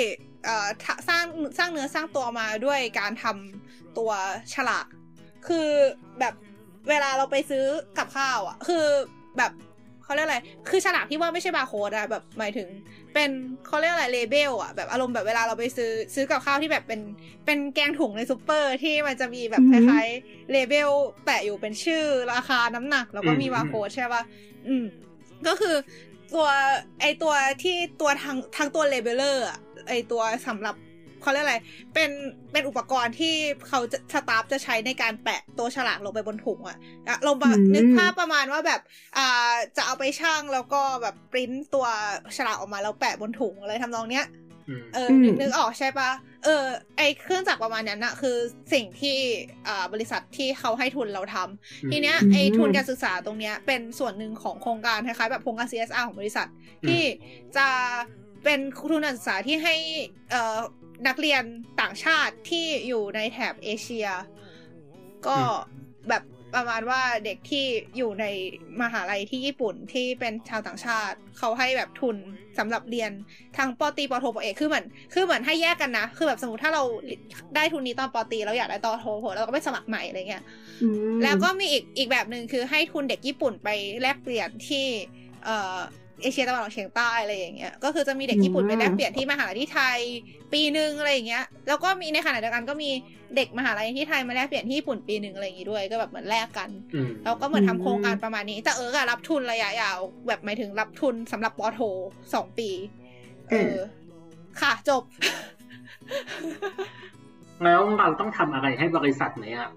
สร้างสร้างเนื้อสร้างตัวมาด้วยการทำตัวฉลาก คือแบบเวลาเราไปซื้อกับข้าวอะ คือแบบเขาเรียกอะไร คือฉลากที่ว่าไม่ใช่บาร์โค้ดอะแบบหมายถึง เป็นเขาเรียกอะไร label อะแบบอารมณ์แบบเวลาเราไปซื้อซื้อกับข้าวที่แบบเป็นเป็นแกงถุงในซูเปอร์ที่มันจะมีแบบคล้ายๆ labelแปะอยู่เป็นชื่อราคาน้ำหนัก แล้วก็มีบาร์โค้ดใช่ป่ะอืม ก็คือตัวไอตัวที่ตัวทางทางตัว labeler อะไอตัวสำหรับ เขาเรียกอะไร เป็นเป็นอุปกรณ์ที่เขาจะ staff จะใช้ในการแปะตัวฉลากลงไปบนถุงอะอะลงมานึกภาพประมาณว่าแบบอ่าจะเอาไปชั่งแล้วก็แบบปริ้นตัวฉลากออกมาแล้วแปะบนถุงอะไรทำนองเนี้ยเออนึกนึกออกใช่ปะเออ ไอเครื่องจักรประมาณนั้นอะคือสิ่งที่อ่าบริษัทที่เขาให้ทุนเราทำทีเนี้ยไอทุนการศึกษาตรงเนี้ยเป็นส่วนหนึ่งของโครงการคล้ายๆแบบโครงการ CSR ของบริษัทที่จะเป็นทุนการศึกษาที่ให้เอ่อ นักเรียนต่างชาติที่อยู่ในแถบเอเชีย ก็แบบประมาณว่าเด็กที่อยู่ในมหาลัยที่ญี่ปุ่นที่เป็นชาวต่างชาติ เขาให้แบบทุนสำหรับเรียนทางปอตีปอโทปอเอกคือเหมือนคือเหมือนให้แยกกันนะ คือแบบสมมติถ้าเราได้ทุนนี้ตอนปอตีเราอยากได้ตอนโทโเราก็ไปสมัครใหม่อะไรเงี้ยแล้วก็มีอีกอีกแบบหนึ่งคือให้ทุนเด็กญี่ปุ่นไปแลกเปลี่ยนที่เอ่อ เอเชียตะวันออกเฉียงใต้อะไรอย่างเงี้ย ก็คือจะมีเด็กญี่ปุ่นไปแลกเปลี่ยนที่มหาลัยที่ไทยปีหนึ่งอะไรอย่างเงี้ย แล้วก็มีในขณะเดียวกันก็มีเด็กมหาลัยที่ไทยมาแลกเปลี่ยนที่ญี่ปุ่นปีหนึ่งอะไรอย่างงี้ด้วย ก็แบบเหมือนแลกกัน แล้วก็เหมือนทำโครงการประมาณนี้ แต่เออก็รับทุนระยะยาว แบบหมายถึงรับทุนสำหรับปอโทสองปี เออ ค่ะจบ แล้วเราต้องทำอะไรให้บริษัทไหมอะ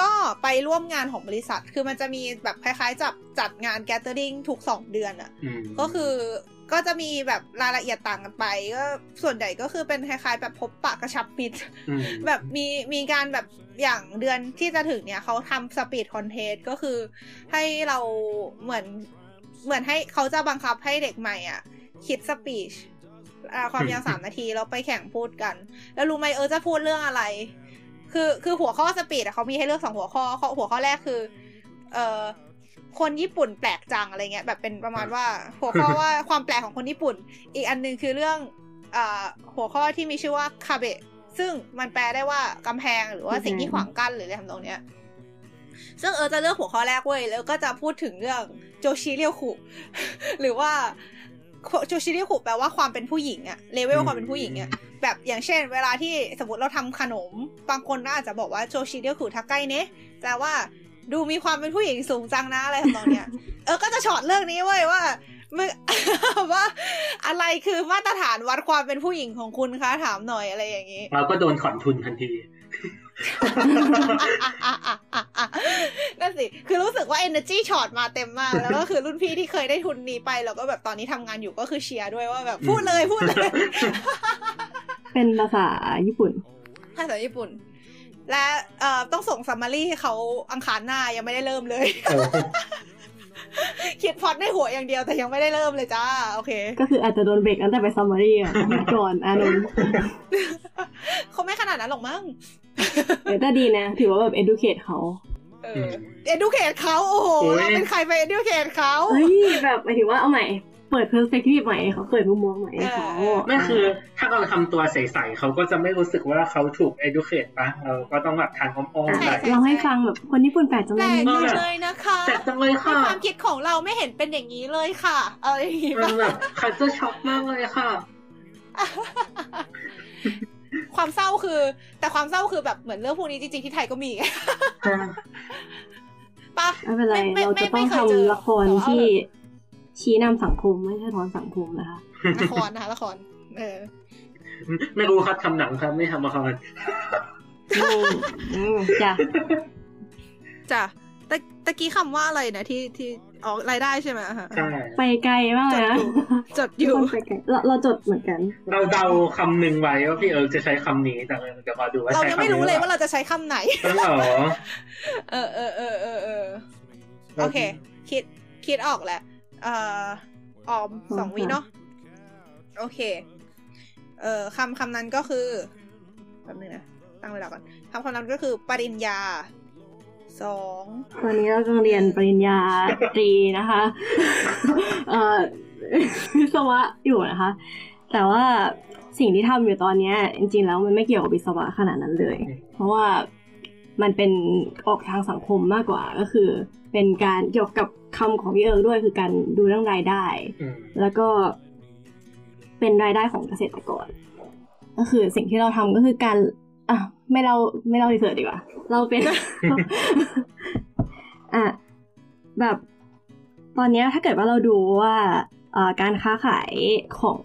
ก็ไปร่วมงานของบริษัท คือมันจะมีแบบคล้ายๆจับจัดงาน gathering ทุกสองเดือนอะ่ะ ก็คือก็จะมีแบบรายละเอียดต่างกันไป ก็ส่วนใหญ่ก็คือเป็นคล้ายๆ แบบพบปะกระชับมิตร แบบมีมีการแบบอย่างเดือนที่จะถึงเนี่ยเขาทำ speech contest ก็คือให้เราเหมือนเหมือนให้เขาจะบังคับให้เด็กใหม่อะ คิดสปีชความยาวสามนาทีแล้วไปแข่งพูดกัน แล้วรู้ไหมเออจะพูดเรื่องอะไร คือคือหัวข้อสปีดเขามีให้เลือกสองหัวข้อหัวข้อแรกคือ เอ่อคนญี่ปุ่นแปลกจังอะไรเงี้ยแบบเป็นประมาณว่า หัวข้อว่าความแปลกของคนญี่ปุ่น อีกอันนึงคือเรื่องอ่าหัวข้อที่มีชื่อว่าคาเบะซึ่งมันแปลได้ว่ากำแพงหรือว่าสิ่งที่ขวางกั้นหรืออะไรทำนองเนี้ยซึ่งเออจะเลือกหัวข้อแรกเว้ยแล้วก็จะพูดถึงเรื่องโจชิเรียวคุหรือว่าโจชิเรียวคุแปลว่าความเป็นผู้หญิงอะเลเวลความเป็นผู้หญิงอะแบบอย่างเช่น เวลาที่สมมติเราทำขนม บางคนอาจจะบอกว่าโจชิเดียคือทักไกเนะแปลว่าดูมีความเป็นผู้หญิงสูงจังนะอะไรทำนองเนี้ยเออก็จะช็อตเรื่องนี้เว้ยว่ามึงว่าอะไรคือมาตรฐานวัดความเป็นผู้หญิงของคุณคะถามหน่อยอะไรอย่างนี้ เราก็โดนถอนทุนทันที นั่นสิ คือรู้สึกว่า energy ช็อตมาเต็มมาก แล้วก็คือรุ่นพี่ที่เคยได้ทุนนี้ไป แล้วก็แบบตอนนี้ทำงานอยู่ก็คือเชียร์ด้วยว่าแบบพูดเลยพูดเลย เป็นภาษาญี่ปุ่น ภาษาญี่ปุ่น และเอ่อต้องส่งซัมมารีให้เขาอังคารหน้ายังไม่ได้เริ่มเลยคิดพอดในหัวอย่างเดียวแต่ยังไม่ได้เริ่มเลยจ้า โอเค ก็คืออาจจะโดนเบรกตั้งแต่ไป summary อะก่อนอานนท์เขาไม่ขนาดนั้นหรอกมั้ง แต่ดีนะ ถือว่าแบบ educate เขาเออ educate เขาโอ้โหเราเป็นใครไป educate เขาเฮ้ยแบบหมายถึงว่าเอาใหม่เปิด perspective ใหม่เขาเปิดมุมมองใหม่เขาไม่คือถ้าเราทำตัวใสๆเขาก็จะไม่รู้สึกว่าเขาถูก educate ปะเราก็ต้องแบบทางอ้อมๆไปเราให้ฟังแบบคนญี่ปุ่นแปลกจังเลยเลยนะคะแปลกจังเลยค่ะความคิดของเราไม่เห็นเป็นอย่างนี้เลยค่ะเอออย่างนี้แบบเขาจะช็อกมากเลยค่ะ ความเศร้าคือ แต่ความเศร้าคือแบบเหมือนเรื่องพวกนี้จริงๆที่ไทยก็มีปะไม่เป็นไรเราจะต้องทำละครที่ชี้นำสังคมไม่ใช่ทอนสังคมนะคะละครนะคะละคร เออ ไม่รู้ครับทำหนังครับ ไม่ทำละครจ้ะจ้ะตะตะกี้คำว่าอะไรนะที่ที่ ออกรายได้ใช่ไหมคะใช่ไปไกลมากเลยนะจดอยู่เราเราจดเหมือนกัน เราเดาคำหนึ่งไว้ว่าพี่เอิร์จะใช้คำนี้แต่เราจะมาดูว่าเรายังไม่รู้เลยว่าเราจะใช้คำไหนเหรอเออเออเออเออเออโอเค คิดคิดออกแหละเอ่อออมสองวิเนาะโอเค เอ่อคำคำนั้นก็คือแป๊บนึงนะตั้งเวลาก่อนคำคำนั้นก็คือปริญญา สองตอนนี้เรากำลังเรียนปริญญาตรีนะคะเอ่อวิศวะอยู่นะคะ แต่ว่าสิ่งที่ทำอยู่ตอนนี้จริงๆแล้วมันไม่เกี่ยวกับวิศวะขนาดนั้นเลย เพราะว่ามันเป็นออกทางสังคมมากกว่าก็คือ เป็นการเกี่ยวกับคำของพี่เอิร์กด้วยคือการดูเรื่องรายได้อืมแล้วก็เป็นรายได้ของเกษตรกร ก็คือสิ่งที่เราทำก็คือการ อะไม่เราไม่เล่า research ดีกว่าเราเป็น อะแบบตอนเนี้ยถ้าเกิดว่าเราดูว่าอ่าการค้าขายของ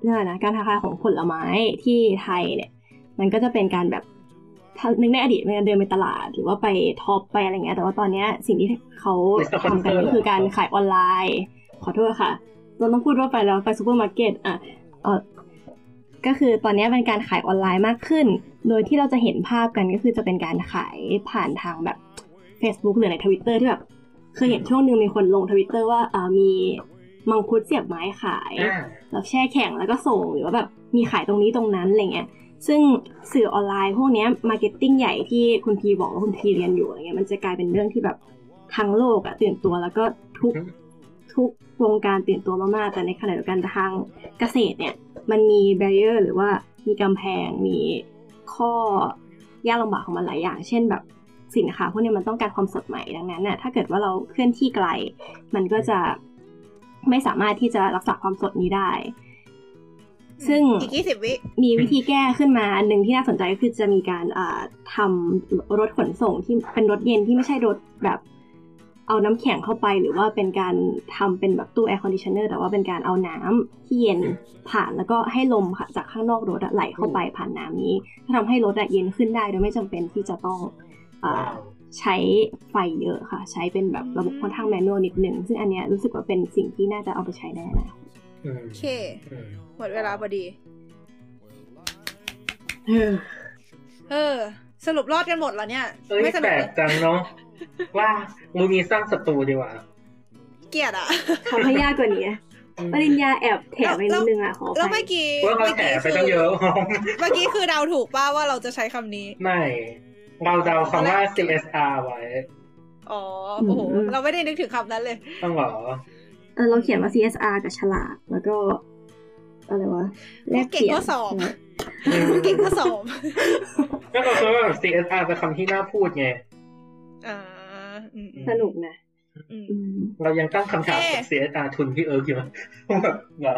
เรื่องอะไรนะการค้าขายของผลไม้ที่ไทยเนี่ย มันก็จะเป็นการแบบถ้านึกในอดีตมันจะเดินไปตลาด หรือว่าไป Tops ไปอะไรเงี้ย แต่ว่าตอนเนี้ยสิ่งที่เขาทำกันก็คือการขายออนไลน์ ขอโทษค่ะเราต้องพูดว่าไปแล้วไปซูเปอร์มาร์เก็ตอะเออ ก็คือตอนนี้เป็นการขายออนไลน์มากขึ้น โดยที่เราจะเห็นภาพกันก็คือจะเป็นการขายผ่านทางแบบ Facebook หรือในทวิตเตอร์ที่แบบเคยเห็นช่วงหนึ่งมีคนลงทวิตเตอร์ว่าอ่ามีมังคุดเสียบไม้ขายอ่าแบบแช่แข็งแล้วก็ส่งหรือว่าแบบมีขายตรงนี้ตรงนั้นอะไรเงี้ยซึ่งสื่อออนไลน์พวกเนี้ย marketing ใหญ่ที่คุณพีบอกว่าคุณพีเรียนอยู่อะไรเงี้ยมันจะกลายเป็นเรื่องที่แบบทั้งโลกอะตื่นตัวแล้วก็ทุก ทุกวงการตื่นตัวมากๆแต่ในขณะเดียวกันทางเกษตรเนี่ยมันมีแบเ r อร์หรือว่ามีกำแพงมีข้อยากลำบากของมันหลายอย่าง เช่นแบบสินค้าพวกเนี้ยมันต้องการความสดใหม่ดังนั้นน่ะถ้าเกิดว่าเราเคลื่อนที่ไกล มันก็จะไม่สามารถที่จะรักษาความสดนี้ได้ ซึ่งอีกยี่สิบวิมีวิธีแก้ขึ้นมาอันหนึ่งที่น่าสนใจก็คือจะมีการอ่าทำรถขนส่งที่เป็นรถเย็นที่ไม่ใช่รถแบบ เอาน้ำแข็งเข้าไป หรือว่าเป็นการทำเป็นแบบตู้ air conditioner แต่ว่าเป็นการเอาน้ำที่เย็นผ่านแล้วก็ให้ลมค่ะจากข้างนอกรถอะไหลเข้าไปผ่านน้ำนี้ทำให้รถอะเย็นขึ้นได้โดยไม่จำเป็นที่จะต้องอ่าว้าวใช้ไฟเยอะค่ะ ใช้เป็นแบบระบบค่อนข้าง manual นิดหนึ่งซึ่งอันเนี้ยรู้สึกว่าเป็นสิ่งที่น่าจะเอาไปใช้ได้นะอืมโอเคอืมหมดเวลาพอดีเออเออสรุปรอดกันหมดแล้วเนี่ยเอ้ยไม่สแปนุลกกเลยจังเนาะ ว่ามูนี้สร้างศัตรูดีกว่า เกลียดอะทำให้ยากกว่านี้ปริญญาแอบแถมไปนิดนึงอะขอแล้วไปเมื่อกี้ว่าเราเมื่อแถกี้ไปตั้งเยอะเมื่อกี้คือเดาถูกป่าว่าเราจะใช้คำนี้ ไม่ เราเดาคำว่า CSR ไว้ อ๋อ โอ้โห เราไม่ได้นึกถึงคำนั้นเลยต้องเหรอเออเราเขียนว่า CSR กับฉลาดแล้วก็อะไรวะแลกเปลี่ยนเก่งข้อสอบใช่ไหมอืมเก่งข้อสอบก็เราคิดว่าแบบ CSR เป็นคำที่น่าพูดไง อ่าอืมอืมสนุกนะอืมอืมเรายังตั้งคำถามเอ๊ะกับ CSR ทุนพี่เอิร์กอยู่แบบเหรอ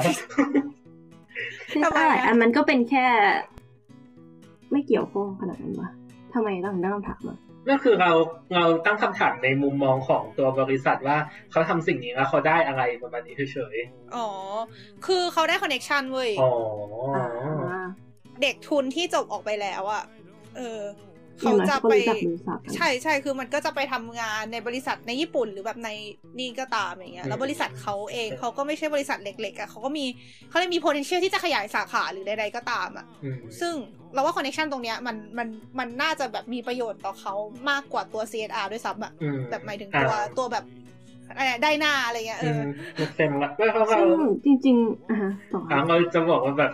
ทำไม CSR อะอันมันก็เป็นแค่ ไม่เกี่ยวข้องขนาดนั้นวะทำไมต้องตั้งคำถามอะนั่นคือเราเราตั้งคำถามในมุมมองของตัวบริษัทว่าเขาทำสิ่งนี้แล้วเขาได้อะไรประมาณนี้เฉยอ๋อ คือเขาได้ connection เว้ยๆอ๋อออ่าเด็กทุนที่จบออกไปแล้วอะเอออย่า เขางน้อยจะเขาก็ไปรู้จักบริษัทอะใช่ใช่คือมันก็จะไปทำงานในบริษัทในญี่ปุ่นหรือแบบในนี่ก็ตามอย่างเงี้ยแล้วบริษัทเขาเองเขาก็ไม่ใช่บริษัทเล็กๆอะเขาก็มีเขาเลยมี potential ที่จะขยายสาขาหรือใดๆก็ตามอะอืมซึ่งเราว่าคอนเน c t ชันตรงเนี้ยมันมันมันน่าจะแบบมีประโยชน์ต่อเขามากกว่าตัว CSR ด้วยซ้ำอะอืมแบบหมายถึงตัวอ่าตัวแบบอะไรได้หน้าอะไรเงี้ยเออือมมันเซ็งละไม่เพราะเราซึ่งจริงๆอะฮะต่ออ่าเราจะบอกว่าแบบ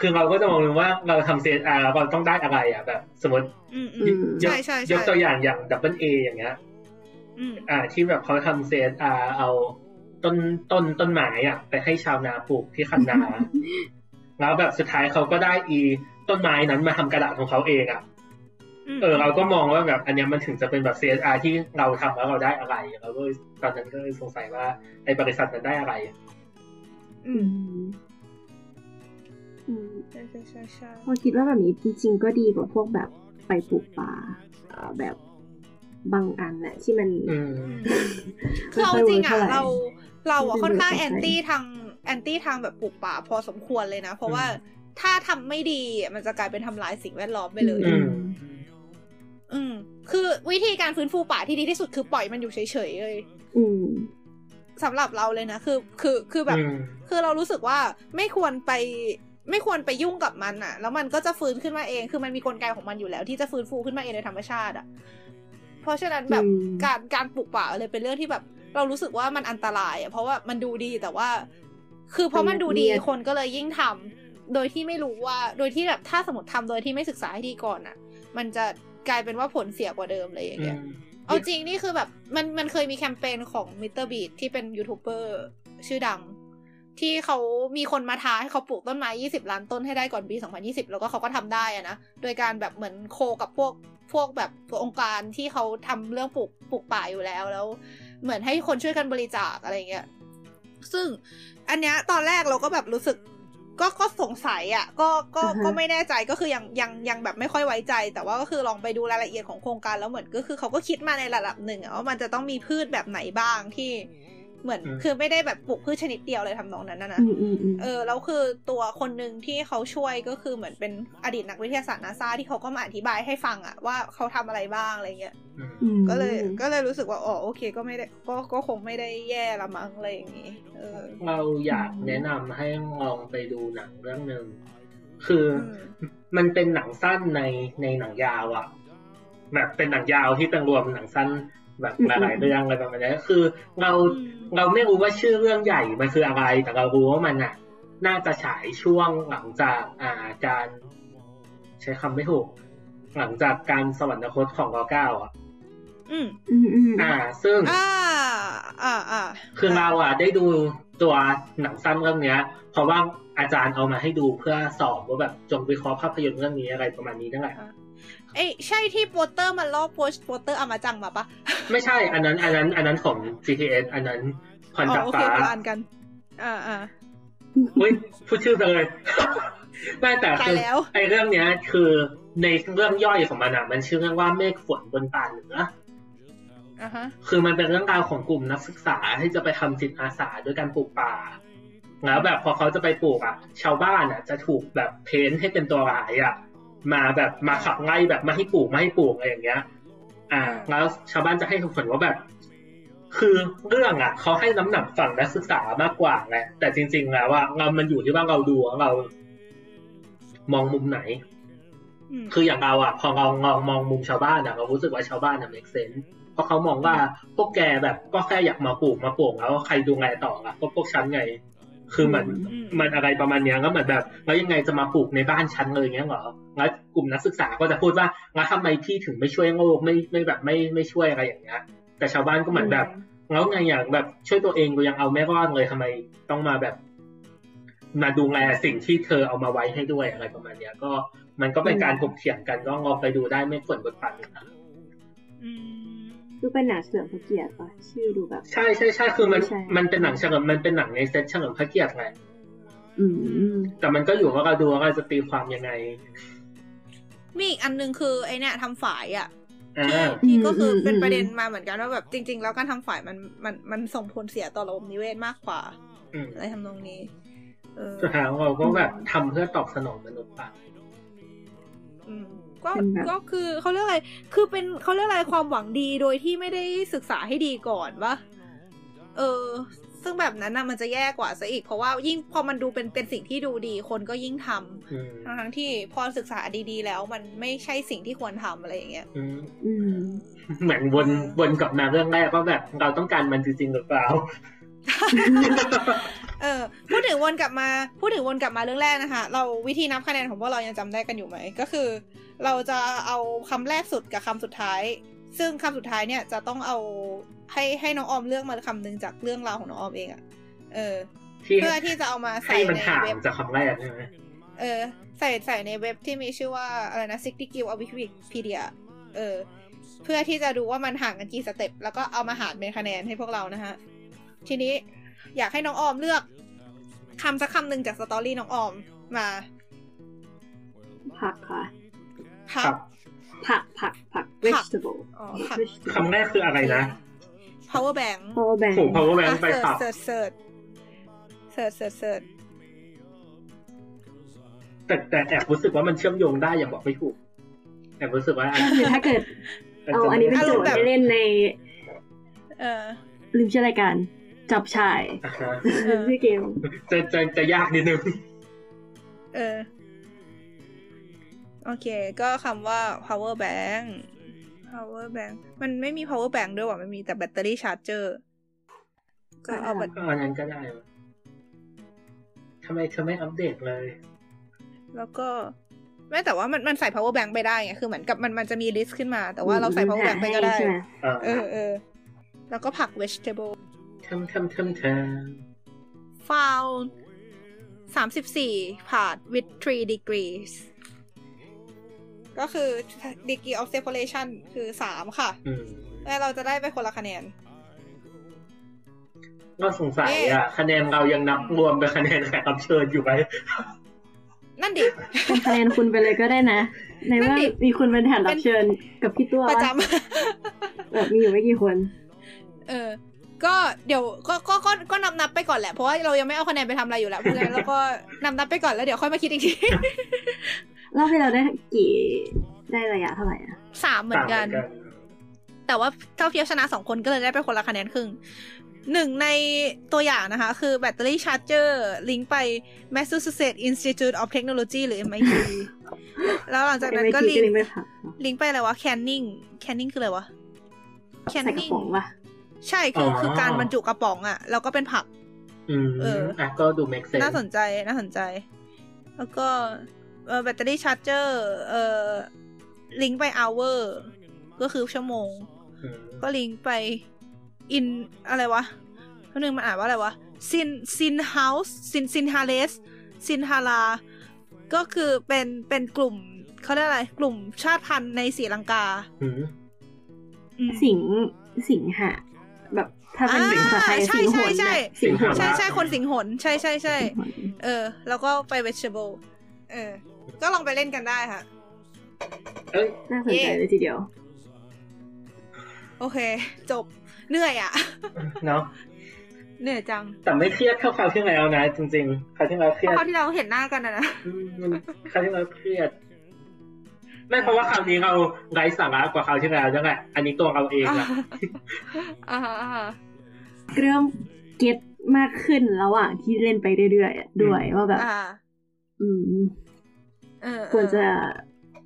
คือเราก็จะมองว่าเราทำ CSR เราต้องได้อะไรอะแบบ สมมติอืมอือืมมยกใช่ใช่ยใช่กตัวอย่างอย่าง Double A อย่างเงี้ยอืมอ่า ที่แบบเขาทำ CSR เอาต้นต้นต้นไม้อะ ไปให้ชาวนาปลูกที่คันนา แล้วแบบสุดท้ายเขาก็ได้อีต้นไม้นั้นมาทำกระดาษของเขาเองอะมเออเราก็มองว่าแบบอันเนี้ยมันถึงจะเป็นแบบ CSR ที่เราทำแล้วเราได้อะไรเราก็เลยตอนนั้นก็เลยสงสัยว่าไอ้บริษัทนั้นได้อะไร อือืมม อืมใช่ใช่ใช่ใช่พอคิดว่าแบบนี้จริง ๆ ก็ดีกว่าพวกแบบไปปลูกป่าเอ่อแบบบางอันน่ะที่มันอืมคือเอาจริงอะไม่ค่อยเวิร์กเท่าไหร่เราเราอะไม่ค่อนข้างเวิแอร์กนเท่าไหร่ตี้ทางแอนตี้ทางแบบปลูกป่าพอสมควรเลยนะ เพราะว่าอืมถ้าทำไม่ดีอะมันจะกลายเป็นทำลายสิ่งแวดล้อมไปเลยอืมอืม คือวิธีการฟื้นฟูป่าที่ดีที่สุดคือปล่อยมันอยู่เฉยๆเลย อืมสำหรับเราเลยนะ คือ คือ คือแบบอืมคือเรารู้สึกว่าไม่ควรไป ไม่ควรไปยุ่งกับมันอะแล้วมันก็จะฟื้นขึ้นมาเอง คือมันมีกลไกของมันอยู่แล้ว ที่จะฟื้นฟูขึ้นมาเองในธรรมชาติอะเพราะฉะนั้นแบบอืมการการปลูกป่าเลยเป็นเรื่องที่แบบ เรารู้สึกว่ามันอันตรายอะเพราะว่ามันดูดีแต่ว่า คือเพราะมันดูดีคนก็เลยยิ่งทำโดยที่ไม่รู้ว่า โดยที่แบบถ้าสมมติทำโดยที่ไม่ศึกษาให้ดีก่อนอะมันจะกลายเป็นว่าผลเสียกว่าเดิมเลยอย่างอืเงี้ยมเอาจริงนี่คือแบบมันมันเคยมีแคมเปญของมิสเตอร์บีที่เป็นยูทูบเบอร์ชื่อดัง ที่เขามีคนมาท้าให้เขาปลูกต้นไม้ 20 ล้านต้นให้ได้ก่อนปี 2020 แล้วก็เขาก็ทำได้อะนะ โดยการแบบเหมือน co กับพวกพวกแบบองค์การที่เขาทำเรื่องปลูกปลูกป่าอยู่แล้วแล้ว เหมือนให้คนช่วยกันบริจาคอะไรเงี้ย ซึ่งอันเนี้ยตอนแรกเราก็แบบรู้สึกก็ก็สงสัยอะ่ะก็ก็อ่าฮะก็ไม่แน่ใจก็คือยังยังยังแบบไม่ค่อยไว้ใจ แต่ว่าก็คือลองไปดูรายละเอียดของโครงการแล้วเหมือนก็คือเขาก็คิดมาในระดับหนึ่งอะว่ามันจะต้องมีพืชแบบไหนบ้างที่ เหมือนอืมคือไม่ได้แบบปลูกพืชชนิดเดียวเลยทำนองนั้นนะนะอืมอืมอืมเออแล้วคือตัวคนหนึ่งที่เขาช่วยก็คือเหมือนเป็นอดีตนักวิทยาศาสตร์นาซาที่เขาก็มาอธิบายให้ฟังอะว่าเขาทำอะไรบ้างอะไรเงี้ยอืมอืมก็เลยก็เลยรู้สึกว่าอ๋อโอเค ก็ไม่ได้ก็ก็คงไม่ได้แย่ละมั้งอะไรอย่างงี้เออเราอยากแนะนำให้ลองไปดูหนังเรื่องหนึ่งคือออืมมันเป็นหนังสั้นในในหนังยาวอะแบบเป็นหนังยาวที่เป็นรวมหนังสั้น แบบหลายๆเรื่องอะไรประมาณนี้คือ เราอืมเราไม่รู้ว่าชื่อเรื่องใหญ่มันคืออะไร แต่เรารู้ว่ามันอะน่าจะฉายช่วงหลังจากอ่าการ ใช้คำไม่ถูก หลังจากการสวรรคตของรอเก้าอะอืมอืมอืมอ่า ซึ่งอ่าอ่าอ่าคือเราอะ ได้ดูตัวหนังสั้นเรื่องเนี้ยเพราะว่าอาจารย์เอามาให้ดูเพื่อสอบว่าแบบจงวิเคราะห์ภาพยนตร์เรื่องนี้อะไรประมาณนี้นั่นแหละ เอ้ยใช่ที่โปสเตอร์มันลอกโปสโปสเตอร์อามาจังมาปะไม่ใช่อันนั้น อันนั้น อันนั้นของ GTS อันนั้นพรอ๋อจากโอเคฟ้าคนละอันกัน อ่าอ่าอุ้ยพูดชื่อไปเลยไม่แต่ตายคือแล้วไอเรื่องเนี้ย คือในเรื่องย่อยของมันอะ มันชื่อเรื่องว่าเมฆฝนบนป่าเหนืออ่าฮะคือมันเป็นเรื่องราวของกลุ่มนักศึกษาที่จะไปทำจิตอาสาด้วยการปลูกป่า แล้วแบบพอเขาจะไปปลูกอะ ชาวบ้านอะ จะถูกแบบเพ้นท์ให้เป็นตัวร้ายอะ มาแบบมาขับไล่แบบไม่ให้ปลูกไม่ให้ปลูกอะไรอย่างเงี้ย อ่า แล้วชาวบ้านจะให้เหตุผลว่าแบบ คือเรื่องอะเขาให้น้ำหนักฝั่งนักศึกษามากกว่าไงแต่จริง ๆ แล้วว่าเรามันอยู่ที่ว่าเราดูว่าเรา มองมุมไหนอืมคืออย่างเราอะ พอเรามองมองมุมชาวบ้านอะเรารู้สึกว่าชาวบ้านอะ make sense เพราะเขามองว่าพวกแกแบบก็แค่อยากมาปลูกมาปลูกแล้วใครดูแลต่อล่ะก็พวกฉันไง คือเหมือนอืมมันอะไรประมาณเนี้ยก็เหมือนแบบ แล้วยังไงจะมาปลูกในบ้านฉันเลยเงี้ยเหรอ แล้วกลุ่มนักศึกษาก็จะพูดว่าแล้วทำไมพี่ถึงไม่ช่วยโลกไม่ไม่แบบไม่ไม่ช่วยอะไรอย่างเงี้ยแต่ชาวบ้านก็เหมือนแบบแล้วไงอย่างแบบช่วยตัวเองกูยังเอาไม่รอดเลยทำไมต้องมาแบบ มาดูแลสิ่งที่เธอเอามาไว้ให้ด้วยอะไรประมาณเนี้ย ก็มันก็เป็นการถกเถียงกันก็ลองไปดูได้ไม่ฝนบนปั่นนะอืมดูเป็นหนังเฉลิมพระเกียรติปะชื่อดูแบบ ใช่ใช่ใช่คือมันใช่มันเป็นหนังเฉลิมมันเป็นหนังในเซตเฉลิมพระเกียรติไงอืมแต่มันก็อยู่ว่าเราดูว่าเราจะตีความยังไง มีอีกอันหนึงคือไอเนี่ยทำฝายอะอ่าที่ก็คืออมเป็นอืมประเด็นมาเหมือนกันว่าแบบจริง ๆ แล้วการทำฝ่ายมันมันมันส่งผลเสียต่อระบบนิเวศมากกว่าอืมอะไรทำนองนี้เออสุดท้ายเราก็แบบทำเพื่อตอบสนองมนุษย์ปะอืมก็เป็นแบบก็คือเขาเรียกอะไร คือเป็นเขาเรียกอะไรความหวังดีโดยที่ไม่ได้ศึกษาให้ดีก่อนวะเออ ซึ่งแบบนั้นน่ะมันจะแย่กว่าซะอีก เพราะว่ายิ่งพอมันดูเป็นเป็นสิ่งที่ดูดีคนก็ยิ่งทำอืมทั้งๆที่พอศึกษาดีๆ แล้วมันไม่ใช่สิ่งที่ควรทำอะไรอย่างเงี้ยอืมอืมเหมือนวนวนกลับมาเรื่องแรกว่าแบบเราต้องการมันจริงๆหรือเปล่าเออพูดถึงวนกลับมาพูดถึงวนกลับมาเรื่องแรกนะคะ เราวิธีนับคะแนนของพวกเรายังจำได้กันอยู่ไหมก็คือ เราจะเอาคำแรกสุดกับคำสุดท้าย ซึ่งคำสุดท้ายเนี่ยจะต้องเอาให้ให้น้องออมเลือกมาคำหนึ่งจากเรื่องราวของน้องออมเองอะเออที่เพื่อที่จะเอามาให้ใส่มันในห่างเว็บจากคำแรกใช่ไหมเออ ใส่ใส่ในเว็บที่มีชื่อว่าอะไรนะ60 g i l of Wikipedia เออ เพื่อที่จะดูว่ามันห่างกันกี่สเต็ปแล้วก็เอามาหารเป็นคะแนนให้พวกเรานะฮะ ทีนี้อยากให้น้องออมเลือกคำสักคำหนึ่งจากสตอรี่น้องออมมาผักค่ะพัครักบผัก ผักผัก vegetable อ๋อผัก vegetable คำแรกคืออะไรนะ power bank power bank โอ้ power bank ไปอะขับเสิร์ชเสิร์ชเสิร์ชเสิร์ชเสิร์ชแต่แต่แอบรู้สึกว่ามันเชื่อมโยงได้อย่างบอกไม่ถูกแอบรู้สึกว่าก็คือถ้าเกิดเอาอันนี้เป็นโจทย์ให้เล่นใน เออลืมชื่อรายการจับชายอ่าฮะเออชื่อเกมจะจะจะยากนิดนึง เออ โอเค ก็คำว่า power bank power bank มันไม่มี power bank ด้วยว่ะมันมีแต่แบตเตอรี่ชาร์จเจอร์ก็เอาแบตก็อันนั้นก็ได้วะทำไมเธอไม่อัปเดตเลย แล้วก็ไม่แต่ว่ามันมันใส่ power bank ไปได้ไงคือเหมือนกับมันมันจะมี list ขึ้นมา แต่ว่าเราใส่ power bank ไปก็ได้ใช่หมเออเออเออแล้วก็ผัก vegetable ทำทำทำท found สามสิบสี่ผ่าน with three degrees ก็คือ degree of separation คือสามค่ะอืมแล้วเราจะได้ไปคนละคะแนนก็สงสัยอะ คะแนนเรายังนับรวมเป็นคะแนนแขกรับเชิญอยู่ไหมนั่นดิเป็นคะแนนคุณไปเลยก็ได้นะ ในเมื่อนั่นดิมีคุณเป็นแขกรับเชิญกับพี่ตัวประจแบบมีอยู่ไม่กี่คนำเออ ก็เดี๋ยวก็ก็ก็ก็นับนับไปก่อนแหละเพราะว่าเรายังไม่เอาคะแนนไปทำอะไรอยู่แล้วเพราะฉะนั้นเราก็นับนับไปก่อนแล้วเดี๋ยวค่อยมาคิดอีกทีรอบที่เราได้กี่ได้ระยะเท่าไหร่อะสามเหมือนกันต่างแต่ว่าเท่าเทียบชนะสองคนก็เลยได้ไปคนละคะแนนครึ่งหนึ่งในตัวอย่างนะคะ คือแบตเตอรี่ชาร์จเจอร์ลิงก์ไป Massachusetts Institute of Technology หรือ MIT แล้วหลังจากนั้นก็ MIT ลิงก็ลิงก์ก์ไปผักลิงก์ไปอะไรวะ Canning Canning คืออะไรวะใส่กระ Canning ป๋องป่ะ ใช่คือคือการบรรจุกระป๋องอะแล้วก็เป็นผัก อืมเอออะก็ดู make sense น่าสนใจน่าสนใจ แล้วก็เออแบตเตอรี่ชาร์จเจอร์เออลิงก์ไป hour ก็คือชั่วโมงอืมก็ลิงก์ไป in อะไรวะคนนึงมันอ่านว่าอะไรวะ sin sin house sin sin h a l e s sin h a l a ก็คือเป็นเป็นกลุ่มเขาเรียกอะไร กลุ่มชาติพันธุ์ในศรีลังกาอืมอืมสิงสิงหะ แบบถ้าเป็นอ่าสิงภาษาไทยใช่สิงหนใช่น่ะสิงหนใช่ใช่คนสิงหนใช่ใช่ใช่สิงหนเออ แล้วก็ไป vegetable เออ ก็ลองไปเล่นกันได้ค่ะ เอ้ยน่าสนใจเลยทีเดียว โอเค จบเหนื่อยอะเนาะเหนื่อยจัง แต่ไม่เครียดเท่าคราวที่แล้วนะ จริงๆคราวที่แล้วเคเพรียดราะคราวที่เราเห็นหน้ากันนะนะอืมมันคราวที่แล้วเครียด ไม่เพราะว่าคราวนี้เราไร้สาระกว่าคราวที่แล้วจังแหละอันนี้ตัวเราเองอะอ่าฮะอ่าฮะเริ่มเก็ตมากขึ้นระหว่างที่เล่นไปเรื่อยๆอะด้วยว่าแบบอ่าอืมเออเออควรจะ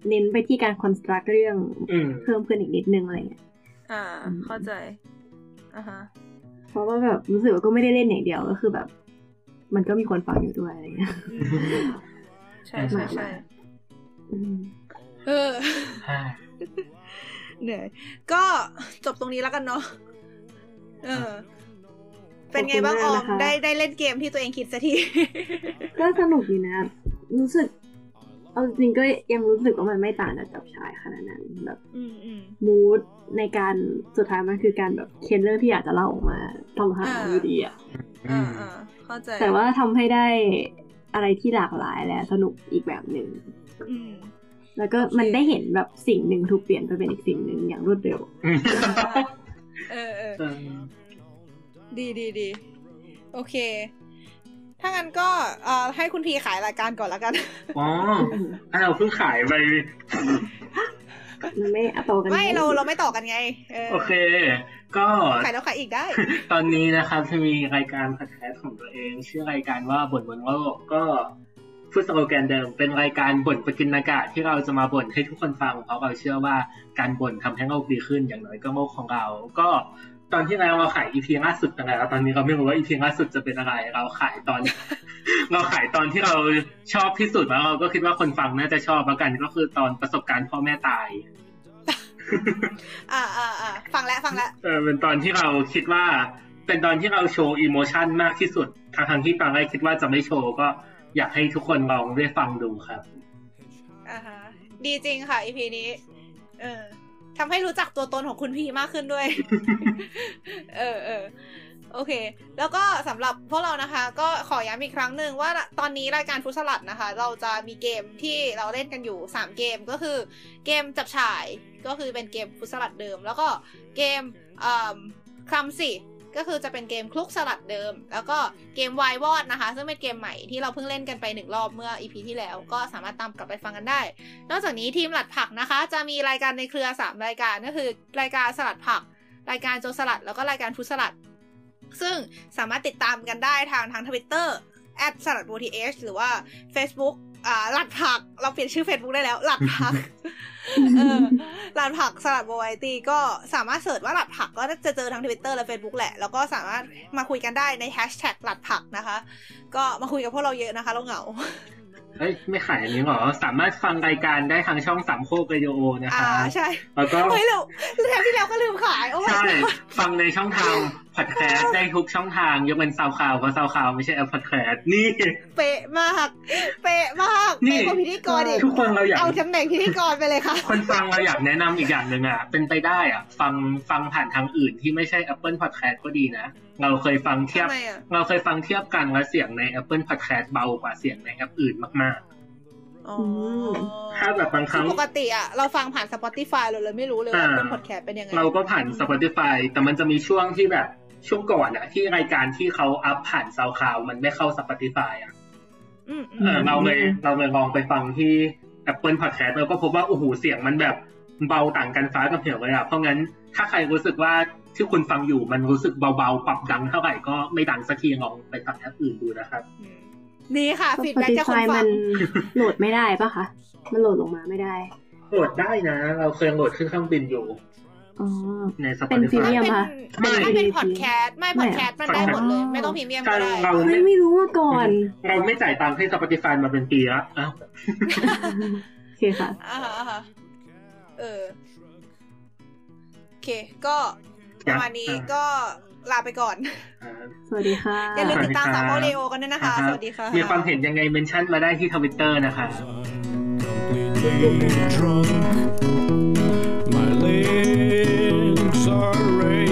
เน้นไปที่การคอนสตรักเรื่องอืมเพิ่มขึ้นอีกนิดนึงอะไรเงี้ยอ่า เข้าใจอ่าฮะเพราะว่าแบบรู้สึกว่าก็ไม่ได้เล่นอย่างเดียวก็คือแบบ มันก็มีคนฟังอยู่ด้วยอะไรเงี้ยอืมใช่ใช่ใช่อืม เออเหนื่อยก็จบตรงนี้แล้วกันเนาะเออ เป็นไงบ้างออมได้ได้เล่นเกมที่ตัวเองคิดสักที ก็สนุกดีนะ รู้สึก เอาจริงๆก็ยังรู้สึกว่ามันไม่ต่างจากจับชายขนาดนั้นแบบอืมอืมมูดในการสุดท้ายมันคือการแบบเค้นเรื่องที่อยากจะเล่าออกมาทำหาอ่าอยู่ดีอะอ่าอ่าเข้าใจแต่ว่าทำให้ได้อะไรที่หลากหลายและสนุกอีกแบบหนึ่งอืม แล้วก็โอเคมันได้เห็นแบบสิ่งหนึ่งถูกเปลี่ยนไปเป็นอีกสิ่งหนึ่งอย่างรวดเร็วอืมเออเออเออดีดีดีโอเค ถ้างั้นก็เอ่อให้คุณพีขายรายการก่อนแล้วกัน อ๋ออะเราเพิ่งขายไปมันไม่เอาโตกัน ไม่เราเราไม่ต่อกันไงเออโอเค ก็ขายแล้วขายอีกได้ ตอนนี้นะครับจะมีรายการพอดแคสต์ของตัวเอง ชื่อรายการว่าบ่นบนโลกก็ พูดสโลแกนเดิมเป็นรายการบ่นประกินอากาศที่เราจะมาบ่นให้ทุกคนฟัง เพราะเราเชื่อว่าการบ่นทำให้โลกดีขึ้นอย่างน้อยก็โลกของเรา ก็ตอนที่แล้วเราขายอีพีล่าสุดไปแล้วตอนนี้เราไม่รู้ว่าอีพีล่าสุดจะเป็นอะไร เราขายตอน เราขายตอนที่เราชอบที่สุดแล้วเราก็คิดว่าคนฟังน่าจะชอบแล้วกัน ก็คือตอนประสบการณ์พ่อแม่ตายอ่าอ่าอ่าฟังแล้วฟังแล้วเออเป็นตอนที่เราคิดว่า เป็นตอนที่เราโชว์อิโมชันมากที่สุดทางทางๆที่ตอนแรกคิดว่าจะไม่โชว์ก็ อยากให้ทุกคนลองได้ฟังดูครับอ่าฮะดีจริงค่ะอีพีนี้ เออทำให้รู้จักตัวตนของคุณพีมากขึ้นด้วย เออเออโอเค แล้วก็สำหรับพวกเรานะคะ ก็ขอย้ำอีกครั้งหนึ่งว่าตอนนี้รายการฟุตสลัดนะคะ เราจะมีเกมที่เราเล่นกันอยู่ 3 เกมก็คือเกมจับฉ่ายก็คือเป็นเกมฟุตสลัดเดิม แล้วก็เกมอ่าคลัมสิ ก็คือจะเป็นเกมคลุกสลัดเดิม แล้วก็เกมวายวอดนะคะ ซึ่งเป็นเกมใหม่ที่เราเพิ่งเล่นกันไปหนึ่งรอบเมื่อ EP ที่แล้ว ก็สามารถตามกลับไปฟังกันได้ นอกจากนี้ทีมสลัดผักนะคะ จะมีรายการในเครือ 3 รายการก็คือรายการสลัดผัก รายการโจรสลัด แล้วก็รายการฟรุตสลัด ซึ่งสามารถติดตามกันได้ทางทางทวิตเตอร์แอดสลัดบูทีเอชหรือว่า Facebook อ่าสลัดผัก เราเปลี่ยนชื่อ Facebook ได้แล้ว สลัดผัก เออสลัดผักสลัดโบไอตีก็สามารถ search ว่าสลัดผักก็จะเจอทั้งทวิตเตอร์และ Facebook แหละ แล้วก็สามารถมาคุยกันได้ในแฮชแท็กสลัดผักนะคะ ก็มาคุยกับพวกเราเยอะนะคะ เราเหงา เอ้ยไม่ขายอันนี้หรอ สามารถฟังรายการได้ทางช่องสามโคกเรดิโอนะอ่าคะใช่ แล้วก็เฮ้ยเราแทนที่แล้วก็ลืมขาย โอ้ใช่ยฟังในช่องทางพอดแคสต์ได้ทุกช่องทางยกเป็น SoundCloud เพราะซาวคลาวไม่ใช่แอปพอดแคสต์นี่ เป๊ะมาก เป๊ะมากนี่เป๊ะกว่าพิธีกรอีกทุกคนเราอยากเอาตำแหน่งพิธีกรไปเลยค่ะ คนฟังเราอยากแนะนำอีกอย่างหนึ่งอะ เป็นไปได้อะ ฟังฟังผ่านทางอื่นที่ไม่ใช่ Apple Podcast ก็ดีนะ เราเคยฟังเทียบทำไมอะเราเคยฟังเทียบกันแล้วเสียงใน Apple Podcast เบากว่าเสียงในแอปอื่นมากอ๋อ ถ้าแบบบางครั้งปกติอะเราฟังผ่าน Spotify เราเลยไม่รู้เลยว่าอ่าเป็นพอดแคสต์เป็นยังไงๆเราก็ผ่าน Spotify แต่มันจะมีช่วงที่แบบช่วงก่อนอะที่รายการที่เขาอัพผ่าน SoundCloud มันไม่เข้า Spotify อะอืมเออเราเลยเราเลยลองไปฟังที่ Apple Podcast แล้วก็พบว่าโอ้โหเสียงมันแบบเบาต่างกันฟ้ากับเหวเลยอะเพราะงั้นถ้าใครรู้สึกว่าที่คุณฟังอยู่มันรู้สึกเบาๆ ปรับดังเท่าไหร่ก็ไม่ดังสักทีลองไปฟังแอปอื่นดูนะครับ อืมนี่ค่ะฟีดสแบ็กติจากคฟานยฟัมังนโหลดไม่ได้ปะคะ มันโหลดลงมาไม่ได้ โหลดได้นะ เราเคยโหลดขึ้นเครื่องบินอยู่อ๋อในเป็น Spotify พรีเมียมเป็นค่ะไม่ไม่เป็นพอดแคสต์ไม่ไม่พอดแคสต์มันได้หมดเลยอ๋อไม่ต้องพรีเมียมใช่ก็ได้เราเฮ้ไม่ยไม่รู้มาก่อน เราไม่จ่ายตังค์ให้ Spotify มาเป็นปีแล้วอ้าวโอเคค่ะอ่าฮะอ่าฮะเออโอเคก็ วันนี้ก็ลาไปก่อน สวัสดีค่ะ อย่าลืมติดตามสามโอเลโอกันด้วยนะคะ สวัสดีค่ะ มีความเห็นยังไงเมนชั่นมาได้ที่ทวิตเตอร์นะคะ My legs are red.